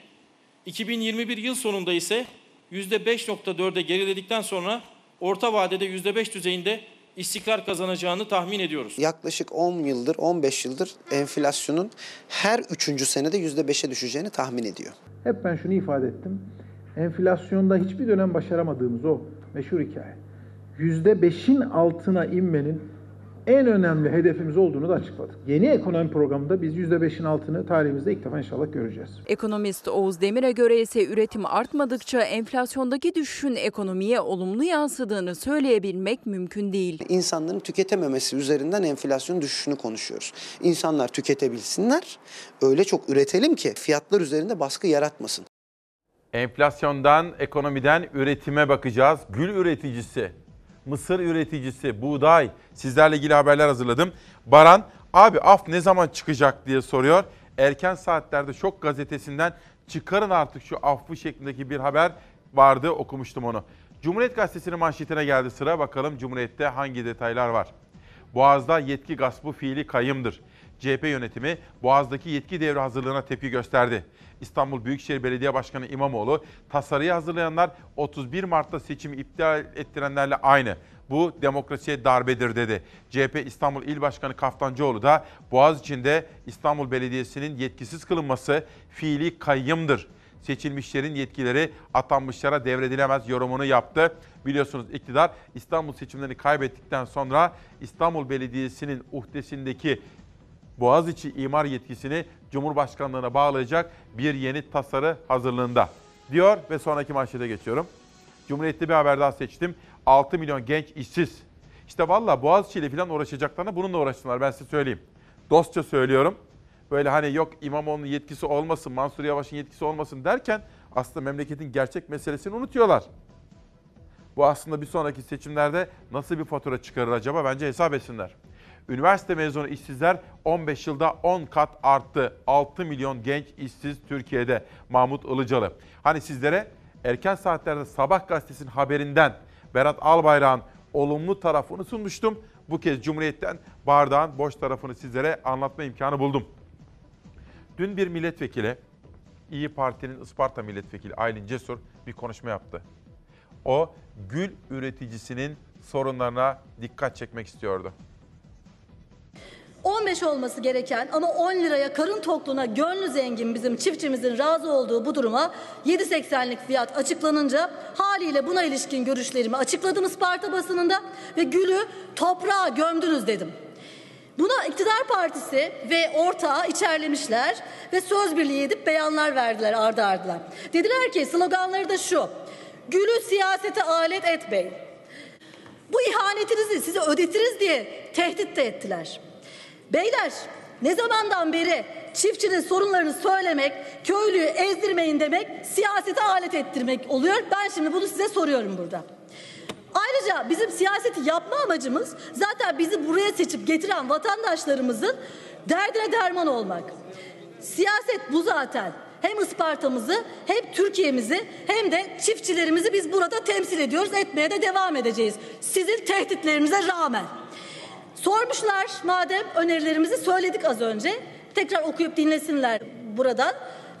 2021 yıl sonunda ise %5.4'e geriledikten sonra orta vadede %5 düzeyinde istikrar kazanacağını tahmin ediyoruz. Yaklaşık 10 yıldır, 15 yıldır enflasyonun her üçüncü senede %5'e düşeceğini tahmin ediyor. Hep ben şunu ifade ettim. Enflasyonda hiçbir dönem başaramadığımız o meşhur hikaye. %5'in altına inmenin en önemli hedefimiz olduğunu da açıkladık. Yeni ekonomi programında biz %5'in altını tarihimizde ilk defa inşallah göreceğiz. Ekonomist Oğuz Demir'e göre ise üretim artmadıkça enflasyondaki düşüşün ekonomiye olumlu yansıdığını söyleyebilmek mümkün değil. İnsanların tüketememesi üzerinden enflasyon düşüşünü konuşuyoruz. İnsanlar tüketebilsinler, öyle çok üretelim ki fiyatlar üzerinde baskı yaratmasın. Enflasyondan, ekonomiden üretime bakacağız. Gül üreticisi, mısır üreticisi, buğday sizlerle ilgili haberler hazırladım. Baran, abi af ne zaman çıkacak diye soruyor. Erken saatlerde Şok gazetesinden çıkarın artık şu affı şeklindeki bir haber vardı okumuştum onu. Cumhuriyet Gazetesi'nin manşetine geldi sıra bakalım Cumhuriyet'te hangi detaylar var. Boğaz'da yetki gaspı fiili kayımdır. CHP yönetimi Boğaz'daki yetki devri hazırlığına tepki gösterdi. İstanbul Büyükşehir Belediye Başkanı İmamoğlu, tasarıyı hazırlayanlar 31 Mart'ta seçimi iptal ettirenlerle aynı. Bu demokrasiye darbedir dedi. CHP İstanbul İl Başkanı Kaftancıoğlu da Boğaz içinde İstanbul Belediyesi'nin yetkisiz kılınması fiili kayyımdır. Seçilmişlerin yetkileri atanmışlara devredilemez yorumunu yaptı. Biliyorsunuz iktidar İstanbul seçimlerini kaybettikten sonra İstanbul Belediyesi'nin uhdesindeki Boğaziçi imar yetkisini Cumhurbaşkanlığına bağlayacak bir yeni tasarı hazırlığında diyor ve sonraki manşete geçiyorum. Cumhuriyet'te bir haber daha seçtim. 6 milyon genç işsiz. İşte valla Boğaziçi ile falan uğraşacaklarına bununla uğraşsınlar ben size söyleyeyim. Dostça söylüyorum. Böyle hani yok İmamoğlu'nun yetkisi olmasın, Mansur Yavaş'ın yetkisi olmasın derken aslında memleketin gerçek meselesini unutuyorlar. Bu aslında bir sonraki seçimlerde nasıl bir fatura çıkarır acaba bence hesap etsinler. Üniversite mezunu işsizler 15 yılda 10 kat arttı. 6 milyon genç işsiz Türkiye'de. Mahmut Ilıcalı. Hani sizlere erken saatlerde Sabah gazetesinin haberinden Berat Albayrak'ın olumlu tarafını sunmuştum. Bu kez Cumhuriyet'ten bardağın boş tarafını sizlere anlatma imkanı buldum. Dün bir milletvekili, İyi Parti'nin Isparta milletvekili Aylin Cesur bir konuşma yaptı. O gül üreticisinin sorunlarına dikkat çekmek istiyordu. 15 olması gereken ama 10 liraya karın tokluğuna gönlü zengin bizim çiftçimizin razı olduğu bu duruma 7.80'lik fiyat açıklanınca haliyle buna ilişkin görüşlerimi açıkladım Isparta basınında ve gülü toprağa gömdünüz dedim. Buna iktidar partisi ve ortağı içerlemişler ve söz birliği edip beyanlar verdiler ardı ardına. Dediler ki sloganları da şu. Gülü siyasete alet etmeyin. Bu ihanetinizi size ödetiriz diye tehdit de ettiler. Beyler ne zamandan beri çiftçinin sorunlarını söylemek, köylüyü ezdirmeyin demek, siyasete alet ettirmek oluyor. Ben şimdi bunu size soruyorum burada. Ayrıca bizim siyaseti yapma amacımız zaten bizi buraya seçip getiren vatandaşlarımızın derdine derman olmak. Siyaset bu zaten. Hem Isparta'mızı hem Türkiye'mizi hem de çiftçilerimizi biz burada temsil ediyoruz. Etmeye de devam edeceğiz. Sizin tehditlerinize rağmen. Sormuşlar madem önerilerimizi söyledik az önce. Tekrar okuyup dinlesinler buradan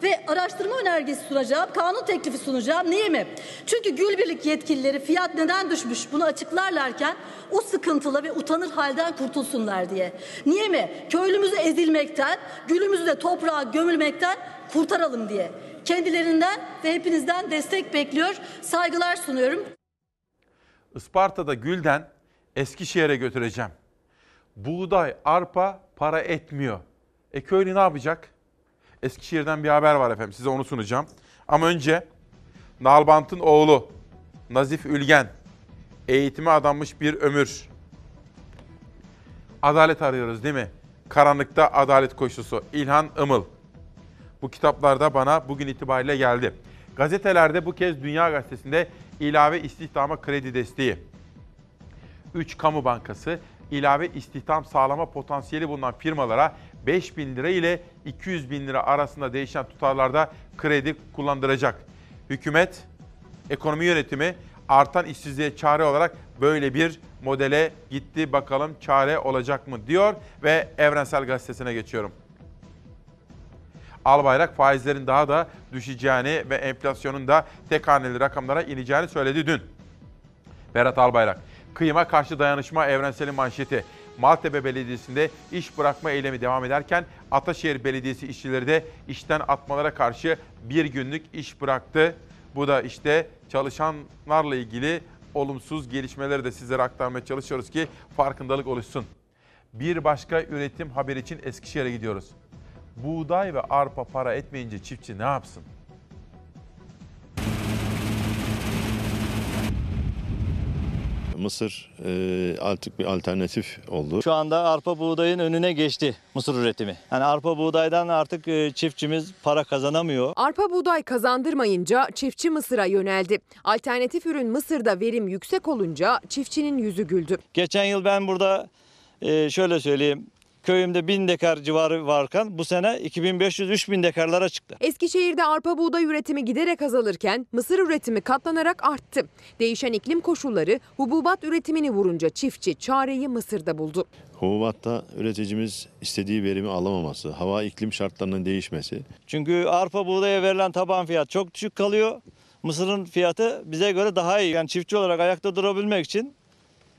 ve araştırma önergesi sunacağım, kanun teklifi sunacağım. Niye mi? Çünkü Gülbirlik yetkilileri fiyat neden düşmüş bunu açıklarlarken o sıkıntılı ve utanır halden kurtulsunlar diye. Niye mi? Köylümüzü ezilmekten, gülümüzü de toprağa gömülmekten kurtaralım diye. Kendilerinden ve hepinizden destek bekliyor. Saygılar sunuyorum. Isparta'da Gül'den Eskişehir'e götüreceğim. Buğday, arpa para etmiyor. E köylü ne yapacak? Eskişehir'den bir haber var efendim. Size onu sunacağım. Ama önce Nalbant'ın oğlu Nazif Ülgen. Eğitime adanmış bir ömür. Adalet arıyoruz değil mi? Karanlıkta Adalet Koşusu. İlhan Imıl. Bu kitaplarda bana bugün itibariyle geldi. Gazetelerde bu kez Dünya Gazetesi'nde ilave istihdama kredi desteği. 3 kamu bankası ilave istihdam sağlama potansiyeli bulunan firmalara 5 bin lira ile 200 bin lira arasında değişen tutarlarda kredi kullandıracak. Hükümet, ekonomi yönetimi artan işsizliğe çare olarak böyle bir modele gitti. Bakalım çare olacak mı diyor ve Evrensel Gazetesi'ne geçiyorum. Albayrak faizlerin daha da düşeceğini ve enflasyonun da tek haneli rakamlara ineceğini söyledi dün. Berat Albayrak, kıyıma karşı dayanışma evrenselin manşeti. Maltepe Belediyesi'nde iş bırakma eylemi devam ederken Ataşehir Belediyesi işçileri de işten atmalara karşı bir günlük iş bıraktı. Bu da işte çalışanlarla ilgili olumsuz gelişmeleri de sizlere aktarmaya çalışıyoruz ki farkındalık oluşsun. Bir başka üretim haberi için Eskişehir'e gidiyoruz. Buğday ve arpa para etmeyince çiftçi ne yapsın? Mısır e, artık bir alternatif oldu. Şu anda arpa buğdayın önüne geçti mısır üretimi. Yani arpa buğdaydan artık e, çiftçimiz para kazanamıyor. Arpa buğday kazandırmayınca çiftçi mısıra yöneldi. Alternatif ürün mısırda verim yüksek olunca çiftçinin yüzü güldü. Geçen yıl ben burada e, şöyle söyleyeyim köyümde 1000 dekar civarı varken bu sene 2500-3000 dekarlara çıktı. Eskişehir'de arpa buğday üretimi giderek azalırken mısır üretimi katlanarak arttı. Değişen iklim koşulları hububat üretimini vurunca çiftçi çareyi mısırda buldu. Hububatta üreticimiz istediği verimi alamaması, hava iklim şartlarının değişmesi. Çünkü arpa buğdaya verilen taban fiyat çok düşük kalıyor. Mısırın fiyatı bize göre daha iyi. Yani çiftçi olarak ayakta durabilmek için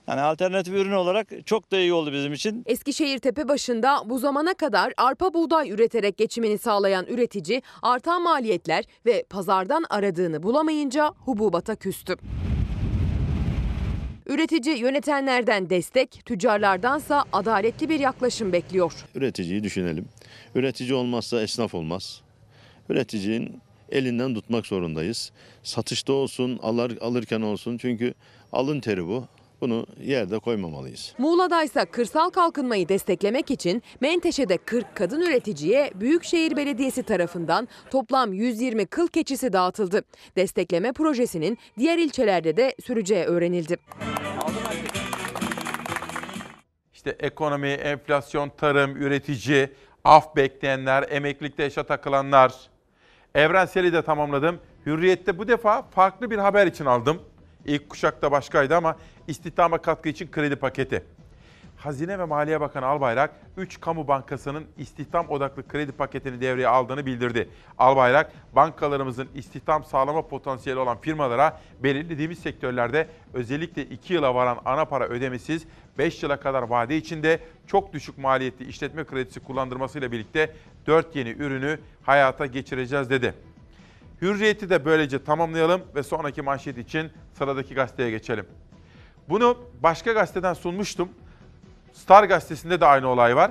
yani alternatif ürün olarak çok da iyi oldu bizim için. Eskişehir Tepebaşı'nda bu zamana kadar arpa buğday üreterek geçimini sağlayan üretici artan maliyetler ve pazardan aradığını bulamayınca hububata küstü. Üretici yönetenlerden destek, tüccarlardansa adaletli bir yaklaşım bekliyor. Üreticiyi düşünelim. Üretici olmazsa esnaf olmaz. Üreticinin elinden tutmak zorundayız. Satışta olsun, alır, alırken olsun çünkü alın teri bu. Bunu yerde koymamalıyız. Muğla'da ise kırsal kalkınmayı desteklemek için Menteşe'de 40 kadın üreticiye Büyükşehir Belediyesi tarafından toplam 120 kıl keçisi dağıtıldı. Destekleme projesinin diğer ilçelerde de süreceği öğrenildi. İşte ekonomi, enflasyon, tarım, üretici, af bekleyenler, emeklilikte yaşa takılanlar. Evrenseli de tamamladım. Hürriyet'te bu defa farklı bir haber için aldım. İlk kuşakta başkaydı ama istihdama katkı için kredi paketi. Hazine ve Maliye Bakanı Albayrak 3 kamu bankasının istihdam odaklı kredi paketini devreye aldığını bildirdi. Albayrak, bankalarımızın istihdam sağlama potansiyeli olan firmalara belirlediğimiz sektörlerde özellikle 2 yıla varan ana para ödemesiz 5 yıla kadar vade içinde çok düşük maliyetli işletme kredisi kullandırmasıyla birlikte 4 yeni ürünü hayata geçireceğiz dedi. Hürriyeti de böylece tamamlayalım ve sonraki manşet için sıradaki gazeteye geçelim. Bunu başka gazeteden sunmuştum. Star gazetesinde de aynı olay var.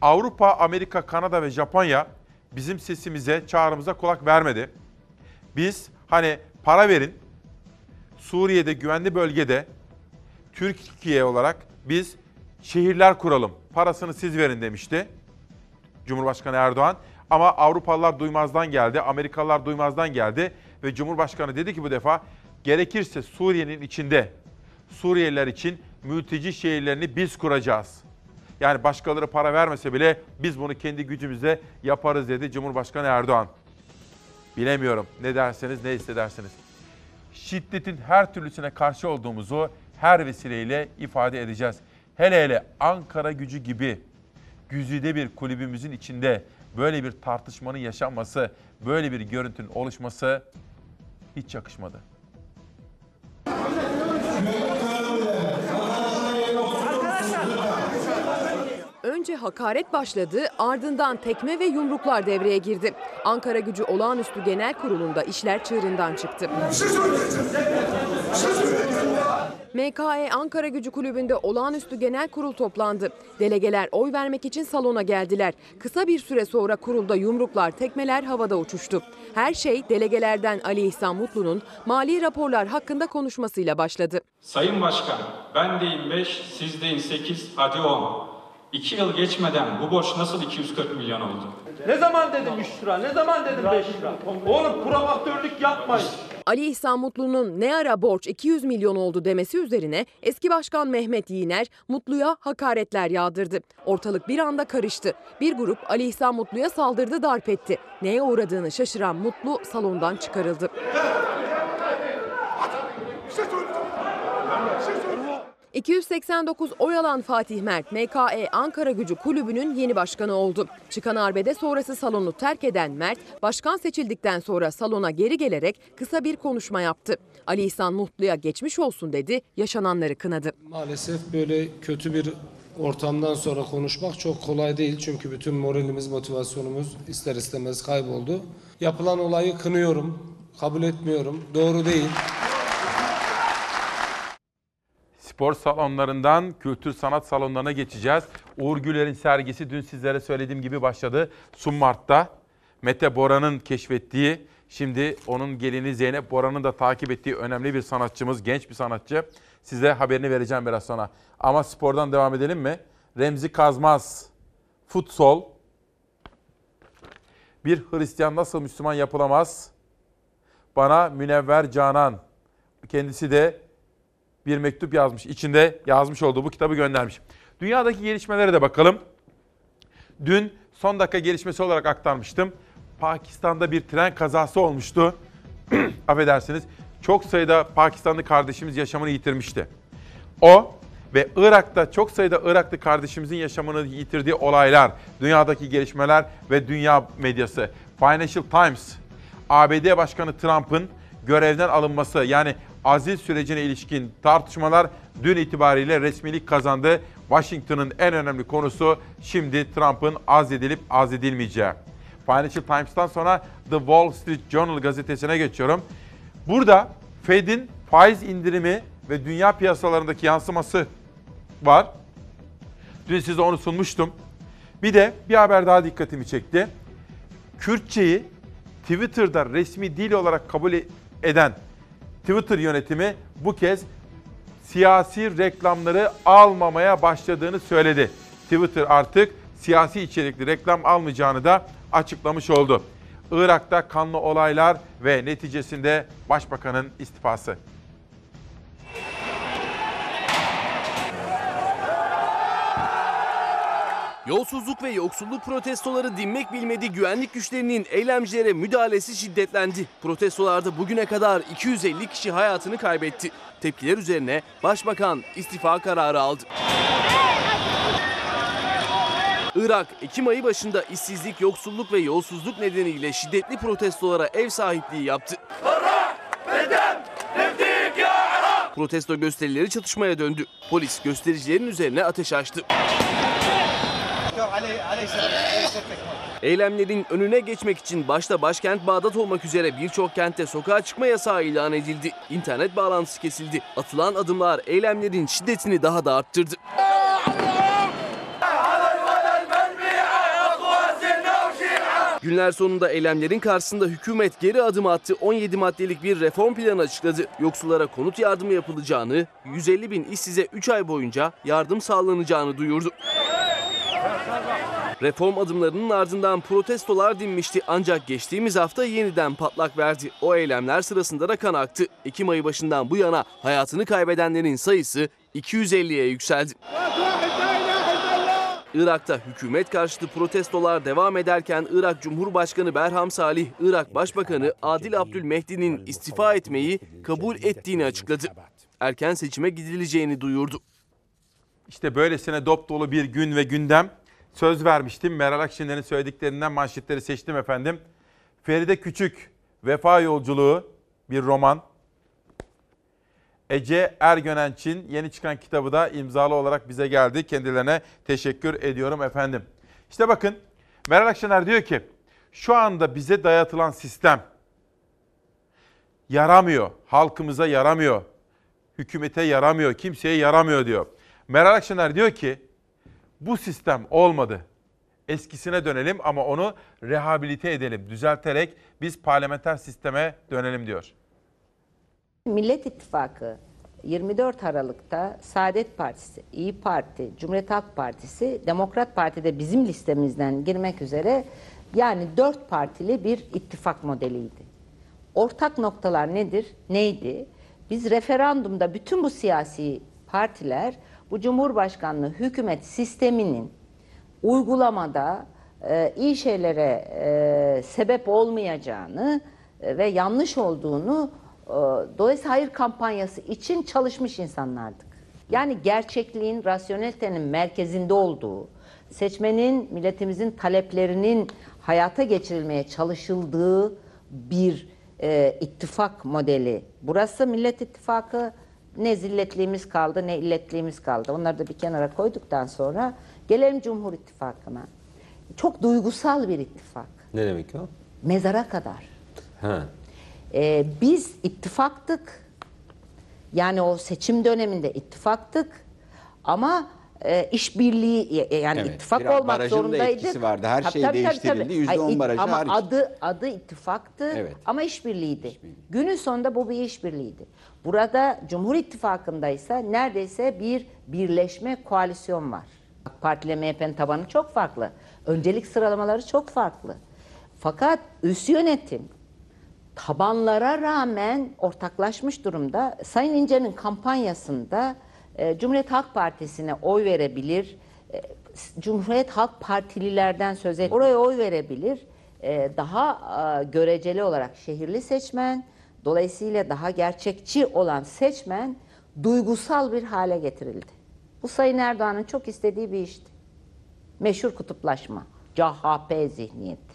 Avrupa, Amerika, Kanada ve Japonya bizim sesimize, çağrımıza kulak vermedi. Biz hani para verin, Suriye'de güvenli bölgede Türkiye olarak biz şehirler kuralım, parasını siz verin demişti Cumhurbaşkanı Erdoğan. Ama Avrupalılar duymazdan geldi, Amerikalılar duymazdan geldi ve Cumhurbaşkanı dedi ki bu defa gerekirse Suriye'nin içinde Suriyeliler için mülteci şehirlerini biz kuracağız. Yani başkaları para vermese bile biz bunu kendi gücümüzle yaparız dedi Cumhurbaşkanı Erdoğan. Bilemiyorum ne derseniz ne hissedersiniz. Şiddetin her türlüsüne karşı olduğumuzu her vesileyle ifade edeceğiz. Hele hele Ankara gücü gibi güzide bir kulübümüzün içinde böyle bir tartışmanın yaşanması, böyle bir görüntünün oluşması hiç yakışmadı. Önce hakaret başladı, ardından tekme ve yumruklar devreye girdi. Ankara Gücü Olağanüstü Genel Kurulu'nda işler çığırından çıktı. MKE Ankara Gücü Kulübü'nde olağanüstü genel kurul toplandı. Delegeler oy vermek için salona geldiler. Kısa bir süre sonra kurulda yumruklar, tekmeler havada uçuştu. Her şey delegelerden Ali İhsan Mutlu'nun mali raporlar hakkında konuşmasıyla başladı. Sayın Başkan, ben deyim 5, siz deyin 8, hadi 10. 2 yıl geçmeden bu borç nasıl 240 milyon oldu? Ne zaman dedim 3 lira, ne zaman dedim 5 lira? Oğlum provokatörlük yapmayın. Ali İhsan Mutlu'nun ne ara borç 200 milyon oldu demesi üzerine eski başkan Mehmet Yiğner Mutlu'ya hakaretler yağdırdı. Ortalık bir anda karıştı. Bir grup Ali İhsan Mutlu'ya saldırdı darp etti. Neye uğradığını şaşıran Mutlu salondan çıkarıldı. 289 oy alan Fatih Mert, MKE Ankara Gücü Kulübü'nün yeni başkanı oldu. Çıkan arbede sonrası salonu terk eden Mert, başkan seçildikten sonra salona geri gelerek kısa bir konuşma yaptı. Ali İhsan Mutlu'ya geçmiş olsun dedi, yaşananları kınadı. Maalesef böyle kötü bir ortamdan sonra konuşmak çok kolay değil. Çünkü bütün moralimiz, motivasyonumuz ister istemez kayboldu. Yapılan olayı kınıyorum, kabul etmiyorum, doğru değil. Spor salonlarından kültür sanat salonlarına geçeceğiz. Uğur Güler'in sergisi dün sizlere söylediğim gibi başladı. Sunmart'ta Mete Bora'nın keşfettiği, şimdi onun gelini Zeynep Bora'nın da takip ettiği önemli bir sanatçımız, genç bir sanatçı. Size haberini vereceğim biraz sonra. Ama spordan devam edelim mi? Remzi Kazmaz, futsal. Bir Hristiyan nasıl Müslüman yapılamaz? Bana Münevver Canan, kendisi de bir mektup yazmış. İçinde yazmış olduğu bu kitabı göndermiş. Dünyadaki gelişmelere de bakalım. Dün son dakika gelişmesi olarak aktarmıştım. Pakistan'da bir tren kazası olmuştu. Affedersiniz. Çok sayıda Pakistanlı kardeşimiz yaşamını yitirmişti. O ve Irak'ta çok sayıda Iraklı kardeşimizin yaşamını yitirdiği olaylar, dünyadaki gelişmeler ve dünya medyası. Financial Times, ABD Başkanı Trump'ın görevden alınması yani azil sürecine ilişkin tartışmalar dün itibariyle resmilik kazandı. Washington'ın en önemli konusu şimdi Trump'ın azledilip azledilmeyeceği. Financial Times'tan sonra The Wall Street Journal gazetesine geçiyorum. Burada Fed'in faiz indirimi ve dünya piyasalarındaki yansıması var. Dün size onu sunmuştum. Bir de bir haber daha dikkatimi çekti. Kürtçeyi Twitter'da resmi dil olarak kabul eden Twitter yönetimi bu kez siyasi reklamları almamaya başladığını söyledi. Twitter artık siyasi içerikli reklam almayacağını da açıklamış oldu. Irak'ta kanlı olaylar ve neticesinde başbakanın istifası. Yolsuzluk ve yoksulluk protestoları dinmek bilmedi güvenlik güçlerinin eylemcilere müdahalesi şiddetlendi. Protestolarda bugüne kadar 250 kişi hayatını kaybetti. Tepkiler üzerine başbakan istifa kararı aldı. Irak, Ekim ayı başında işsizlik, yoksulluk ve yolsuzluk nedeniyle şiddetli protestolara ev sahipliği yaptı. Protesto gösterileri çatışmaya döndü. Polis göstericilerin üzerine ateş açtı. Eylemlerin önüne geçmek için başta başkent Bağdat olmak üzere birçok kentte sokağa çıkma yasağı ilan edildi. İnternet bağlantısı kesildi. Atılan adımlar eylemlerin şiddetini daha da arttırdı. Günler sonunda eylemlerin karşısında hükümet geri adım attı. 17 maddelik bir reform planı açıkladı. Yoksullara konut yardımı yapılacağını, 150 bin işsize 3 ay boyunca yardım sağlanacağını duyurdu. Reform adımlarının ardından protestolar dinmişti ancak geçtiğimiz hafta yeniden patlak verdi. O eylemler sırasında da kan aktı. Ekim ayı başından bu yana hayatını kaybedenlerin sayısı 250'ye yükseldi. Irak'ta hükümet karşıtı protestolar devam ederken Irak Cumhurbaşkanı Berham Salih, Irak Başbakanı Adil Abdülmehdi'nin istifa etmeyi kabul ettiğini açıkladı. Erken seçime gidileceğini duyurdu. İşte böylesine dop dolu bir gün ve gündem. Söz vermiştim. Meral Akşener'in söylediklerinden manşetleri seçtim efendim. Feride Küçük, Vefa Yolculuğu bir roman. Ece Ergönenç'in yeni çıkan kitabı da imzalı olarak bize geldi. Kendilerine teşekkür ediyorum efendim. İşte bakın Meral Akşener diyor ki şu anda bize dayatılan sistem yaramıyor. Halkımıza yaramıyor. Hükümete yaramıyor. Kimseye yaramıyor diyor. Meral Akşener diyor ki bu sistem olmadı. Eskisine dönelim ama onu rehabilite edelim, düzelterek biz parlamenter sisteme dönelim diyor. Millet İttifakı 24 Aralık'ta Saadet Partisi, İyi Parti, Cumhuriyet Halk Partisi, Demokrat Parti de bizim listemizden girmek üzere yani dört partili bir ittifak modeliydi. Ortak noktalar nedir? Neydi? Biz referandumda bütün bu siyasi partiler bu Cumhurbaşkanlığı hükümet sisteminin uygulamada e, iyi şeylere e, sebep olmayacağını e, ve yanlış olduğunu e, dolayısıyla hayır kampanyası için çalışmış insanlardık. Yani gerçekliğin, rasyonelitenin merkezinde olduğu, seçmenin, milletimizin taleplerinin hayata geçirilmeye çalışıldığı bir e, ittifak modeli. Burası Millet İttifakı ne zilletliğimiz kaldı ne illetliğimiz kaldı. Onları da bir kenara koyduktan sonra gelelim Cumhur İttifakı'na. Çok duygusal bir ittifak. Ne demek o? Mezara kadar. Ha. Ee, biz ittifaktık. Yani o seçim döneminde ittifaktık. Ama e, işbirliği e, yani Evet, ittifak biraz olmak barajın da zorundaydık. etkisi vardı. Her şey değiştirildi. Yüzde on Hayır, it- barajı ama hariç. adı adı ittifaktı Evet. ama işbirliğiydi. Günün sonunda bu bir işbirliğiydi. Burada Cumhur İttifakı'nda ise neredeyse bir birleşme koalisyon var. AK Parti ile MHP'nin tabanı çok farklı. Öncelik sıralamaları çok farklı. Fakat üst yönetim tabanlara rağmen ortaklaşmış durumda. Sayın İnce'nin kampanyasında e, Cumhuriyet Halk Partisi'ne oy verebilir, e, Cumhuriyet Halk Partililerden söz et, oraya oy verebilir. E, daha e, göreceli olarak şehirli seçmen, dolayısıyla daha gerçekçi olan seçmen duygusal bir hale getirildi. Bu Sayın Erdoğan'ın çok istediği bir işti. Meşhur kutuplaşma, CHP zihniyeti.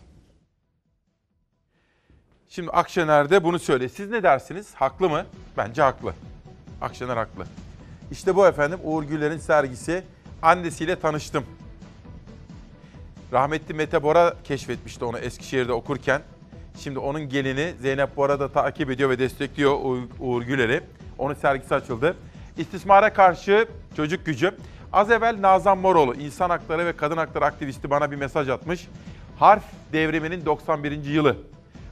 Şimdi Akşener de bunu söylüyor. Siz ne dersiniz? Haklı mı? Bence haklı. Akşener haklı. İşte bu efendim Uğur Güller'in sergisi. Annesiyle tanıştım. Rahmetli Mete Bora keşfetmişti onu Eskişehir'de okurken. Şimdi onun gelini Zeynep Bora da takip ediyor ve destekliyor Uğur- Güler'i. Onun sergisi açıldı. İstismara karşı çocuk gücü. Az evvel Nazan Moroğlu, insan hakları ve kadın hakları aktivisti bana bir mesaj atmış. Harf devriminin 91. yılı.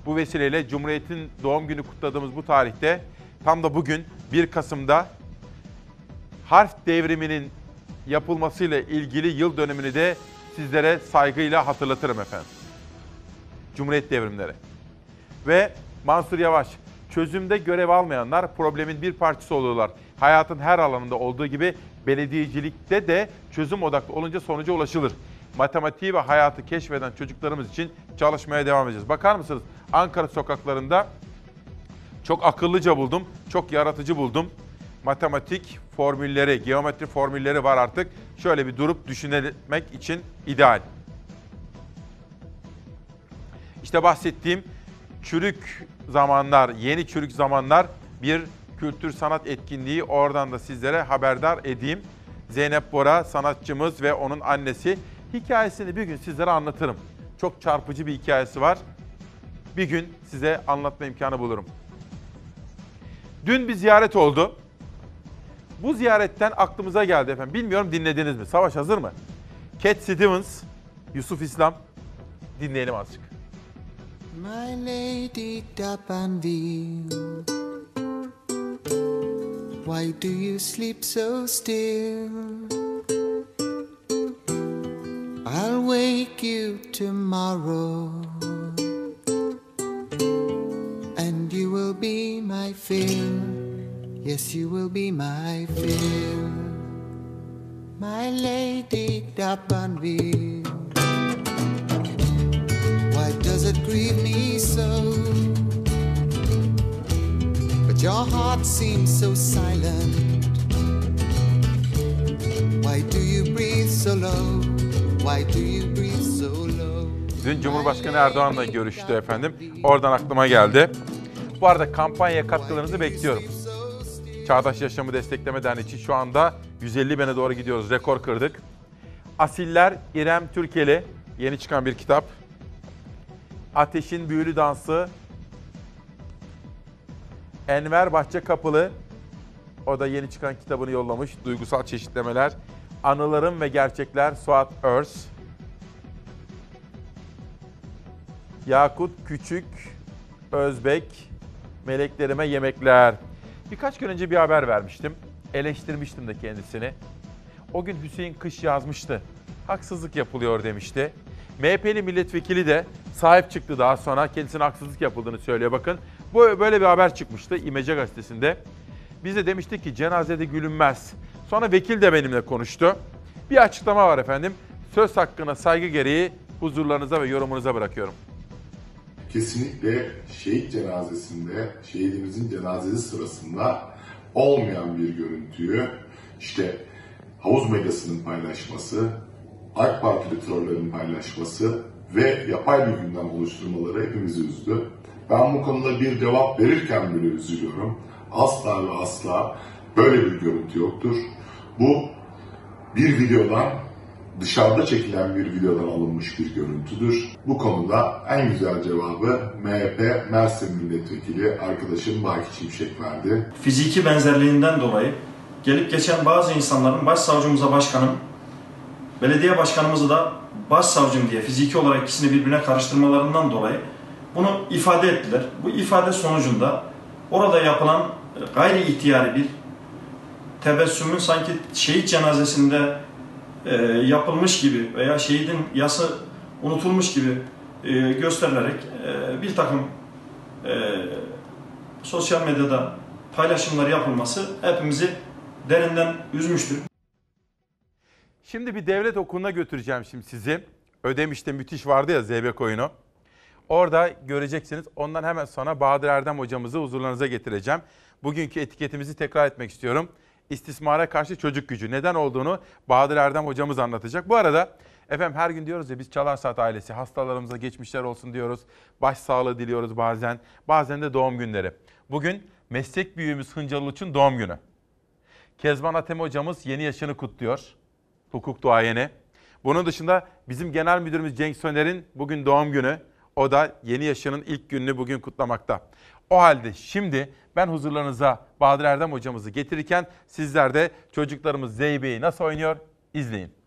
Bu vesileyle Cumhuriyet'in doğum günü kutladığımız bu tarihte tam da bugün 1 Kasım'da harf devriminin yapılmasıyla ilgili yıl dönümünü de sizlere saygıyla hatırlatırım efendim. Cumhuriyet devrimleri. Ve Mansur Yavaş, çözümde görev almayanlar problemin bir parçası oluyorlar. Hayatın her alanında olduğu gibi belediyecilikte de çözüm odaklı olunca sonuca ulaşılır. Matematiği ve hayatı keşfeden çocuklarımız için çalışmaya devam edeceğiz. Bakar mısınız? Ankara sokaklarında çok akıllıca buldum, çok yaratıcı buldum. Matematik formülleri, geometri formülleri var artık. Şöyle bir durup düşünmek için ideal. İşte bahsettiğim çürük zamanlar, yeni çürük zamanlar bir kültür sanat etkinliği. Oradan da sizlere haberdar edeyim. Zeynep Bora sanatçımız ve onun annesi. Hikayesini bir gün sizlere anlatırım. Çok çarpıcı bir hikayesi var. Bir gün size anlatma imkanı bulurum. Dün bir ziyaret oldu. Bu ziyaretten aklımıza geldi efendim. Bilmiyorum dinlediniz mi? Savaş hazır mı? Cat Stevens, Yusuf İslam. Dinleyelim azıcık. My lady Dapanville, why do you sleep so still? I'll wake you tomorrow, and you will be my fill. Yes, you will be my fill. My lady Dapanville. Does it grieve me so? But your heart seems so silent. Why do you breathe so low? Why do you breathe so low? Dün Cumhurbaşkanı Erdoğan'la görüştü efendim. Oradan aklıma geldi. Bu arada kampanya katkılarınızı bekliyorum. Çağdaş Yaşamı Destekleme Derneği için şu anda 150 bine doğru gidiyoruz. Rekor kırdık. Asiller İrem Türkeli. Yeni çıkan bir kitap. Ateşin Büyülü Dansı. Enver Bahçe Kapılı. O da yeni çıkan kitabını yollamış. Duygusal çeşitlemeler. Anılarım ve Gerçekler Suat Örs. Yakut Küçük Özbek Meleklerime Yemekler. Birkaç gün önce bir haber vermiştim. Eleştirmiştim de kendisini. O gün Hüseyin Kış yazmıştı. Haksızlık yapılıyor demişti. MHP'li milletvekili de sahip çıktı daha sonra. Kendisine haksızlık yapıldığını söylüyor bakın. Bu böyle bir haber çıkmıştı İmece gazetesinde. Biz de demiştik ki cenazede gülünmez. Sonra vekil de benimle konuştu. Bir açıklama var efendim. Söz hakkına saygı gereği huzurlarınıza ve yorumunuza bırakıyorum. kesinlikle şehit cenazesinde, şehidimizin cenazesi sırasında olmayan bir görüntüyü işte havuz medyasının paylaşması, AK Partili trollerin paylaşması ve yapay bir gündem oluşturmaları hepimizi üzdü. Ben bu konuda bir cevap verirken bile üzülüyorum. Asla ve asla böyle bir görüntü yoktur. Bu bir videodan dışarıda çekilen bir videodan alınmış bir görüntüdür. Bu konuda en güzel cevabı MHP Mersin Milletvekili arkadaşım Baki Şimşek verdi. fiziki benzerliğinden dolayı gelip geçen bazı insanların başsavcımıza başkanım, belediye başkanımızı da başsavcım diye fiziki olarak ikisini birbirine karıştırmalarından dolayı bunu ifade ettiler. Bu ifade sonucunda orada yapılan e, gayri ihtiyari bir tebessümün sanki şehit cenazesinde e, yapılmış gibi veya şehidin yası unutulmuş gibi e, gösterilerek e, bir takım e, sosyal medyada paylaşımlar yapılması hepimizi derinden üzmüştür. Şimdi bir devlet okuluna götüreceğim şimdi sizi. Ödemiş'te müthiş vardı ya Zeybek oyunu. Orada göreceksiniz. Ondan hemen sonra Bahadır Erdem hocamızı huzurlarınıza getireceğim. Bugünkü etiketimizi tekrar etmek istiyorum. İstismara karşı çocuk gücü. Neden olduğunu Bahadır Erdem hocamız anlatacak. Bu arada efendim her gün diyoruz ya biz Çalar Saat ailesi hastalarımıza geçmişler olsun diyoruz. Baş sağlığı diliyoruz bazen. Bazen de doğum günleri. Bugün meslek büyüğümüz Hıncal Uluç'un doğum günü. Kezban Atem hocamız yeni yaşını kutluyor. Hukuk duayeni. Bunun dışında bizim genel müdürümüz Cenk Söner'in bugün doğum günü. O da yeni yaşının ilk gününü bugün kutlamakta. O halde şimdi ben huzurlarınıza Bahadır Erdem hocamızı getirirken sizler de çocuklarımız Zeybe'yi nasıl oynuyor izleyin.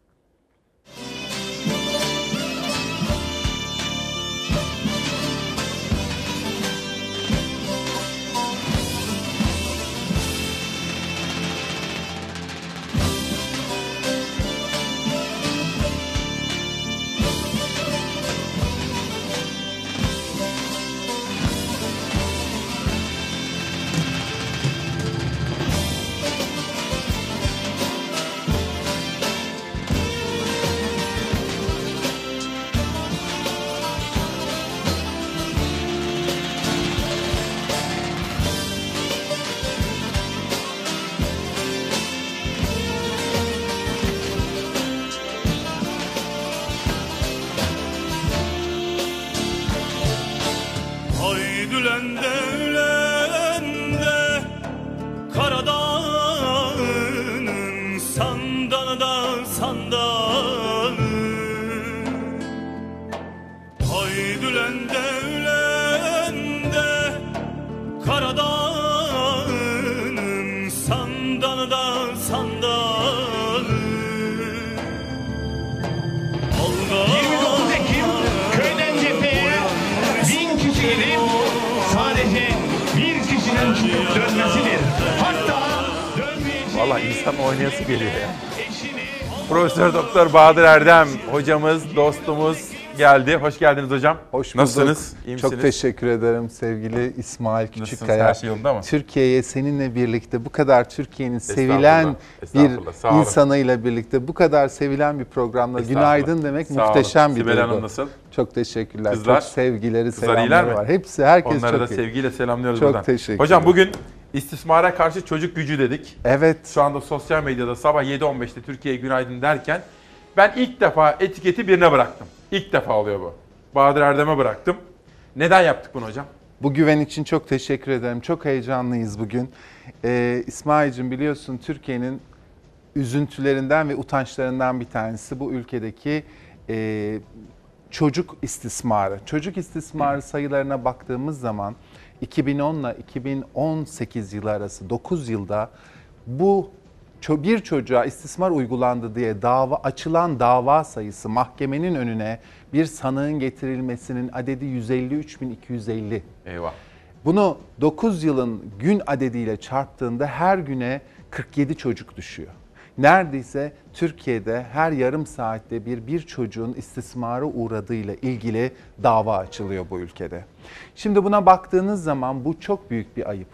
Valla insan oynayası geliyor ya. Profesör Doktor Bahadır Erdem hocamız, dostumuz geldi. Hoş geldiniz hocam. Hoş bulduk. Nasılsınız? İyi Çok misiniz? teşekkür ederim sevgili İsmail? Küçükkaya. Her şey yolunda mı? Türkiye'ye seninle birlikte bu kadar Türkiye'nin Estağfurullah, sevilen bir estağfurullah. Olun. insanıyla birlikte bu kadar sevilen bir Estağfurullah. günaydın demek Sağ olun. muhteşem bir Sibel duygu. Hanım nasıl? Çok teşekkürler. Kızlar? Çok sevgileri, Kızlar iyiler selamları mi? var. Hepsi, herkes Onları çok da iyi. sevgiyle selamlıyoruz Çok buradan. teşekkür Hocam bugün istismara karşı çocuk gücü dedik. Evet. Şu anda sosyal medyada sabah 7.15'te Türkiye günaydın derken Ben ilk defa etiketi birine bıraktım. İlk defa oluyor bu. Bahadır Erdem'e bıraktım. Neden yaptık bunu hocam? Bu güven için çok teşekkür ederim. Çok heyecanlıyız bugün. Ee, İsmail'cim biliyorsun Türkiye'nin üzüntülerinden ve utançlarından bir tanesi bu ülkedeki e, çocuk istismarı. Çocuk istismarı sayılarına baktığımız zaman 2010 ile 2018 yılı arası 9 yılda bu bir çocuğa istismar uygulandı diye dava açılan dava sayısı mahkemenin önüne bir sanığın getirilmesinin adedi 153.250. Eyvah. Bunu 9 yılın gün adediyle çarptığında her güne 47 çocuk düşüyor. Neredeyse Türkiye'de her yarım saatte bir bir çocuğun istismara uğradığıyla ilgili dava açılıyor bu ülkede. Şimdi buna baktığınız zaman bu çok büyük bir ayıp.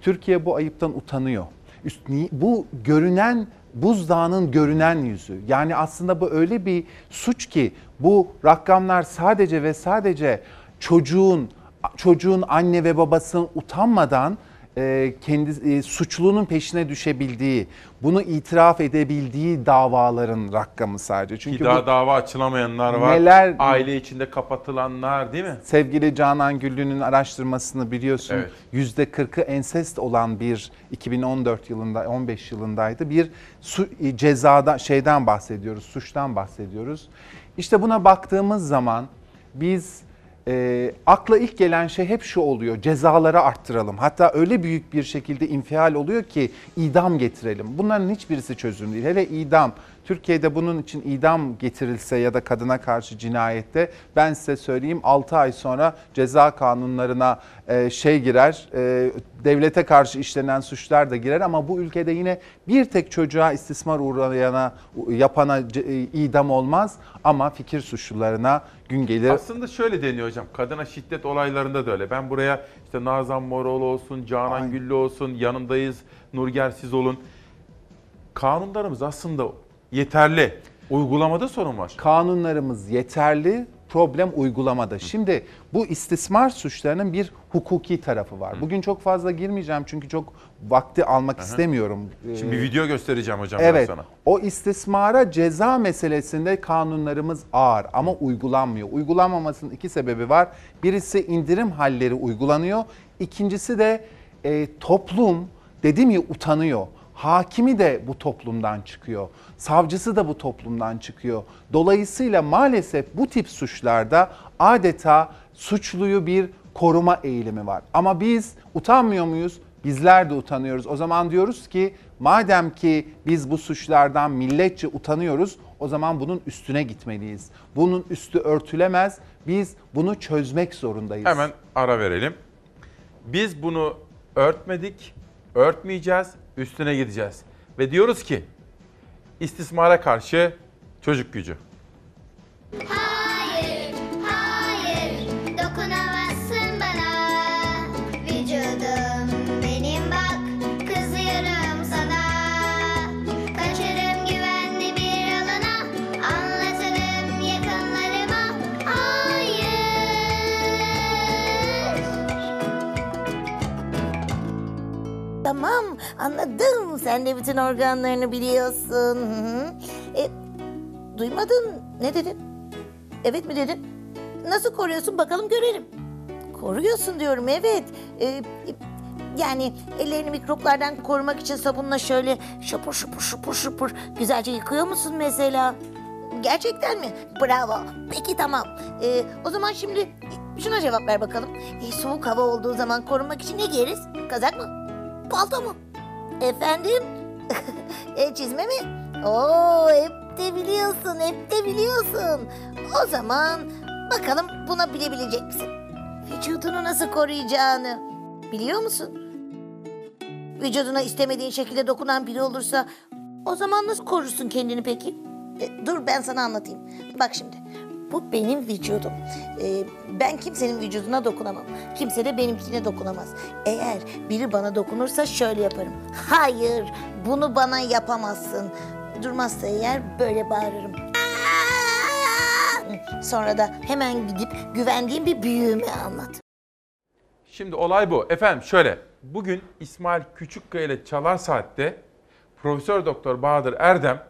Türkiye bu ayıptan utanıyor. Üst- Bu görünen buzdağının görünen yüzü. Yani aslında bu öyle bir suç ki bu rakamlar sadece ve sadece çocuğun çocuğun anne ve babasının utanmadan e, kendi e, suçlunun peşine düşebildiği, bunu itiraf edebildiği davaların rakamı sadece. Çünkü Ki daha bu dava açılamayanlar var. Neler- Aile içinde kapatılanlar değil mi? sevgili Canan Güllü'nün araştırmasını biliyorsun. Evet. Yüzde 40'ı ensest olan bir 2014 yılında 15 yılındaydı. Bir su, e, cezada şeyden bahsediyoruz, suçtan bahsediyoruz. İşte buna baktığımız zaman biz e, akla ilk gelen şey hep şu oluyor. Cezaları arttıralım. Hatta öyle büyük bir şekilde infial oluyor ki idam getirelim. Bunların hiçbirisi çözüm değil. Hele idam. Türkiye'de bunun için idam getirilse ya da kadına karşı cinayette ben size söyleyeyim 6 ay sonra ceza kanunlarına e, şey girer. e, devlete karşı işlenen suçlar da girer ama bu ülkede yine bir tek çocuğa istismar uğrayana yapana e, idam olmaz ama fikir suçlularına gün gelir. Aslında şöyle deniyor hocam. Kadına şiddet olaylarında da öyle. Ben buraya işte Nazan Moroğlu olsun, Canan Güllü olsun, yanımdayız, Nurger siz olun. Kanunlarımız aslında yeterli. Uygulamada sorun var. Kanunlarımız yeterli, problem uygulamada. Şimdi bu istismar suçlarının bir hukuki tarafı var. Bugün çok fazla girmeyeceğim çünkü çok vakti almak istemiyorum. Şimdi bir Ee, video göstereceğim hocam ben Evet. sana. O istismara ceza meselesinde kanunlarımız ağır ama uygulanmıyor. Uygulanmamasının iki sebebi var. Birisi indirim halleri uygulanıyor. İkincisi de e, toplum dedim ya utanıyor. Hakimi de bu toplumdan çıkıyor. Savcısı da bu toplumdan çıkıyor. Dolayısıyla maalesef bu tip suçlarda adeta suçluyu bir koruma eğilimi var. Ama biz utanmıyor muyuz? Bizler de utanıyoruz. O zaman diyoruz ki madem ki biz bu suçlardan milletçe utanıyoruz o zaman bunun üstüne gitmeliyiz. Bunun üstü örtülemez. Biz bunu çözmek zorundayız. Hemen ara verelim. Biz bunu örtmedik, örtmeyeceğiz, üstüne gideceğiz. Ve diyoruz ki istismara karşı çocuk gücü. Hayır, anladım. Sen de bütün organlarını biliyorsun. E, duymadın. Ne dedin? Evet mi dedin? Nasıl koruyorsun bakalım görelim. Koruyorsun diyorum evet. E, e, yani ellerini mikroplardan korumak için sabunla şöyle şapur şupur şupur şupur güzelce yıkıyor musun mesela? Gerçekten mi? Bravo. Peki tamam. E, o zaman şimdi şuna cevap ver bakalım. E, soğuk hava olduğu zaman korunmak için ne giyeriz? Kazak mı? Palto mu? Efendim? e, çizme mi? Oo, hep de biliyorsun, hep de biliyorsun. O zaman bakalım buna bilebilecek misin? Vücudunu nasıl koruyacağını biliyor musun? Vücuduna istemediğin şekilde dokunan biri olursa o zaman nasıl korursun kendini peki? E, dur ben sana anlatayım. Bak şimdi. Bu benim vücudum. E, ben kimsenin vücuduna dokunamam. Kimse de benimkine dokunamaz. Eğer biri bana dokunursa şöyle yaparım. Hayır, bunu bana yapamazsın. Durmazsa eğer böyle bağırırım. Sonra da hemen gidip güvendiğim bir büyüğüme anlat. Şimdi olay bu. Efendim şöyle. Bugün İsmail Küçükkaya ile Çalar Saat'te Profesör Doktor Bahadır Erdem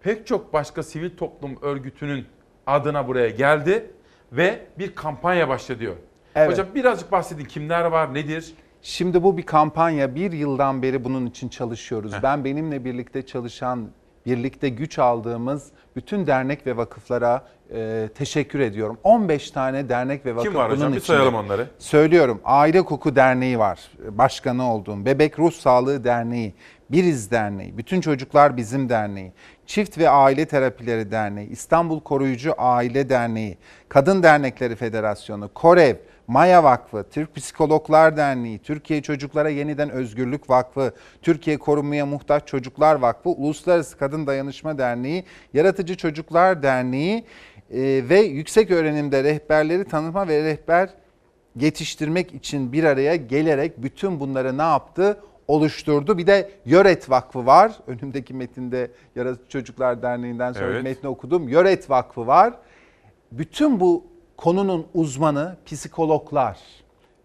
pek çok başka sivil toplum örgütünün adına buraya geldi ve bir kampanya başladı diyor. Evet. Hocam birazcık bahsedin kimler var, nedir? Şimdi bu bir kampanya. Bir yıldan beri bunun için çalışıyoruz. Ben benimle birlikte çalışan, birlikte güç aldığımız bütün dernek ve vakıflara e, teşekkür ediyorum. 15 tane dernek ve vakıf Kim var hocam? bunun Bir içinde. sayalım onları. Söylüyorum. Aile Koku Derneği var. Başkanı olduğum. Bebek Ruh Sağlığı Derneği. Biriz Derneği. Bütün Çocuklar Bizim Derneği. Çift ve Aile Terapileri Derneği. İstanbul Koruyucu Aile Derneği. Kadın Dernekleri Federasyonu. Korev. Maya Vakfı, Türk Psikologlar Derneği, Türkiye Çocuklara Yeniden Özgürlük Vakfı, Türkiye Korunmaya Muhtaç Çocuklar Vakfı, Uluslararası Kadın Dayanışma Derneği, Yaratıcı Çocuklar Derneği e, ve yüksek öğrenimde rehberleri tanıma ve rehber yetiştirmek için bir araya gelerek bütün bunları ne yaptı? Oluşturdu. Bir de Yöret Vakfı var. Önümdeki metinde Yaratıcı Çocuklar Derneği'nden sonra Evet. metni okudum. Yöret Vakfı var. Bütün bu konunun uzmanı psikologlar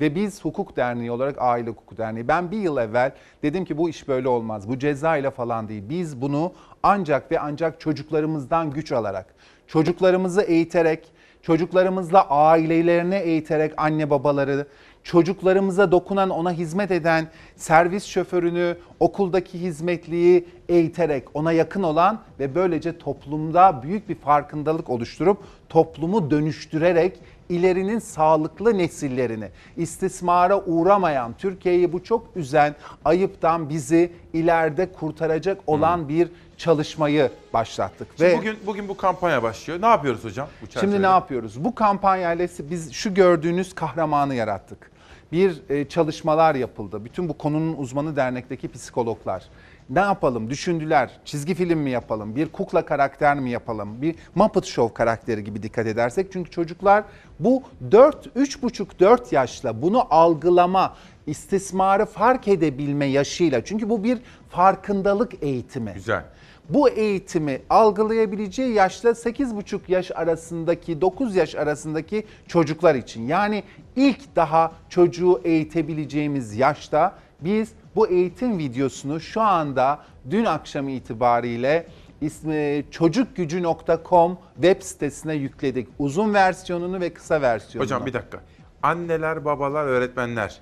ve biz hukuk derneği olarak aile hukuku derneği. Ben bir yıl evvel dedim ki bu iş böyle olmaz. Bu ceza ile falan değil. Biz bunu ancak ve ancak çocuklarımızdan güç alarak, çocuklarımızı eğiterek, çocuklarımızla ailelerini eğiterek anne babaları, çocuklarımıza dokunan, ona hizmet eden servis şoförünü, okuldaki hizmetliyi eğiterek, ona yakın olan ve böylece toplumda büyük bir farkındalık oluşturup toplumu dönüştürerek ilerinin sağlıklı nesillerini, istismara uğramayan, Türkiye'yi bu çok üzen ayıptan bizi ileride kurtaracak olan bir çalışmayı başlattık. Şimdi ve bugün bugün bu kampanya başlıyor. Ne yapıyoruz hocam bu çerçevede? Şimdi ne yapıyoruz? Bu kampanyayla biz şu gördüğünüz kahramanı yarattık. Bir e, çalışmalar yapıldı. Bütün bu konunun uzmanı dernekteki psikologlar. Ne yapalım? Düşündüler. Çizgi film mi yapalım? Bir kukla karakter mi yapalım? Bir Muppet Show karakteri gibi dikkat edersek. Çünkü çocuklar bu 4, 3,5-4 yaşla bunu algılama, istismarı fark edebilme yaşıyla. Çünkü bu bir farkındalık eğitimi. Güzel. Bu eğitimi algılayabileceği yaşta 8,5 yaş arasındaki 9 yaş arasındaki çocuklar için. Yani ilk daha çocuğu eğitebileceğimiz yaşta biz bu eğitim videosunu şu anda dün akşam itibariyle ismi çocukgücü.com web sitesine yükledik. Uzun versiyonunu ve kısa versiyonunu. Hocam bir dakika. Anneler, babalar, öğretmenler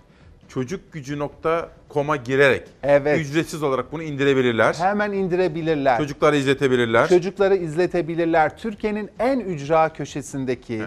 çocukgücü.com'a girerek Evet. ücretsiz olarak bunu indirebilirler. Hemen indirebilirler. Çocuklara izletebilirler. Çocukları izletebilirler. Türkiye'nin en ücra köşesindeki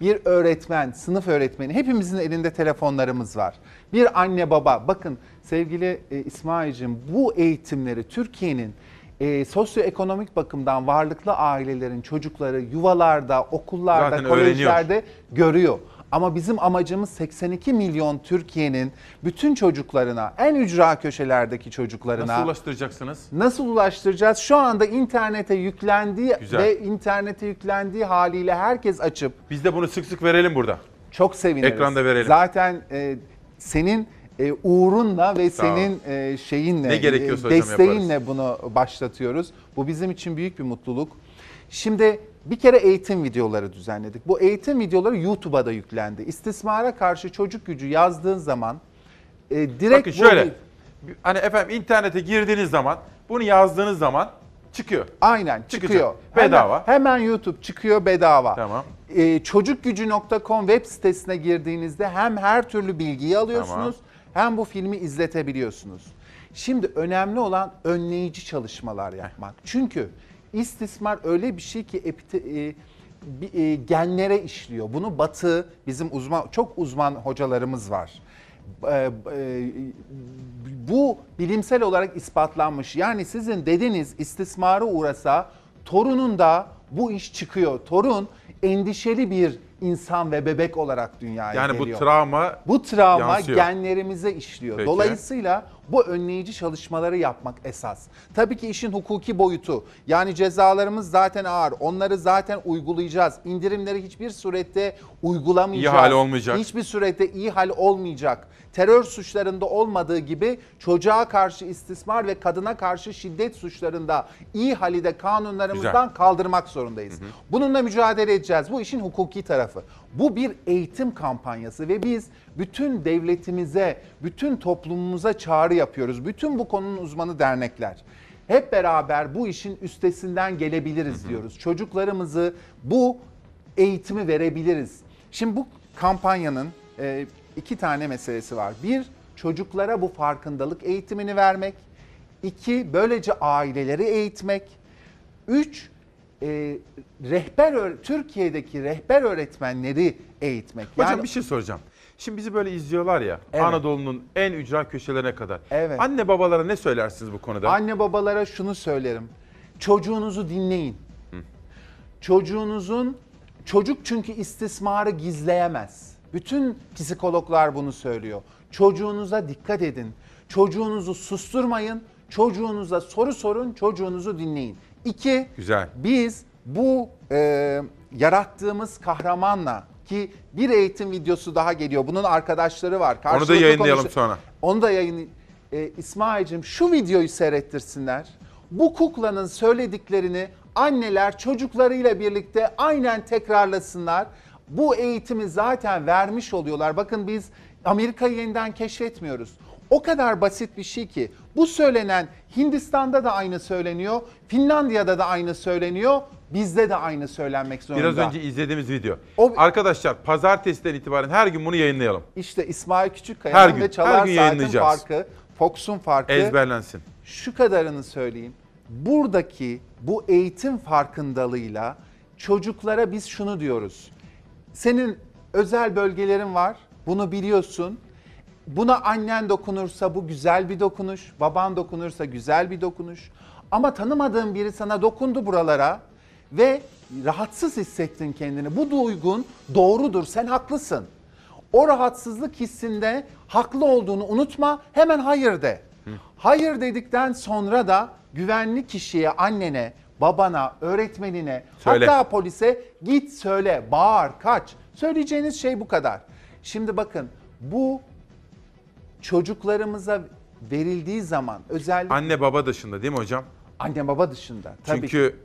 bir öğretmen, sınıf öğretmeni, hepimizin elinde telefonlarımız var. Bir anne baba, bakın sevgili e, İsmail'cim bu eğitimleri Türkiye'nin e, sosyoekonomik bakımdan varlıklı ailelerin çocukları yuvalarda, okullarda, Zaten kolejlerde görüyor. Ama bizim amacımız 82 milyon Türkiye'nin bütün çocuklarına, en ücra köşelerdeki çocuklarına Nasıl ulaştıracaksınız? Nasıl ulaştıracağız? Şu anda internete yüklendiği Güzel. ve internete yüklendiği haliyle herkes açıp Biz de bunu sık sık verelim burada. çok seviniriz. Ekranda verelim. Zaten e, senin e, uğrunla ve Sağ ol. senin e, şeyinle, Ne gerekiyorsa e, hocam desteğinle bunu başlatıyoruz. Bu bizim için büyük bir mutluluk. Şimdi bir kere eğitim videoları düzenledik. Bu eğitim videoları YouTube'a da yüklendi. İstismara karşı çocuk gücü yazdığın zaman e, direkt Bakın bu- şöyle. Hani efendim internete girdiğiniz zaman, bunu yazdığınız zaman çıkıyor. Aynen Çıkacak. çıkıyor. Bedava. Hemen, hemen YouTube çıkıyor bedava. Tamam. Ee, çocukgücü.com web sitesine girdiğinizde hem her türlü bilgiyi alıyorsunuz hem bu filmi izletebiliyorsunuz. Şimdi önemli olan önleyici çalışmalar yapmak. Çünkü istismar öyle bir şey ki epite- e, e, genlere işliyor. Bunu Batı bizim uzman çok uzman hocalarımız var. E, e, bu bilimsel olarak ispatlanmış. Yani sizin dedeniz istismara uğrasa torunun da bu iş çıkıyor. Torun endişeli bir insan ve bebek olarak dünyaya Yani bu geliyor. travma bu travma yansıyor. genlerimize işliyor. Peki. Dolayısıyla bu önleyici çalışmaları yapmak esas. Tabii ki işin hukuki boyutu. Yani cezalarımız zaten ağır. Onları zaten uygulayacağız. İndirimleri hiçbir surette uygulamayacağız. İyi hal olmayacak. Hiçbir surette iyi hal olmayacak. Terör suçlarında olmadığı gibi çocuğa karşı istismar ve kadına karşı şiddet suçlarında iyi hali de kanunlarımızdan Güzel. kaldırmak zorundayız. Bununla mücadele edeceğiz. Bu işin hukuki tarafı. Bu bir eğitim kampanyası ve biz bütün devletimize, bütün toplumumuza çağrı yapıyoruz. Bütün bu konunun uzmanı dernekler. hep beraber bu işin üstesinden gelebiliriz diyoruz. Çocuklarımızı bu eğitimi verebiliriz. Şimdi bu kampanyanın e, iki tane meselesi var. Bir, çocuklara bu farkındalık eğitimini vermek. İki, böylece aileleri eğitmek. Üç, e, rehber Türkiye'deki rehber öğretmenleri eğitmek. Hocam bir şey soracağım. Şimdi bizi böyle izliyorlar ya Evet. Anadolu'nun en ücra köşelerine kadar. Evet. Anne babalara ne söylersiniz bu konuda? Anne babalara şunu söylerim. Çocuğunuzu dinleyin. Çocuğunuzun çocuk çünkü istismarı gizleyemez. Bütün psikologlar bunu söylüyor. Çocuğunuza dikkat edin. Çocuğunuzu susturmayın. Çocuğunuza soru sorun, çocuğunuzu dinleyin. İki, Güzel. biz bu e, yarattığımız kahramanla ki bir eğitim videosu daha geliyor. Bunun arkadaşları var. Onu da Karşılıklı yayınlayalım konuşu- sonra. Onu da yayın e, İsmail'cim şu videoyu seyrettirsinler. Bu kuklanın söylediklerini anneler çocuklarıyla birlikte aynen tekrarlasınlar. Bu eğitimi zaten vermiş oluyorlar. Bakın biz Amerika'yı yeniden keşfetmiyoruz. O kadar basit bir şey ki bu söylenen Hindistan'da da aynı söyleniyor, Finlandiya'da da aynı söyleniyor, bizde de aynı söylenmek zorunda. Biraz önce izlediğimiz video. Arkadaşlar pazartesiden itibaren her gün bunu yayınlayalım. İşte İsmail Küçükkaya'nın Her gün, ve her Çalar gün Saat'in farkı, Fox'un farkı. Ezberlensin. Şu kadarını söyleyeyim. Buradaki bu eğitim farkındalığıyla çocuklara biz şunu diyoruz. Senin özel bölgelerin var. Bunu biliyorsun. Buna annen dokunursa bu güzel bir dokunuş. Baban dokunursa güzel bir dokunuş. Ama tanımadığın biri sana dokundu buralara ve rahatsız hissettin kendini. Bu duygun doğrudur. Sen haklısın. O rahatsızlık hissinde haklı olduğunu unutma. Hemen hayır de. Hayır dedikten sonra da güvenli kişiye, annene, babana, öğretmenine, Söyle. hatta polise git söyle, bağır, kaç. Söyleyeceğiniz şey bu kadar. Şimdi bakın bu çocuklarımıza verildiği zaman özellikle Anne baba dışında değil mi hocam? anne baba dışında tabii Çünkü ki.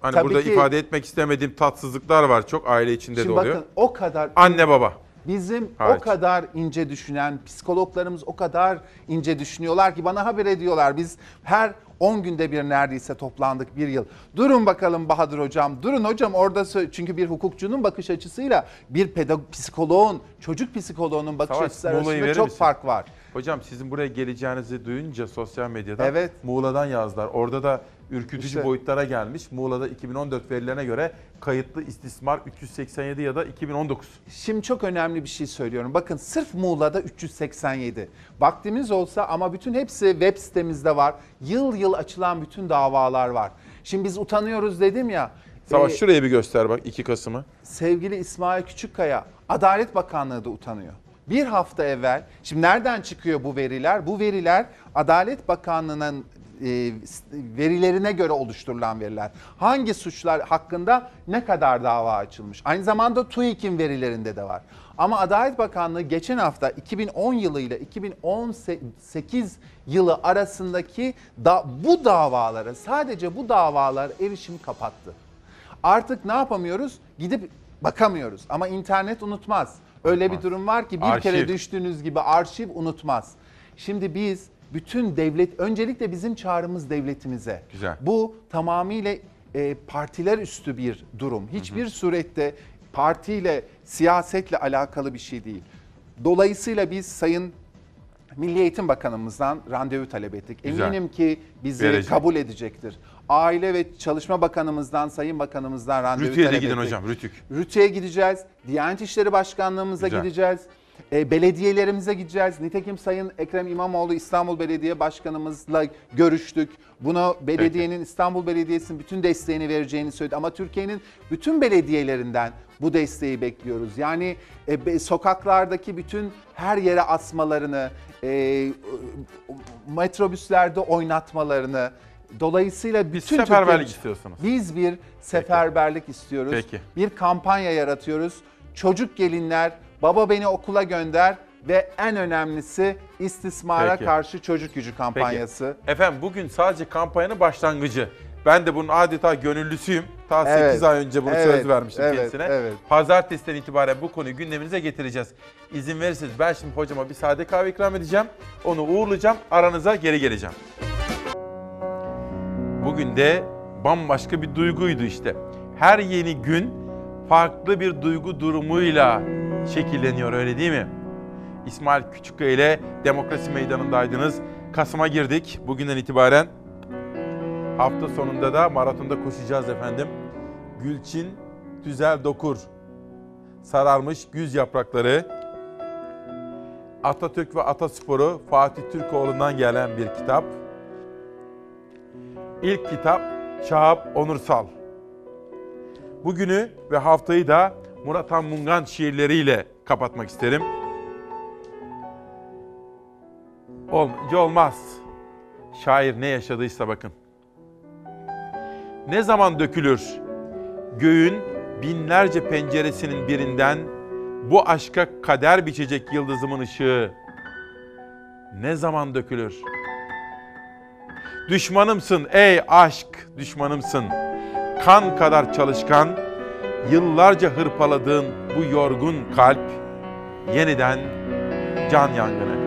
hani Tabii burada ki- ifade etmek istemediğim tatsızlıklar var çok aile içinde Şimdi de oluyor. bakın o kadar Anne baba. Bizim Hariç. o kadar ince düşünen, psikologlarımız o kadar ince düşünüyorlar ki bana haber ediyorlar. Biz her 10 günde bir neredeyse toplandık bir yıl. Durun bakalım Bahadır Hocam, durun hocam orada sö- çünkü bir hukukçunun bakış açısıyla bir pedagog, psikoloğun, çocuk psikoloğunun bakış Savaş, açısı arasında verir çok misin? fark var. Hocam sizin buraya geleceğinizi duyunca sosyal medyada Evet. Muğla'dan yazdılar. Orada da ürkütücü İşte. boyutlara gelmiş. Muğla'da 2014 verilerine göre kayıtlı istismar 387 ya da 2019. Şimdi çok önemli bir şey söylüyorum. Bakın sırf Muğla'da 387. Vaktimiz olsa ama bütün hepsi web sitemizde var. Yıl yıl açılan bütün davalar var. Şimdi biz utanıyoruz dedim ya. Savaş e, şuraya bir göster bak 2 Kasım'ı. sevgili İsmail Küçükkaya, Adalet Bakanlığı da utanıyor. Bir hafta evvel, şimdi nereden çıkıyor bu veriler? Bu veriler Adalet Bakanlığı'nın e, verilerine göre oluşturulan veriler. Hangi suçlar hakkında ne kadar dava açılmış? Aynı zamanda TÜİK'in verilerinde de var. Ama Adalet Bakanlığı geçen hafta 2010 yılı ile 2018 yılı arasındaki da, bu davalara sadece bu davalar erişim kapattı. Artık ne yapamıyoruz? Gidip bakamıyoruz. Ama internet unutmaz. Öyle bir durum var ki bir Arşiv. kere düştüğünüz gibi arşiv unutmaz. Şimdi biz bütün devlet, öncelikle bizim çağrımız devletimize. Güzel. Bu tamamıyla e, partiler üstü bir durum. Hiçbir surette partiyle, siyasetle alakalı bir şey değil. Dolayısıyla biz Sayın Milli Eğitim Bakanımızdan randevu talep ettik. Güzel. Eminim ki bizi Verecek. kabul edecektir. Aile ve Çalışma Bakanımızdan, Sayın Bakanımızdan randevu Rütü'ye de talep gidin ettik. hocam, Rütük. Rütü'ye gideceğiz. Diyanet İşleri Başkanlığımıza Güzel. gideceğiz. E, belediyelerimize gideceğiz. Nitekim Sayın Ekrem İmamoğlu İstanbul Belediye Başkanımızla görüştük. Bunu belediyenin İstanbul Belediyesi'nin bütün desteğini vereceğini söyledi. Ama Türkiye'nin bütün belediyelerinden bu desteği bekliyoruz. Yani e, be- sokaklardaki bütün her yere asmalarını, e, metrobüslerde oynatmalarını, dolayısıyla bütün seferberlik Türkiye- istiyorsunuz. Biz bir seferberlik istiyoruz. Peki. Bir kampanya yaratıyoruz. Çocuk gelinler, baba beni okula gönder ve en önemlisi istismara Peki. karşı çocuk gücü kampanyası. Peki. Efendim bugün sadece kampanyanın başlangıcı. Ben de bunun adeta gönüllüsüyüm. Ta Evet, 8 ay önce bunu evet, söz vermiştim evet, kendisine. evet. Pazartesiden itibaren bu konuyu gündeminize getireceğiz. İzin verirseniz ben şimdi hocama bir sade kahve ikram edeceğim. Onu uğurlayacağım. Aranıza geri geleceğim. Bugün de bambaşka bir duyguydu işte. Her yeni gün farklı bir duygu durumuyla şekilleniyor öyle değil mi? İsmail Küçükkaya ile Demokrasi Meydanı'ndaydınız. Kasım'a girdik bugünden itibaren. Hafta sonunda da maratonda koşacağız efendim. Gülçin Tüzel Dokur. Sararmış güz yaprakları. Atatürk ve Atasporu Fatih Türkoğlu'ndan gelen bir kitap. İlk kitap Şahap Onursal. Bugünü ve haftayı da Murat Han şiirleriyle kapatmak isterim. Olmayınca olmaz. Şair ne yaşadıysa bakın. Ne zaman dökülür göğün binlerce penceresinin birinden bu aşka kader biçecek yıldızımın ışığı ne zaman dökülür? Düşmanımsın ey aşk düşmanımsın. Kan kadar çalışkan, yıllarca hırpaladığın bu yorgun kalp yeniden can yangını.